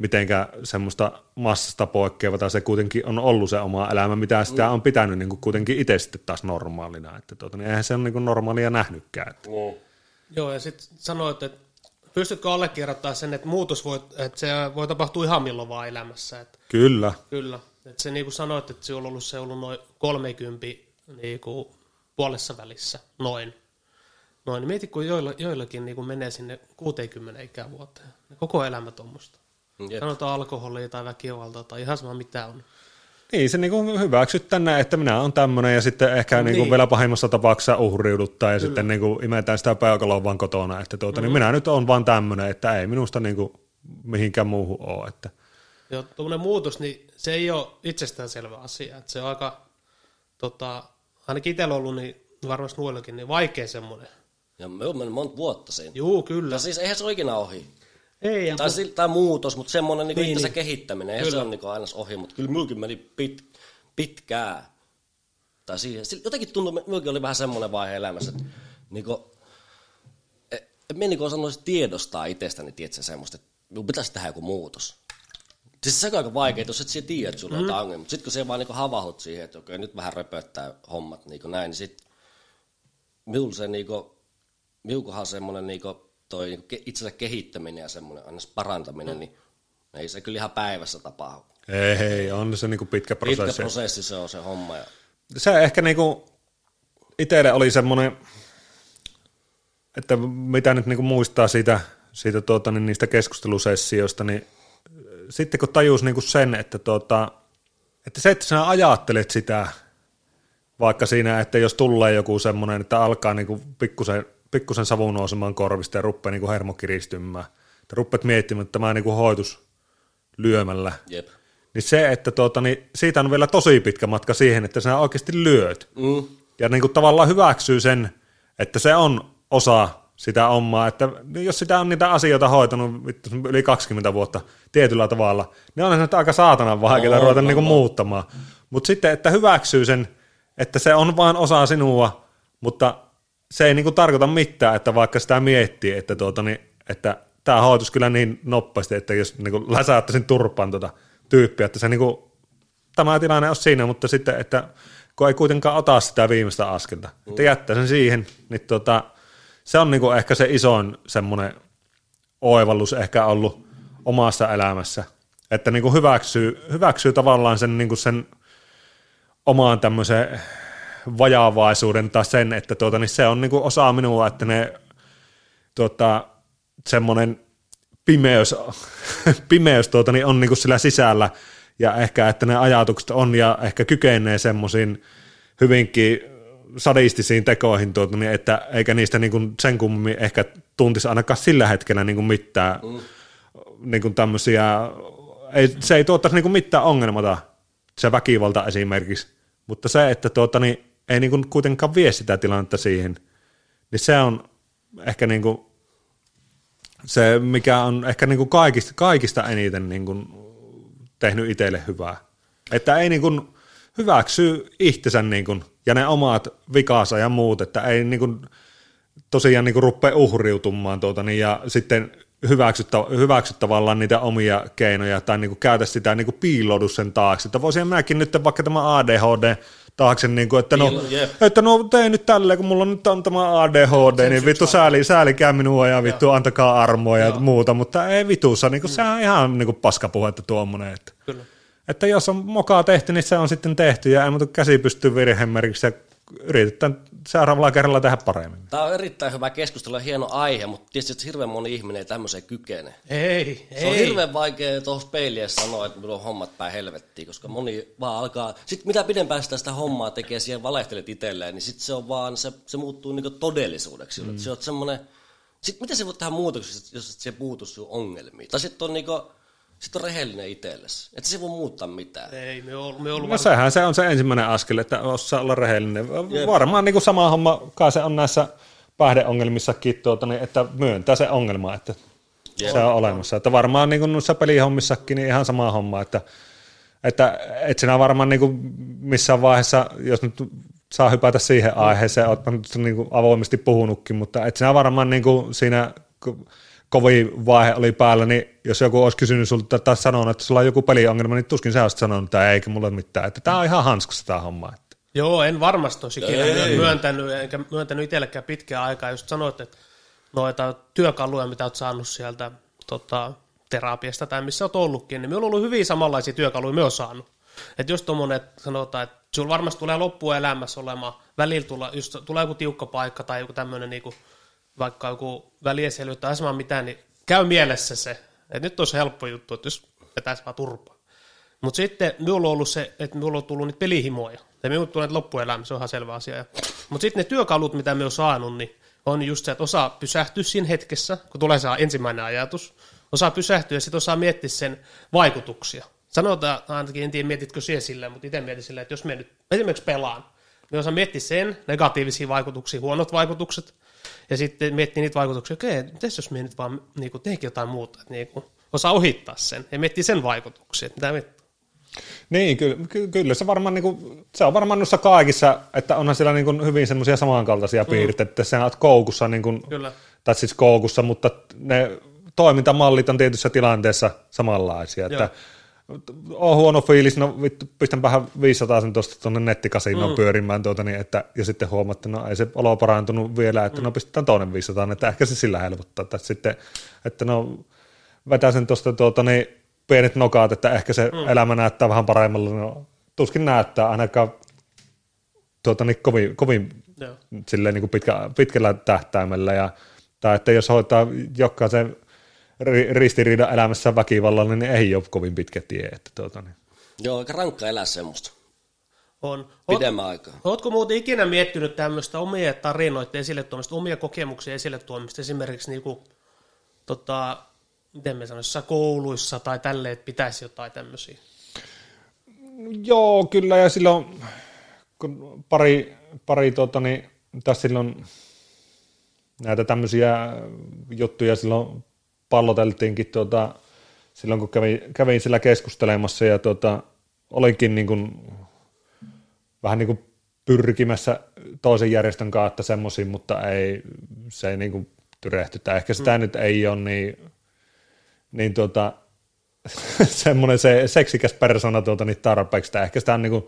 Speaker 3: mitenkä semmoista massasta poikkeava, tai se kuitenkin on ollut se oma elämä, mitä sitä on pitänyt niin kuin kuitenkin itse sitten taas normaalina, että tuota, niin eihän se ole niin kuin normaalia nähnytkään. Että. Mm.
Speaker 1: Joo, ja sitten sanoit, että pystytkö allekirjoittamaan sen, että muutos voi, että se voi tapahtua ihan milloin vaan elämässä. Että,
Speaker 3: kyllä.
Speaker 1: Kyllä. Että se niin kuin sanoit, että se on ollut, se on ollut noin 30 niin kuin puolessa välissä, noin. Noin. Mieti, kun joilla, joillakin niin kuin menee sinne 60 ikävuoteen. Koko elämä tuommoista. Jep. Sanotaan alkoholia tai väkivaltaa tai ihan sama mitä on.
Speaker 3: Niin, se niin hyväksyt tänne, että minä olen tämmöinen ja sitten ehkä niin. Niin vielä pahimmassa tapauksessa uhriuduttaa ja Kyllä. sitten niin kuin imetään sitä peukaloa vaan kotona, että tuota, mm-hmm. niin minä nyt olen vaan tämmöinen, että ei minusta niin kuin mihinkään muuhun ole. Että.
Speaker 1: Joo, tuommoinen muutos, niin se ei ole itsestäänselvä asia, että se on aika, tota, ainakin itsellä ollut, niin varmasti muillakin, niin vaikea semmoinen.
Speaker 2: Ja me on mennyt monta vuotta siinä.
Speaker 1: Joo, kyllä. Ja
Speaker 2: siis eihän se ole ikinä ohi.
Speaker 1: Ei,
Speaker 2: tai, kun... tai muutos, mutta semmoinen niin niin, niin. kehittäminen, ei se on niin aina ohi, mutta kyllä minullakin meni pit, pitkää. Tai siihen. Jotenkin tuntui, että minullakin oli vähän semmoinen vaihe elämässä, että niin kuin, en minä niin sanoisi tiedostaa itsestäni, tiedätkö, semmoista, että minun pitäisi tehdä joku muutos. Siis se on aika vaikea, jos et sinä tiedä, että sulla on mm. ongelma. Mutta sitten kun se vaan niin havahut siihen, että okei, nyt vähän röpöttää hommat niin näin, niin sitten minulla se niin kuin, semmoinen niin kuin, toi itsensä kehittäminen ja semmoinen aina parantaminen, mm. niin ei se kyllä ihan päivässä tapahdu.
Speaker 3: Ei, ei on se niin pitkä prosessi.
Speaker 2: Pitkä prosessi se on se homma. Ja...
Speaker 3: Se ehkä niin kuin itselle oli semmoinen, että mitä nyt niin kuin muistaa siitä, siitä tuota, niin niistä keskustelusessioista, niin sitten kun tajus niin kuin sen, että, tuota, että se, että sinä ajattelet sitä, vaikka siinä, että jos tulee joku semmoinen, että alkaa niin kuin pikkusen, pikkusen savu nousemaan korvista ja rupeaa niin kuin hermo kiristymään, että rupeat miettimään, että tämä niin kuin hoitus lyömällä,
Speaker 2: Jep.
Speaker 3: niin se, että tuota, niin siitä on vielä tosi pitkä matka siihen, että sinä oikeasti lyöt.
Speaker 2: Mm.
Speaker 3: Ja niin kuin tavallaan hyväksyy sen, että se on osa sitä omaa, että jos sitä on niitä asioita hoitanut vittu, yli 20 vuotta tietyllä tavalla, niin on se nyt aika saatanan vaikeaa
Speaker 2: On,
Speaker 3: ruveta
Speaker 2: on,
Speaker 3: niin kuin
Speaker 2: on.
Speaker 3: muuttamaan. Mutta sitten, että hyväksyy sen, että se on vain osa sinua, mutta se ei niin kuin tarkoita mitään, että vaikka sitä miettii, että, tuota, niin, että tämä hoitus kyllä niin nopeasti, että jos niin kuin läsäyttäisin turpaan tuota tyyppiä, että se niin kuin, tämä tilanne on siinä, mutta sitten, että kun ei kuitenkaan ota sitä viimeistä askelta, mm. että jättää sen siihen, niin tuota, se on niin kuin ehkä se isoin semmoinen oivallus ehkä ollut omassa elämässä, että niin kuin hyväksyy, hyväksyy tavallaan sen, niin kuin sen omaan tämmöisen vajaavaisuuden tai sen, että tuota, niin se on niin kuin osa minua, että ne tuota, semmoinen pimeys, pimeys tuota, niin on niin kuin sillä sisällä ja ehkä, että ne ajatukset on ja ehkä kykenee semmoisiin hyvinkin sadistisiin tekoihin, tuota, niin että eikä niistä niin kuin sen kummemmin ehkä tuntisi ainakaan sillä hetkellä niin kuin mitään mm. niin kuin tämmöisiä, ei, se ei tuottaisi niin kuin mitään ongelmata, se väkivalta esimerkiksi, mutta se, että tuota, niin ei niin kuin kuitenkaan vie sitä tilannetta siihen, niin se on ehkä niin kuin se, mikä on ehkä niin kuin kaikista, kaikista eniten niin kuin tehnyt itselle hyvää. Että ei niin kuin hyväksy itsensä niin kuin, ja ne omat vikansa ja muut, että ei niin kuin, tosiaan niin kuin rupea uhriutumaan tuota, niin, ja sitten hyväksy, hyväksy tavallaan niitä omia keinoja tai niin kuin käytä sitä niin kuin piiloudu sen taakse. Että voisin minäkin nyt vaikka tämä ADHD taakse, niin kuin, että, no,
Speaker 2: jep.
Speaker 3: että no tee nyt tälleen, kun mulla nyt on tämä ADHD, niin vittu sääli, säälikää minua ja vittu antakaa armoa ja muuta, mutta ei vitussa, niin kuin, sehän on ihan niin kuin paskapuhetta tuommoinen. Että,
Speaker 1: Kyllä.
Speaker 3: että jos on mokaa tehty, niin se on sitten tehty ja ei muuta käsi pystyy virhemerkiksi ja yritetään seuraavalla kerralla tehdä paremmin.
Speaker 2: Tämä on erittäin hyvä keskustelu ja hieno aihe, mutta tietysti että hirveän moni ihminen ei tämmöiseen kykene.
Speaker 1: Ei,
Speaker 2: Se on
Speaker 1: ei.
Speaker 2: hirveän vaikea tuohon peiliä sanoa, että minulla on hommat päin helvettiin, koska moni vaan alkaa, sitten mitä pidempään sitä, sitä hommaa tekee, siihen valehtelet itselleen, niin sitten se on vaan, se, se muuttuu niinku todellisuudeksi. Mm. Se on semmoinen, sitten miten se voi tehdä muutoksia, jos se puutu sun ongelmiin? Tai sitten on niinku, sit on rehellinen itsellesi, että se voi muuttaa mitään.
Speaker 1: Ei, me ollut, me ollut
Speaker 3: No sehän se on se ensimmäinen askel, että osaa olla rehellinen. Varmaan niin kuin sama homma, kai se on näissä päihdeongelmissakin, tuota, niin, että myöntää se ongelma, että
Speaker 2: Jep.
Speaker 3: se on olemassa. Että varmaan niin kuin noissa pelihommissakin niin ihan sama homma, että, että et sinä varmaan niin kuin missään vaiheessa, jos nyt saa hypätä siihen aiheeseen, olet niin kuin avoimesti puhunutkin, mutta et sinä varmaan niin kuin siinä kun kovin vaihe oli päällä, niin jos joku olisi kysynyt sulta tai sanonut, että sulla on joku peliongelma, niin tuskin sä olisit sanonut, että eikä mulla ole mitään. Että tämä on ihan hanskassa tämä homma. Että.
Speaker 1: Joo, en varmasti olisi ikinä
Speaker 2: Ei.
Speaker 1: myöntänyt, enkä myöntänyt itsellekään pitkään aikaa. Just sanoit, että noita työkaluja, mitä olet saanut sieltä tota, terapiasta tai missä olet ollutkin, niin minulla on ollut hyvin samanlaisia työkaluja myös saanut. Että jos tuommoinen, että sanotaan, että sinulla varmasti tulee loppuelämässä olemaan, välillä tulee, just tulee joku tiukka paikka tai joku tämmöinen niinku, vaikka joku väliesely tai sama mitään, niin käy mielessä se, että nyt olisi helppo juttu, että jos vetäisi vaan turpaa. Mutta sitten minulla on ollut se, että minulla on tullut niitä pelihimoja. Ja minulla tulee loppuelämä, se on ihan selvä asia. Mutta sitten ne työkalut, mitä me on saanut, niin on just se, että osaa pysähtyä siinä hetkessä, kun tulee se ensimmäinen ajatus. Osaa pysähtyä ja sitten osaa miettiä sen vaikutuksia. Sanotaan ainakin, en tiedä mietitkö siihen silleen, mutta itse mietin silleen, että jos me nyt esimerkiksi pelaan, niin osaa miettiä sen, negatiivisia vaikutuksia, huonot vaikutukset, ja sitten miettiä niitä vaikutuksia, okei, mitäs jos me nyt vaan niin kuin, teekin jotain muuta, että niin kuin, osaa ohittaa sen, ja miettiä sen vaikutuksia, että mitä me
Speaker 3: Niin, kyllä, ky- kyllä se varmaan, niin kuin, se on varmaan noissa kaikissa, että onhan siellä niin kuin hyvin semmoisia samankaltaisia piirteitä, että sä oot koukussa, niin kuin,
Speaker 1: Kyllä.
Speaker 3: tai siis koukussa, mutta ne toimintamallit on tietyissä tilanteessa samanlaisia, että on huono fiilis, no vittu, pistän vähän 500 sen tuosta tuonne nettikasinoon mm. pyörimään tuota, niin, että, ja sitten huomaat, että no ei se olo parantunut vielä, että mm. no pistetään toinen 500, että ehkä se sillä helpottaa, että sitten, että no vetää sen tuosta tuota, niin, pienet nokaat, että ehkä se mm. elämä näyttää vähän paremmalle, no tuskin näyttää ainakaan tuota, niin kovin, kovin silleen, niin kuin pitkä, pitkällä tähtäimellä, ja, tai että jos hoitaa jokaisen ristiriidan elämässä väkivallalla, niin ei ole kovin pitkä tie. Että tuota, niin.
Speaker 2: Joo, aika rankka elää semmoista.
Speaker 1: On.
Speaker 2: Pidemmän aikaa.
Speaker 1: Oletko muuten ikinä miettinyt tämmöistä omia tarinoita esille tuomista, omia kokemuksia esille tuomista, esimerkiksi niinku, tota, miten me sanoisi, kouluissa tai tälleen, että pitäisi jotain tämmöisiä?
Speaker 3: Joo, kyllä, ja silloin kun pari, pari tuota, niin, tässä silloin näitä tämmöisiä juttuja silloin palloteltiinkin tuota, silloin, kun kävin, kävin sillä keskustelemassa ja tuota, olinkin niin kuin, vähän niin kuin pyrkimässä toisen järjestön kautta semmoisiin, mutta ei, se ei niin kuin tyrehtytä. Ehkä sitä mm. nyt ei ole niin, niin tuota, semmoinen se seksikäs persona tuota, niin tarpeeksi. Ehkä sitä on niin kuin,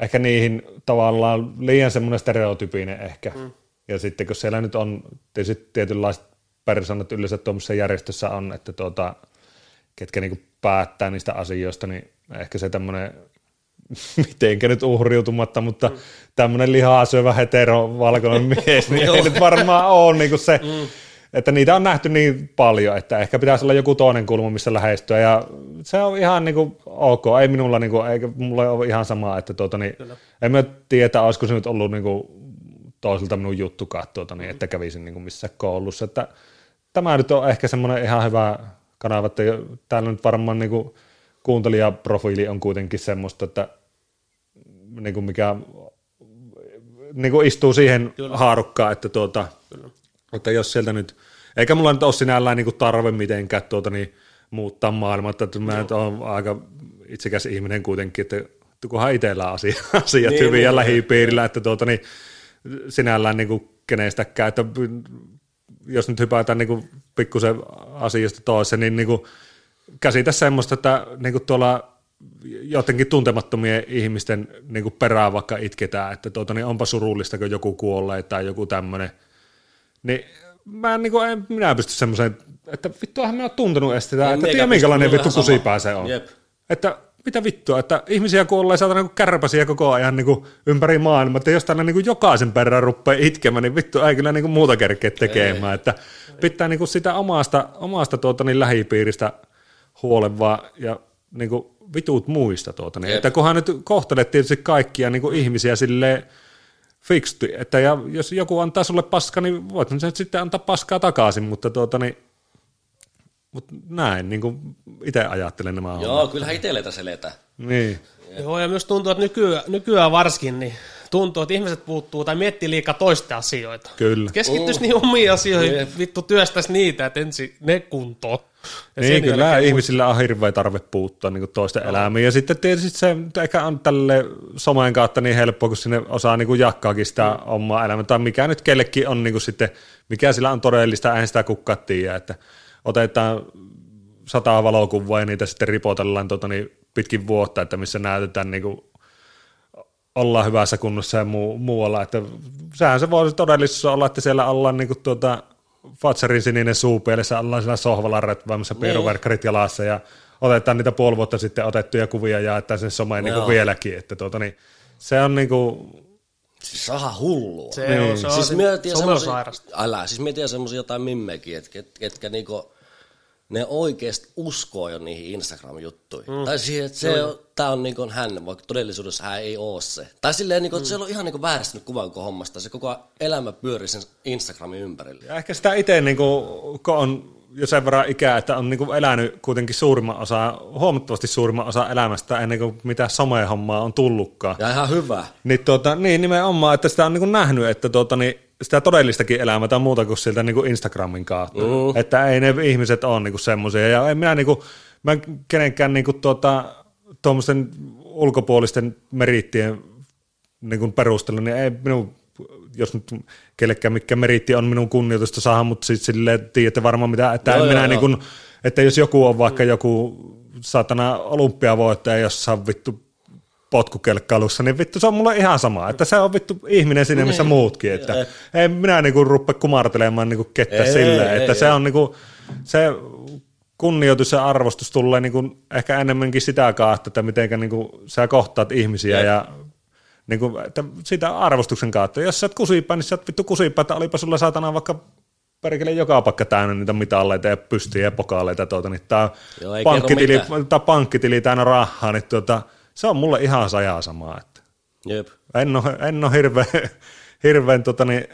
Speaker 3: ehkä niihin tavallaan liian semmoinen stereotypinen ehkä. Mm. Ja sitten kun siellä nyt on tietysti tietynlaiset persoonat yleensä tuommoisessa järjestössä on, että tuota, ketkä niinku päättää niistä asioista, niin ehkä se tämmöinen, mitenkä nyt uhriutumatta, mutta mm. tämmöinen lihaa syövä hetero valkoinen mies, niin ei nyt varmaan ole niinku se, mm. että niitä on nähty niin paljon, että ehkä pitäisi olla joku toinen kulma, missä lähestyä, ja se on ihan niinku ok, ei minulla, niinku, eikä mulla ole ihan samaa, että tuota, niin, en mä tiedä, olisiko se nyt ollut niinku toiselta minun juttukaan, tuota, niin, että kävisin niin missään koulussa, että tämä nyt on ehkä semmoinen ihan hyvä kanava, että täällä nyt varmaan niin kuin kuuntelijaprofiili on kuitenkin semmoista, että niin kuin mikä niin kuin istuu siihen Kyllä. haarukkaan, että, tuota, että jos sieltä nyt, eikä mulla nyt ole sinällään niin kuin tarve mitenkään tuota, niin muuttaa maailmaa, että mä nyt olen aika itsekäs ihminen kuitenkin, että kunhan itsellä asiat, asiat niin, hyvin niin, ja niin, lähipiirillä, että tuota, niin, sinällään niin kuin kenestäkään, että jos nyt hypätään niin kuin pikkusen asiasta toiseen, niin, niin kuin käsitä semmoista, että niin kuin tuolla jotenkin tuntemattomien ihmisten niin kuin perään vaikka itketään, että tuota, niin onpa surullista, kun joku kuolee tai joku tämmöinen, niin mä en, niin kuin, en minä pysty semmoiseen, että vittuahan mä oon tuntenut estetään, että tiedä minkälainen vittu kusipää se on. Jep. Että mitä vittua, että ihmisiä kuolee saatana niin kärpäsiä koko ajan niin kuin ympäri maailmaa, että jos tänne niin jokaisen perään rupeaa itkemään, niin vittu ei kyllä niin kuin muuta kerkeä tekemään, ei. että pitää niin kuin sitä omasta, omasta tuota, niin lähipiiristä huolevaa ja niin kuin vitut muista tuota, niin, että kunhan nyt kohtelet tietysti kaikkia niin kuin ihmisiä silleen fiksti, että ja jos joku antaa sulle paska, niin voit sen sitten antaa paskaa takaisin, mutta tuota, niin mutta näin, niin kuin itse ajattelen nämä
Speaker 2: Joo, hommat. kyllähän itselle tässä eletään.
Speaker 3: Niin.
Speaker 1: Joo, ja myös tuntuu, että nykyään, nykyään varsinkin, niin tuntuu, että ihmiset puuttuu tai miettii liikaa toisten asioita.
Speaker 3: Kyllä.
Speaker 1: Keskittyisi uh. niin omiin asioihin, Jep. vittu työstäisi niitä, että ensin ne kuntoon.
Speaker 3: Ja niin, kyllä ihmisillä on hirveä tarve puuttua niin toisten no. elämiin. Ja sitten tietysti se ehkä on tälle somen kautta niin helppo, kun sinne osaa niin kuin jakkaakin sitä mm. omaa elämää. Tai mikä nyt kellekin on niin kuin sitten, mikä sillä on todellista, eihän sitä kukaan tiedä. Että otetaan sata valokuvaa ja niitä sitten ripotellaan tuota, niin pitkin vuotta, että missä näytetään niin kuin ollaan hyvässä kunnossa ja muu, muualla. Että sehän se voisi todellisuudessa olla, että siellä ollaan niin kuin tuota, Fatserin sininen suupielessä, ollaan siellä sohvalla niin. piiruverkkarit jalassa ja otetaan niitä puoli vuotta sitten otettuja kuvia ja että sen someen niin vieläkin. Että tuota, niin, se on niin kuin,
Speaker 2: Siis saha hullua.
Speaker 1: Se niin. on, se on siis mietin
Speaker 2: älä, siis mietin semmoisia jotain mimmekin, että ket, ketkä niinku, ne oikeasti uskoo jo niihin Instagram-juttuihin. Mm. Tai siihen, että se on, tää on niinku hän, vaikka todellisuudessa hän ei oo se. Tai silleen, niinku, että mm. se on ihan niinku vääristynyt kuva koko hommasta. Se koko elämä pyörii sen Instagramin ympärillä.
Speaker 3: Ja ehkä sitä itse, niinku, kun on jo sen verran ikää, että on niinku elänyt kuitenkin suurimman osa, huomattavasti suurimman osa elämästä ennen kuin mitä somehommaa on tullutkaan.
Speaker 2: Ja ihan hyvä.
Speaker 3: Niin, tuota, niin nimenomaan, että sitä on niinku nähnyt, että tuota, niin sitä todellistakin elämää tai muuta kuin siltä niinku Instagramin kautta. Uh. Että ei ne ihmiset ole niinku semmoisia. Ja en minä, niinku, mä en kenenkään niinku tuota, tuommoisten ulkopuolisten merittien niinku perusteella, niin ei minun jos nyt kellekään mikä meritti on minun kunnioitusta saada, mutta sitten silleen tiedätte varmaan mitä, että
Speaker 2: Joo,
Speaker 3: en
Speaker 2: joo,
Speaker 3: minä
Speaker 2: joo.
Speaker 3: niin kuin, että jos joku on vaikka joku saatana olympiavoittaja jossain vittu potkukelkkailussa, niin vittu se on mulle ihan sama, että se on vittu ihminen sinne, missä muutkin, että
Speaker 2: Ei.
Speaker 3: ei minä niinku rupea kumartelemaan niinku kettä
Speaker 2: Ei,
Speaker 3: silleen,
Speaker 2: ei,
Speaker 3: että
Speaker 2: ei,
Speaker 3: se
Speaker 2: ei.
Speaker 3: on niinku, se kunnioitus ja arvostus tulee niinku ehkä enemmänkin sitä kautta, että mitenkä niinku sä kohtaat ihmisiä
Speaker 2: Jep.
Speaker 3: ja niinku, että sitä arvostuksen kautta. Jos sä oot kusipää, niin sä oot vittu kusipää, että olipa sulla saatana vaikka perkele joka paikka täynnä niitä mitalleita ja pystyjä ja pokaaleita, tuota, niin tää
Speaker 2: Joo,
Speaker 3: pankkitili, tää pankkitili täynnä rahaa, niin tuota, se on mulle ihan sajaa samaa. Että
Speaker 2: Jep.
Speaker 3: en ole, en ole hirveän, hirveän tota, niin,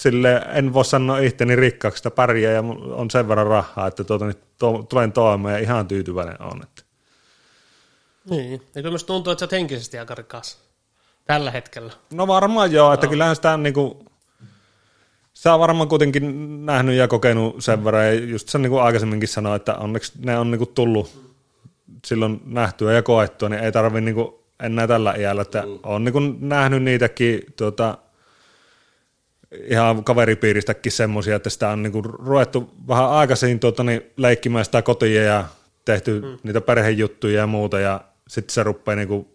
Speaker 3: sille, en voi sanoa ihteni rikkaaksi, että pärjää ja on sen verran rahaa, että tuota, niin, to, tulen toimeen ja ihan tyytyväinen on. Että.
Speaker 1: Niin. Eikö myös tuntuu, että sä oot henkisesti aika rikas tällä hetkellä?
Speaker 3: No varmaan joo, että kyllähän sitä niinku, sä on varmaan kuitenkin nähnyt ja kokenut sen verran, ja just sen niinku aikaisemminkin sanoin, että onneksi ne on niinku tullut silloin nähtyä ja koettua, niin ei tarvi niinku enää tällä iällä, että mm. on niinku nähnyt niitäkin tuota, ihan kaveripiiristäkin semmoisia, että sitä on niinku ruvettu vähän aikaisin tuota, niin leikkimään sitä kotia ja tehty mm. niitä perhejuttuja ja muuta, ja sitten se rupeaa niinku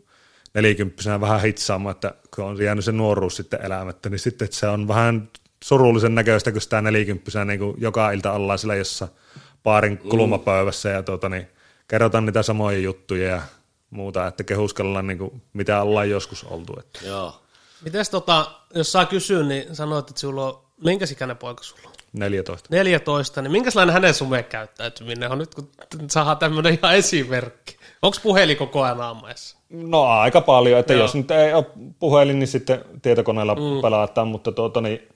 Speaker 3: nelikymppisenä vähän hitsaamaan, että kun on jäänyt se nuoruus sitten elämättä, niin sitten että se on vähän surullisen näköistä, kun sitä nelikymppisenä niin kuin joka ilta ollaan sillä jossa baarin kulmapöydässä ja tuota, niin kerrotaan niitä samoja juttuja ja muuta, että kehuskellaan niin kuin, mitä ollaan joskus oltu. Että.
Speaker 2: Joo.
Speaker 1: Mites tota, jos saa kysyä, niin sanoit, että sulla on, minkä ikäinen poika sulla on?
Speaker 3: 14.
Speaker 1: 14, niin minkälainen hänen somekäyttäytyminen on nyt, kun saadaan tämmöinen ihan esimerkki? Onko puhelin koko ajan aamuessa?
Speaker 3: No aika paljon, että
Speaker 1: Joo.
Speaker 3: jos nyt ei ole puhelin, niin sitten tietokoneella mm. pelataan, mutta tuota, niin,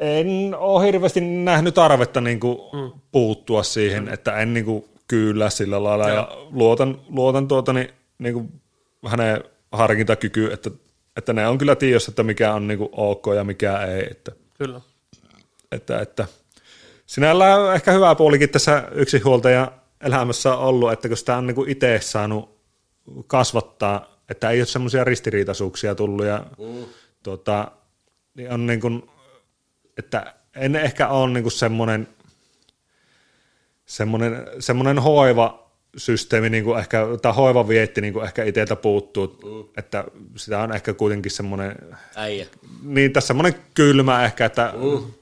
Speaker 3: en ole hirveästi nähnyt tarvetta niin kuin mm. puuttua siihen, mm. että en niin kuin kyllä sillä lailla
Speaker 1: Joo.
Speaker 3: ja luotan, luotan tuota, niin, niin kuin hänen harkintakykyyn, että, että ne on kyllä tiedossa, että mikä on niin kuin ok ja mikä ei, että,
Speaker 1: Kyllä.
Speaker 3: että, että sinällään ehkä hyvä puolikin tässä yksinhuoltaja elämässä on ollut, että kun sitä on niin itse saanut kasvattaa, että ei ole semmoisia ristiriitaisuuksia tullut ja mm. tuota, niin on niin kuin, että en ehkä ole niin kuin semmoinen, semmoinen, semmoinen hoiva systeemi, niin kuin ehkä, tai hoiva vietti niin kuin ehkä itseltä puuttuu, mm. että sitä on ehkä kuitenkin semmoinen,
Speaker 2: Äijä.
Speaker 3: niin tässä semmoinen kylmä ehkä, että mm.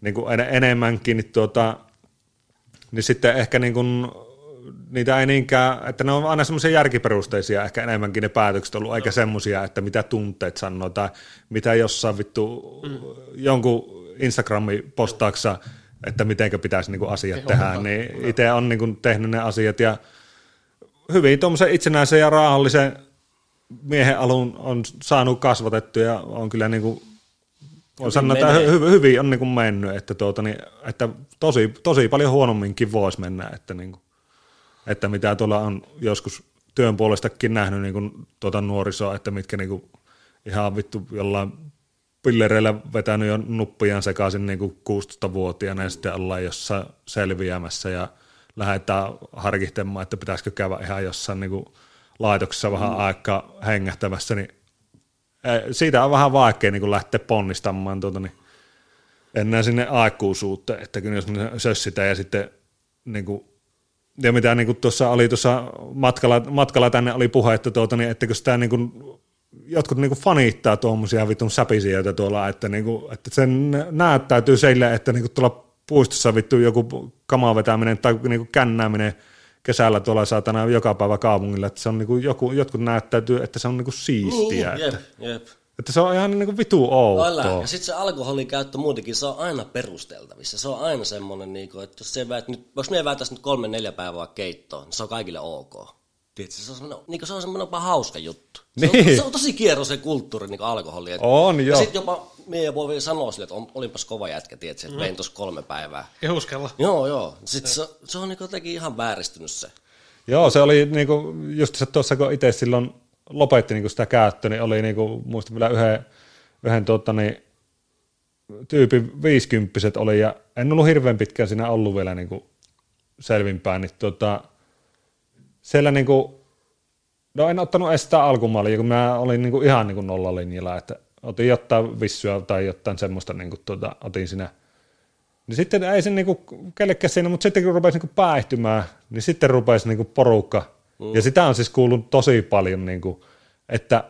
Speaker 3: niin kuin en, enemmänkin, niin, tuota, niin sitten ehkä niin kuin, niitä ei niinkään, että ne on aina semmoisia järkiperusteisia ehkä enemmänkin ne päätökset ollut, eikä semmoisia, että mitä tunteet sanoo tai mitä jossain vittu mm. jonkun Instagramin postaaksa, että mitenkä pitäisi niinku asiat tehdä, niin itse on niinku tehnyt ne asiat ja hyvin tuommoisen itsenäisen ja raahallisen miehen alun on saanut kasvatettu ja on kyllä niinku on sanoa, että
Speaker 2: menee.
Speaker 3: hy, hyvin on niinku mennyt, että, tuota, niin, että tosi, tosi paljon huonomminkin voisi mennä, että, niinku, että mitä tuolla on joskus työn puolestakin nähnyt niinku, tuota nuorisoa, että mitkä niinku, ihan vittu jollain pillereillä vetänyt jo nuppiaan sekaisin niinku 16-vuotiaana ja sitten ollaan jossain selviämässä ja lähdetään harkitsemaan, että pitäisikö käydä ihan jossain niinku laitoksessa vähän aikaa hengähtämässä, niin eh, siitä on vähän vaikea niin lähteä ponnistamaan tuota, niin enää sinne aikuisuuteen, että kyllä jos sössitään ja sitten niin kuin, ja mitä niin tuossa oli tuossa matkalla, matkalla tänne oli puhe, että, tuota, niin, että kun sitä niin kuin, jotkut niin kuin fanittaa tuommoisia vitun säpisijöitä tuolla, että, niin kuin, että sen näyttäytyy seille, että niin kuin tuolla puistossa vittu joku kama vetäminen tai niin kuin kännääminen kesällä tuolla saatana joka päivä kaupungilla, että se on niin kuin joku, jotkut näyttäytyy, että se on niin kuin siistiä,
Speaker 2: Jep,
Speaker 3: että,
Speaker 2: jep.
Speaker 3: Että se on ihan niin kuin vitu outoa.
Speaker 2: Kyllä. Ja sitten se alkoholin käyttö muutenkin, se on aina perusteltavissa. Se on aina semmoinen, niin kuin, että jos, se väät nyt, jos me väätäisiin nyt kolme neljä päivää keittoon, niin se on kaikille ok. Tiedätkö, se on semmoinen, niin kuin se on semmoinen jopa hauska juttu. Se, on,
Speaker 3: Niin.
Speaker 2: se on tosi kierro se kulttuuri, niin kuin alkoholi. Et-
Speaker 3: On,
Speaker 2: ja
Speaker 3: joo.
Speaker 2: sitten jopa me voi vielä sanoa sille, että on, olinpas kova jätkä, tiedätkö, että vein tuossa kolme päivää.
Speaker 1: Kehuskella.
Speaker 2: Joo, joo. Sitten se, se on niin jotenkin ihan vääristynyt se.
Speaker 3: Joo, se oli niinku, just se tuossa, kun itse silloin lopetti niinku sitä käyttöä, niin oli niinku, muistan vielä yhden, yhden tuota, niin, tyypin viisikymppiset oli, ja en ollut hirveän pitkään siinä ollut vielä niinku selvinpäin, niin tuota, siellä niinku, no en ottanut edes sitä alkumaalia, kun mä olin niinku ihan niinku nollalinjalla, että otin jotain vissyä tai jotain semmoista, niin kuin, tuota, otin siinä. Niin sitten ei se niin kuin, kellekään siinä, mutta sitten kun rupesi niin kuin, päihtymään, niin sitten rupesi niin kuin, porukka. Mm. Ja sitä on siis kuullut tosi paljon, niin kuin, että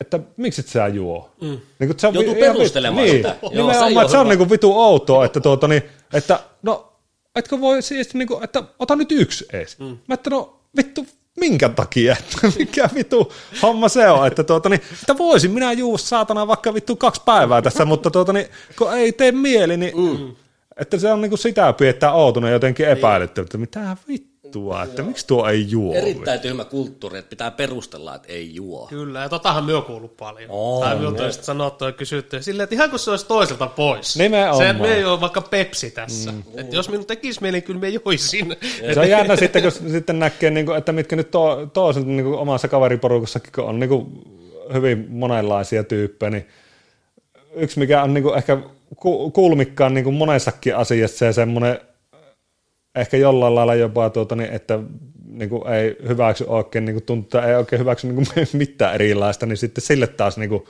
Speaker 3: että miksi et sä juo? Mm. Niin
Speaker 2: kuin, se on Joutuu vi- perustelemaan
Speaker 3: niin,
Speaker 2: sitä.
Speaker 3: Joo, nimenomaan, se, että se on niin kuin vitu outoa, että, tuota, niin, että no, etkö voi siis, niin kuin, että ota nyt yksi ees. Mm. Mä että no vittu, minkä takia, että mikä vitu homma se on, että, tuota, niin, että voisin minä juua saatana vaikka vittu kaksi päivää tässä, mutta tuota, niin, kun ei tee mieli, niin mm. että se on niin kuin sitä piettää outuna jotenkin epäilyttä, että mitä vittu vittua, että Joo. miksi tuo ei juo?
Speaker 2: Erittäin tyhmä kulttuuri, että pitää perustella, että ei juo.
Speaker 1: Kyllä, ja totahan myö kuullut paljon. Oh, tai minulta on sanottu ja kysytty, silleen, että ihan kun se olisi toiselta pois.
Speaker 3: Nimenomaan.
Speaker 1: Se, me ei ole vaikka Pepsi tässä. Mm. Että jos minun tekisi mieli, kyllä me joisin.
Speaker 3: Se on jännä sitten, kun sitten näkee, niin kuin, että mitkä nyt to, niin kuin omassa kaveriporukassakin, kun on niin kuin hyvin monenlaisia tyyppejä, niin yksi mikä on niin kuin ehkä kulmikkaan niin kuin monessakin asiassa se semmoinen ehkä jollain lailla jopa, tuota, niin, että niin kuin ei hyväksy oikein, niin kuin tuntuu, ei oikein hyväksy niin kuin mitään erilaista, niin sitten sille taas niin kuin,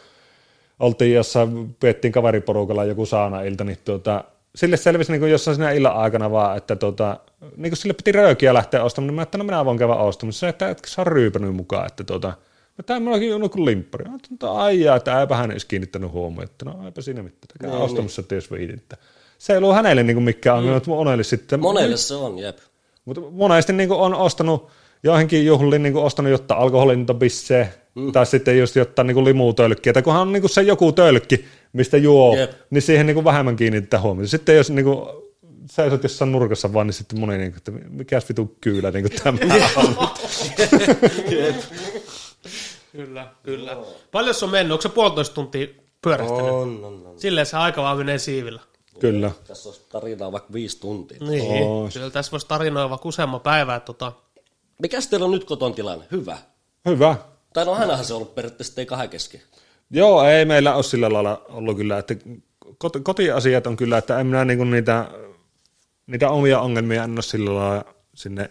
Speaker 3: oltiin jossain, piettiin kaveriporukalla joku sauna-ilta, niin tuota, sille selvisi niin kuin jossain siinä illan aikana vaan, että tuota, niin kuin sille piti röökiä lähteä ostamaan, niin mä että no minä voin käydä ostamassa, se, että etkö saa ryypänyt mukaan, että tuota, No tämä minullakin on kuin limppari. Mä ajattelin, aijaa, että eipä hän edes kiinnittänyt huomioon, että no eipä siinä mitään, käy no, ostamassa, niin. että jos viitit se ei ollut hänelle niin kuin mikään ongelma, mm. monelle sitten.
Speaker 2: Monelle se on, jep.
Speaker 3: Mutta monesti niin kuin on ostanut joihinkin juhliin niin kuin ostanut jotta alkoholinta bissee, mm. tai sitten just jotain niin limutölkkiä, tai kunhan on niin kuin se joku tölkki, mistä juo, Jep. niin siihen niin kuin vähemmän kiinnittää huomiota. Sitten jos niin kuin, seisot jossain nurkassa vaan, niin sitten moni, niin kuin, että mikäs vitu kyylä niin kuin tämä on.
Speaker 1: kyllä, kyllä. Paljon se on mennyt? Onko se puolitoista tuntia pyörähtänyt? On, on, on. Silleen se aika vaan menee siivillä.
Speaker 3: Kyllä.
Speaker 2: Tässä olisi tarinaa vaikka viisi tuntia.
Speaker 1: Niin, Ois. kyllä tässä voisi tarinoida vaikka useamman päivää. Tota...
Speaker 2: Mikäs teillä on nyt koton tilanne? Hyvä.
Speaker 3: Hyvä.
Speaker 2: Tai no hänähän se on ollut periaatteessa ei kahden kesken.
Speaker 3: Joo, ei meillä ole sillä lailla ollut kyllä, että kotiasiat on kyllä, että en minä niinku niitä, niitä omia ongelmia en ole sillä lailla sinne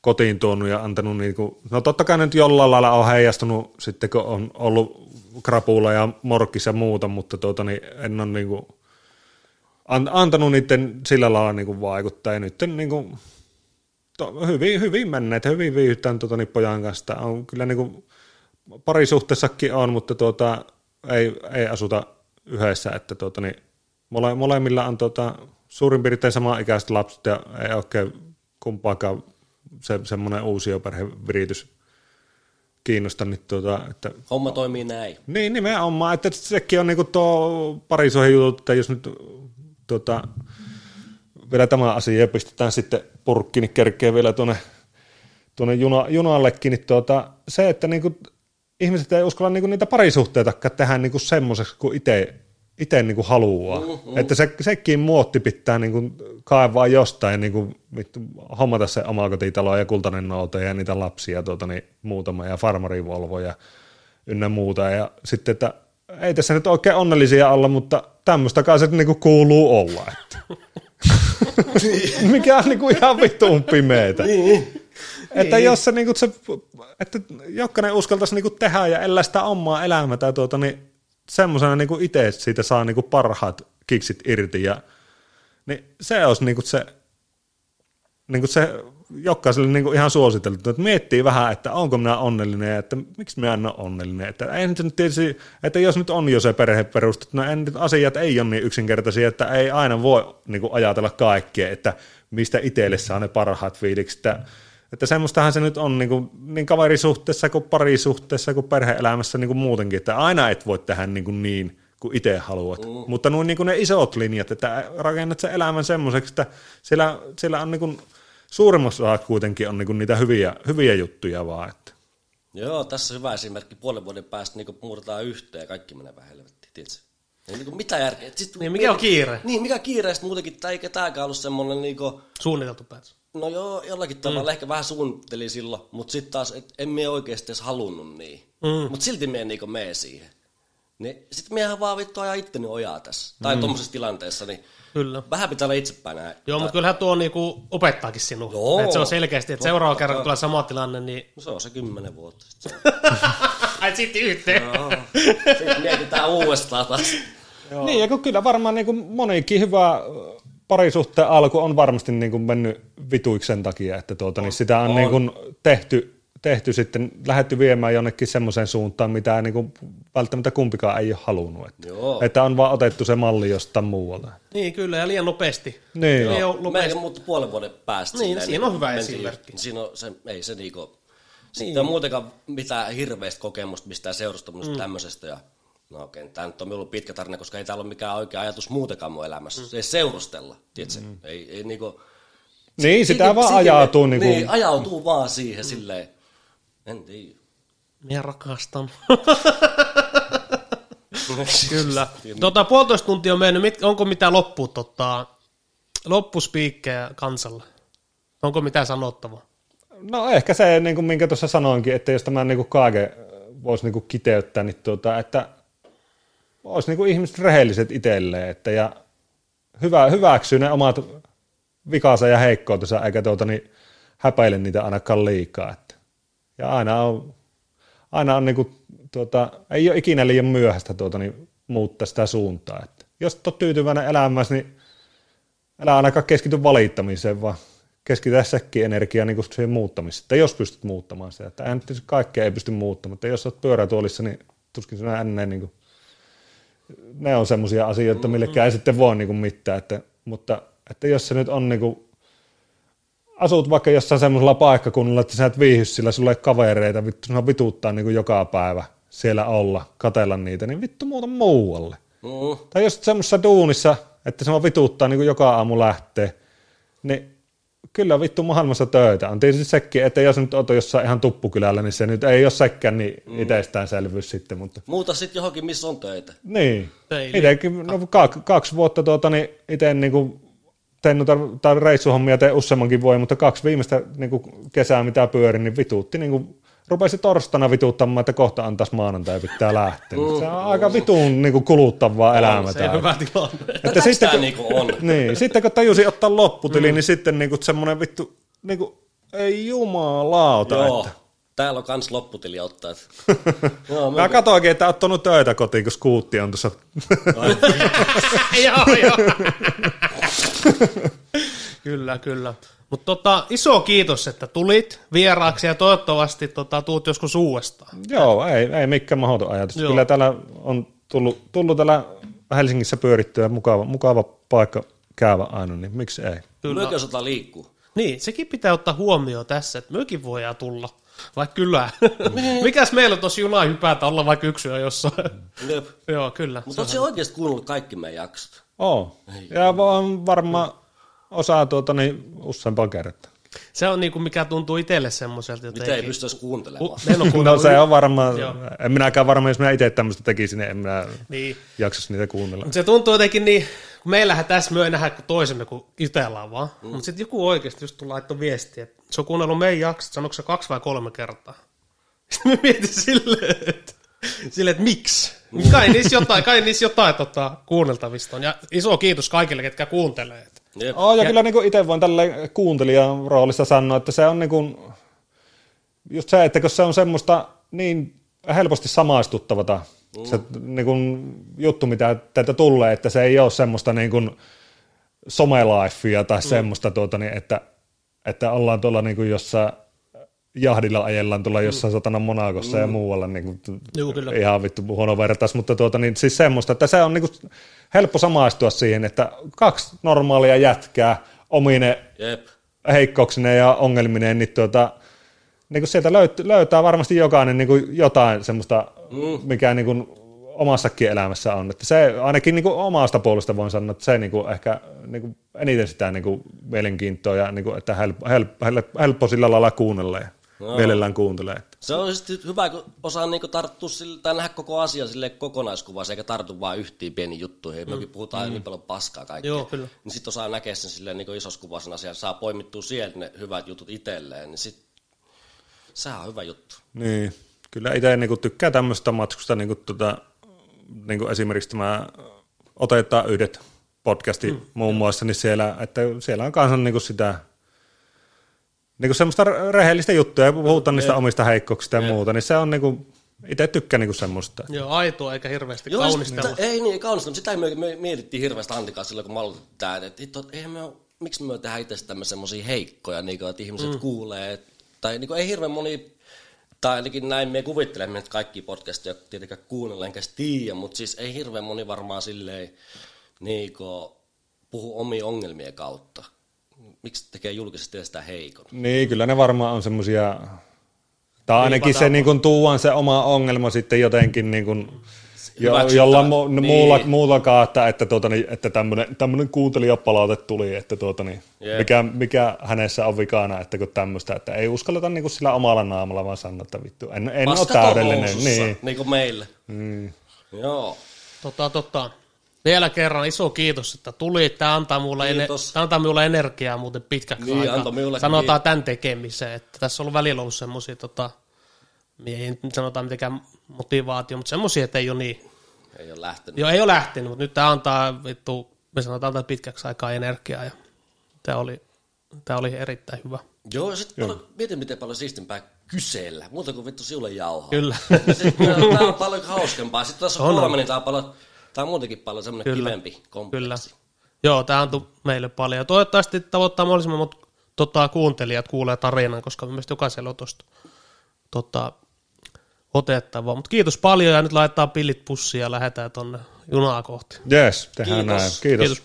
Speaker 3: kotiin tuonut ja antanut niinku, no totta kai nyt jollain lailla on heijastunut sitten, kun on ollut krapulla ja morkkis ja muuta, mutta tuota, niin en ole niinku, antanut niiden sillä lailla niin kuin vaikuttaa. Ja nyt niin kuin, to, hyvin, hyvin menneet, hyvin viihdytään tuota, niin pojan kanssa. On kyllä niin kuin, parisuhteessakin on, mutta tuota, ei, ei asuta yhdessä, että tuota, niin, mole, molemmilla on tuota, suurin piirtein sama ikäiset lapset ja ei oikein kumpaakaan se, semmoinen uusioperheviritys kiinnosta. Niin tuota, että,
Speaker 2: Homma toimii näin.
Speaker 3: Niin, nimenomaan, että sekin on niinku tuo parisuohen jutut, että jos nyt tuota, vielä tämä asia ja pistetään sitten purkki, niin kerkee vielä tuonne, tuonne juna, junallekin, niin tuota, se, että niinku, ihmiset ei uskalla niinku niitä parisuhteita tehdä niinku semmoiseksi kuin itse itse niinku haluaa. Mm-hmm. Että se, sekin muotti pitää niinku kaivaa jostain ja niinku, vittu, hommata se omakotitalo ja kultainen noute ja niitä lapsia tuota, niin, muutama ja farmarivolvo ja ynnä muuta. Ja sitten, että ei tässä nyt oikein onnellisia olla, mutta tämmöistä kai se niinku kuuluu olla. Että. Mikä on niinku ihan vittuun pimeetä. niin. Että niin. jos se, niinku, se että jokainen uskaltaisi niinku tehdä ja elää sitä omaa elämää, tuota, niin semmoisena niinku itse siitä saa niinku parhaat kiksit irti. Ja, niin se olisi niinku se, niinku se jokaiselle niin kuin ihan suositeltu, että miettii vähän, että onko minä onnellinen ja että miksi minä en ole onnellinen. Että ei nyt tietysti, että jos nyt on jo se perhe perustettu, no en, asiat ei ole niin yksinkertaisia, että ei aina voi niin kuin ajatella kaikkea, että mistä itselle saa ne parhaat fiilikset. Että, että semmoistahan se nyt on niin, kuin, niin kaverisuhteessa kuin parisuhteessa kuin perhe-elämässä niin kuin muutenkin, että aina et voi tehdä niin, kuin niin kuin itse haluat. Mm. Mutta nuo, niin kuin ne isot linjat, että rakennat sen elämän semmoiseksi, että siellä, siellä on niin kuin, suurimmassa osassa kuitenkin on niinku niitä hyviä, hyviä juttuja vaan. Että.
Speaker 2: Joo, tässä hyvä esimerkki. Puolen vuoden päästä niin muutetaan yhteen ja kaikki menee vähän helvettiin, tiedätkö? Ei niin mitä järkeä. Sit,
Speaker 1: niin, mikä on kiire?
Speaker 2: Niin, mikä kiire, sitten muutenkin, tai eikä tämäkään ollut semmoinen niin kuin,
Speaker 1: Suunniteltu päätös.
Speaker 2: No joo, jollakin tavalla mm. ehkä vähän suunnittelin silloin, mutta sitten taas, et en mie oikeasti edes halunnut niin. Mm. Mutta silti mie niin mene siihen. Niin sit miehän vaan vittu ajaa itteni ojaa tässä. Tai mm. tuommoisessa tilanteessa, niin
Speaker 1: Kyllä.
Speaker 2: vähän pitää olla itsepäin näin.
Speaker 1: Joo, mutta kyllähän tuo niinku opettaakin sinua.
Speaker 2: Joo.
Speaker 1: Et se on selkeästi, että seuraava kerran, kun tulee sama tilanne, niin...
Speaker 2: No se on se kymmenen vuotta sitten.
Speaker 1: Ai sitten yhteen.
Speaker 2: Joo. Sitten mietitään uudestaan taas.
Speaker 3: Joo. Niin, ja kun kyllä varmaan niin kuin monikin hyvä ö, parisuhteen alku on varmasti niin kuin mennyt vituiksi sen takia, että tuota, niin sitä on,
Speaker 2: on.
Speaker 3: Niin kuin tehty, tehty sitten, lähdetty viemään jonnekin semmoiseen suuntaan, mitä niin kuin välttämättä kumpikaan ei ole halunnut. Että,
Speaker 2: Joo.
Speaker 3: että on vaan otettu se malli jostain muualta.
Speaker 1: Niin, kyllä, ja liian nopeasti.
Speaker 3: Niin.
Speaker 1: Liian
Speaker 2: Meillä
Speaker 1: nopeasti.
Speaker 2: muuttui puolen vuoden päästä.
Speaker 1: Niin,
Speaker 2: silleen,
Speaker 1: siinä on hyvä esimerkki. Niin.
Speaker 2: Siinä on se, ei se niinku, sitten on muutenkaan mitään hirveästä kokemusta mistään seurustamista mm. tämmöisestä. Ja, no okei, okay, tämä nyt on ollut pitkä tarina, koska ei täällä ole mikään oikea ajatus muutenkaan mun elämässä. Mm. Ei seurustella, tiedätkö? Mm. Ei, ei niinku,
Speaker 3: Niin, sitä
Speaker 2: Siitä-
Speaker 3: vaan
Speaker 2: siitä-
Speaker 3: ajautuu niin kuin,
Speaker 2: niin, ajautuu vaan siihen mm. silleen, en tiedä.
Speaker 1: Minä rakastan. Kyllä. Tota, puolitoista tuntia on mennyt. Mit, onko mitään loppu, tota, loppuspiikkejä kansalle? Onko mitään sanottavaa?
Speaker 3: No ehkä se, niin kuin minkä tuossa sanoinkin, että jos tämä niin kuin kaiken voisi niin kuin kiteyttää, niin tuota, että olisi niin kuin ihmiset rehelliset itselleen, että ja hyvä, hyväksyy ne omat vikansa ja heikkoutensa, eikä tuota, niin häpäile niitä ainakaan liikaa. Että. Ja aina on, aina on niin kuin, tuota, ei ole ikinä liian myöhäistä tuota, niin muuttaa sitä suuntaa. Että jos et ole tyytyväinen elämässä, niin älä ainakaan keskity valittamiseen, vaan keskitä sekin energiaa niin siihen muuttamiseen. Että jos pystyt muuttamaan sitä. Että tietysti kaikkea ei pysty muuttamaan. Mutta jos olet pyörätuolissa, niin tuskin sinä ennen niin kuin, ne on semmoisia asioita, millekään ei sitten voi niin kuin mitään. Että, mutta että jos se nyt on niin kuin, asut vaikka jossain semmoisella paikkakunnalla, että sä et viihdy sillä, sulla ei kavereita, vittu sinua vituuttaa niin kuin joka päivä siellä olla, katella niitä, niin vittu muuta muualle.
Speaker 2: Mm.
Speaker 3: Tai jos semmoisessa duunissa, että se on vituuttaa niin kuin joka aamu lähtee, niin kyllä vittu maailmassa töitä. On tietysti sekin, että jos nyt oot jossain ihan tuppukylällä, niin se nyt ei ole sekään niin
Speaker 2: Mm.
Speaker 3: itsestäänselvyys sitten, mutta
Speaker 2: Muuta sitten johonkin, missä on töitä.
Speaker 3: niin. Itsekin, no, kaksi, kaksi vuotta tuota, niin itse niin kuin tein noita tai reissuhommia tein useammankin voi, mutta kaksi viimeistä niin kuin kesää, mitä pyörin, niin vituutti niin kuin, rupesi torstaina vituuttamaan, että kohta antaisi maanantai pitää lähteä. Se on aika vitun niin kuin kuluttavaa elämää.
Speaker 1: Se on hyvä tilanne.
Speaker 3: Että
Speaker 2: Tätä
Speaker 3: sitten, kun,
Speaker 2: niinku on.
Speaker 3: niin, sitten kun tajusin ottaa lopputili, mm. niin sitten niin kuin semmoinen vittu, niin kuin, ei jumalauta.
Speaker 2: Joo.
Speaker 3: Että.
Speaker 2: Täällä on kans lopputili ottaa. Joo,
Speaker 3: Mä katoinkin, että oot tuonut töitä kotiin, kun skuutti on tuossa.
Speaker 1: joo, joo. kyllä, kyllä. Mutta tota, iso kiitos, että tulit vieraaksi ja toivottavasti tota, tuut joskus uudestaan.
Speaker 3: Joo, ei, ei mikään mahdoton ajatus.
Speaker 1: Joo.
Speaker 3: Kyllä täällä on tullut, tullut täällä Helsingissä pyörittyä mukava, mukava paikka käyvä aina, niin miksi ei?
Speaker 1: Kyllä.
Speaker 2: Myökin osataan liikkua.
Speaker 1: Niin, sekin pitää ottaa huomioon tässä, että myökin voidaan tulla vaikka kylään. Mikäs meillä on tuossa junaa hypätä olla vaikka yksi yö jossain?
Speaker 2: Jep.
Speaker 1: Joo, kyllä.
Speaker 2: Mutta ootko oikeasti kuunnellut kaikki meidän jaksot?
Speaker 3: Oo. Ja vaan varmaan osaa tuota niin useampaa kertaa.
Speaker 1: Se on niinku, mikä tuntuu itselle semmoiselta
Speaker 2: Mitä ei
Speaker 1: jotenkin.
Speaker 2: pysty edes kuuntelemaan.
Speaker 1: Ole
Speaker 3: No se on varmaan,
Speaker 1: Joo.
Speaker 3: en minäkään varmaan, jos minä itse tämmöistä tekisin, niin en minä
Speaker 1: Niin.
Speaker 3: jaksaisi niitä kuunnella.
Speaker 1: Mut se tuntuu jotenkin niin, kun meillähän tässä myö nähdä kuin toisemme, kun jutellaan vaan. Mm. Mutta sitten joku oikeasti just tulee laittoi viestiä, että se on kuunnellut meidän jaksot, sanoiko se kaksi vai kolme kertaa. Sitten me mietin silleen, että, silleen, että miksi? Kai niissä jotain, kai niissä jotain tota, kuunneltavista on. Ja iso kiitos kaikille, ketkä kuuntelee.
Speaker 2: Jep.
Speaker 3: Oh, ja,
Speaker 1: Ja-
Speaker 3: kyllä niin itse voin tälle kuuntelijan roolissa sanoa, että se on niin kuin, just se, että kun se on semmoista niin helposti samaistuttavata mm. se niin kuin, juttu, mitä teiltä tulee, että se ei ole semmoista niin kuin somelifea tai mm. semmoista, tuota, niin, että, että ollaan tuolla niin kuin jossain jahdilla ajellaan tuolla jossain mm. satana Monakossa mm. ja muualla niin kuin,
Speaker 1: Juu, kyllä.
Speaker 3: ihan vittu huono vertaus, mutta tuota, niin, siis semmoista, että se on niin kuin, helppo samaistua siihen, että kaksi normaalia jätkää omine
Speaker 2: Jep.
Speaker 3: heikkouksineen ja ongelmineen, niin, tuota, niin kuin sieltä löyt, löytää varmasti jokainen niin kuin jotain semmoista, mm. mikä niin kuin omassakin elämässä on. Että se ainakin niin kuin omasta puolesta voin sanoa, että se niin kuin ehkä niin kuin eniten sitä niin kuin mielenkiintoa ja niin kuin, että helppo, helppo, helppo sillä lailla kuunnella ja
Speaker 2: Joo.
Speaker 3: mielellään kuuntelee. Että.
Speaker 2: Se on sitten hyvä, kun osaa niinku tarttua sille, tai nähdä koko asia sille kokonaiskuvassa, eikä tartu vaan yhteen pieniin juttuihin. Mm. Mekin puhutaan mm. niin paljon paskaa kaikkea.
Speaker 1: Joo, kyllä.
Speaker 2: Niin sitten osaa näkeä sen silleen niin isossa kuvassa asian, saa poimittua sieltä ne hyvät jutut itselleen, niin sit sehän on hyvä juttu.
Speaker 3: Niin, kyllä itse niinku tykkää tämmöistä matkusta niinku tota, niin kuin esimerkiksi tämä Otetaan yhdet podcasti mm. muun muassa, niin siellä, että siellä on kanssa niin kuin sitä niin kuin semmoista rehellistä juttuja ja puhutaan niistä omista heikkouksista ja muuta, niin se on niin kuin, itse tykkään niin semmoista.
Speaker 1: Joo, aitoa eikä hirveästi
Speaker 2: Joo,
Speaker 1: kaunistella.
Speaker 2: Sitä, ei niin, kaunistella, sitä me, me mietittiin hirveästi Antikaa silloin, kun me aloitettiin tämä, että, että, että eihän me ole, miksi me tehdään itse tämmöisiä semmoisia heikkoja, niin kuin, että ihmiset mm. kuulee, tai niin kuin, ei hirveän moni, tai ainakin näin me kuvittelemme, että kaikki podcastia tietenkään kuunnella enkä tiedä, mutta siis ei hirveän moni varmaan silleen niin kuin, puhu omia ongelmien kautta. Miksi tekee julkisesti sitä heikon?
Speaker 3: Niin, kyllä ne varmaan on semmoisia, tai ainakin se niin kuin, tuuan se oma ongelma sitten jotenkin niin kuin, jo, jolla mu, niin. muulla, muulla kautta, että, tuota, niin, että tämmöinen, tämmöinen kuuntelijapalaute tuli, että tuota, niin, yeah. mikä, mikä hänessä on vikana, että kun tämmöistä, että ei uskalleta niin kuin sillä omalla naamalla vaan sanoa, että vittu, en, en ole täydellinen.
Speaker 2: Niin. niin kuin meille. Mm. Joo.
Speaker 1: Tota, tota. Vielä kerran iso kiitos, että tuli. Tämä antaa mulle, ene- tämä antaa mulle energiaa muuten pitkäksi niin, aikaa. Sanotaan niin. tämän tekemiseen. Että tässä on ollut välillä ollut semmoisia, tota, ei nyt sanotaan mitenkään motivaatio, mutta semmoisia, että ei ole niin.
Speaker 2: Ei ole lähtenyt.
Speaker 1: Joo, ei ole lähtenyt, mutta nyt tämä antaa, vittu, me sanotaan antaa pitkäksi aikaa energiaa ja tämä oli, tämä oli erittäin hyvä.
Speaker 2: Joo, ja sitten mietin, miten paljon siistimpää kysellä, muuta kuin vittu siulle jauhaa.
Speaker 1: Kyllä.
Speaker 2: tämä on paljon hauskempaa. Sitten tässä on, on kolme, niin tämä on paljon Tämä on muutenkin paljon semmoinen Kyllä. kivempi kompleksi. Kyllä.
Speaker 1: Joo, tämä antoi meille paljon. Toivottavasti tavoittaa mahdollisimman monta tota, kuuntelijat kuulee tarinan, koska mielestäni jokaisella on tuosta tota, otettavaa. Mutta kiitos paljon ja nyt laitetaan pillit pussiin ja lähdetään tuonne junaa kohti.
Speaker 3: Yes, tehdään kiitos. näin. Kiitos. kiitos.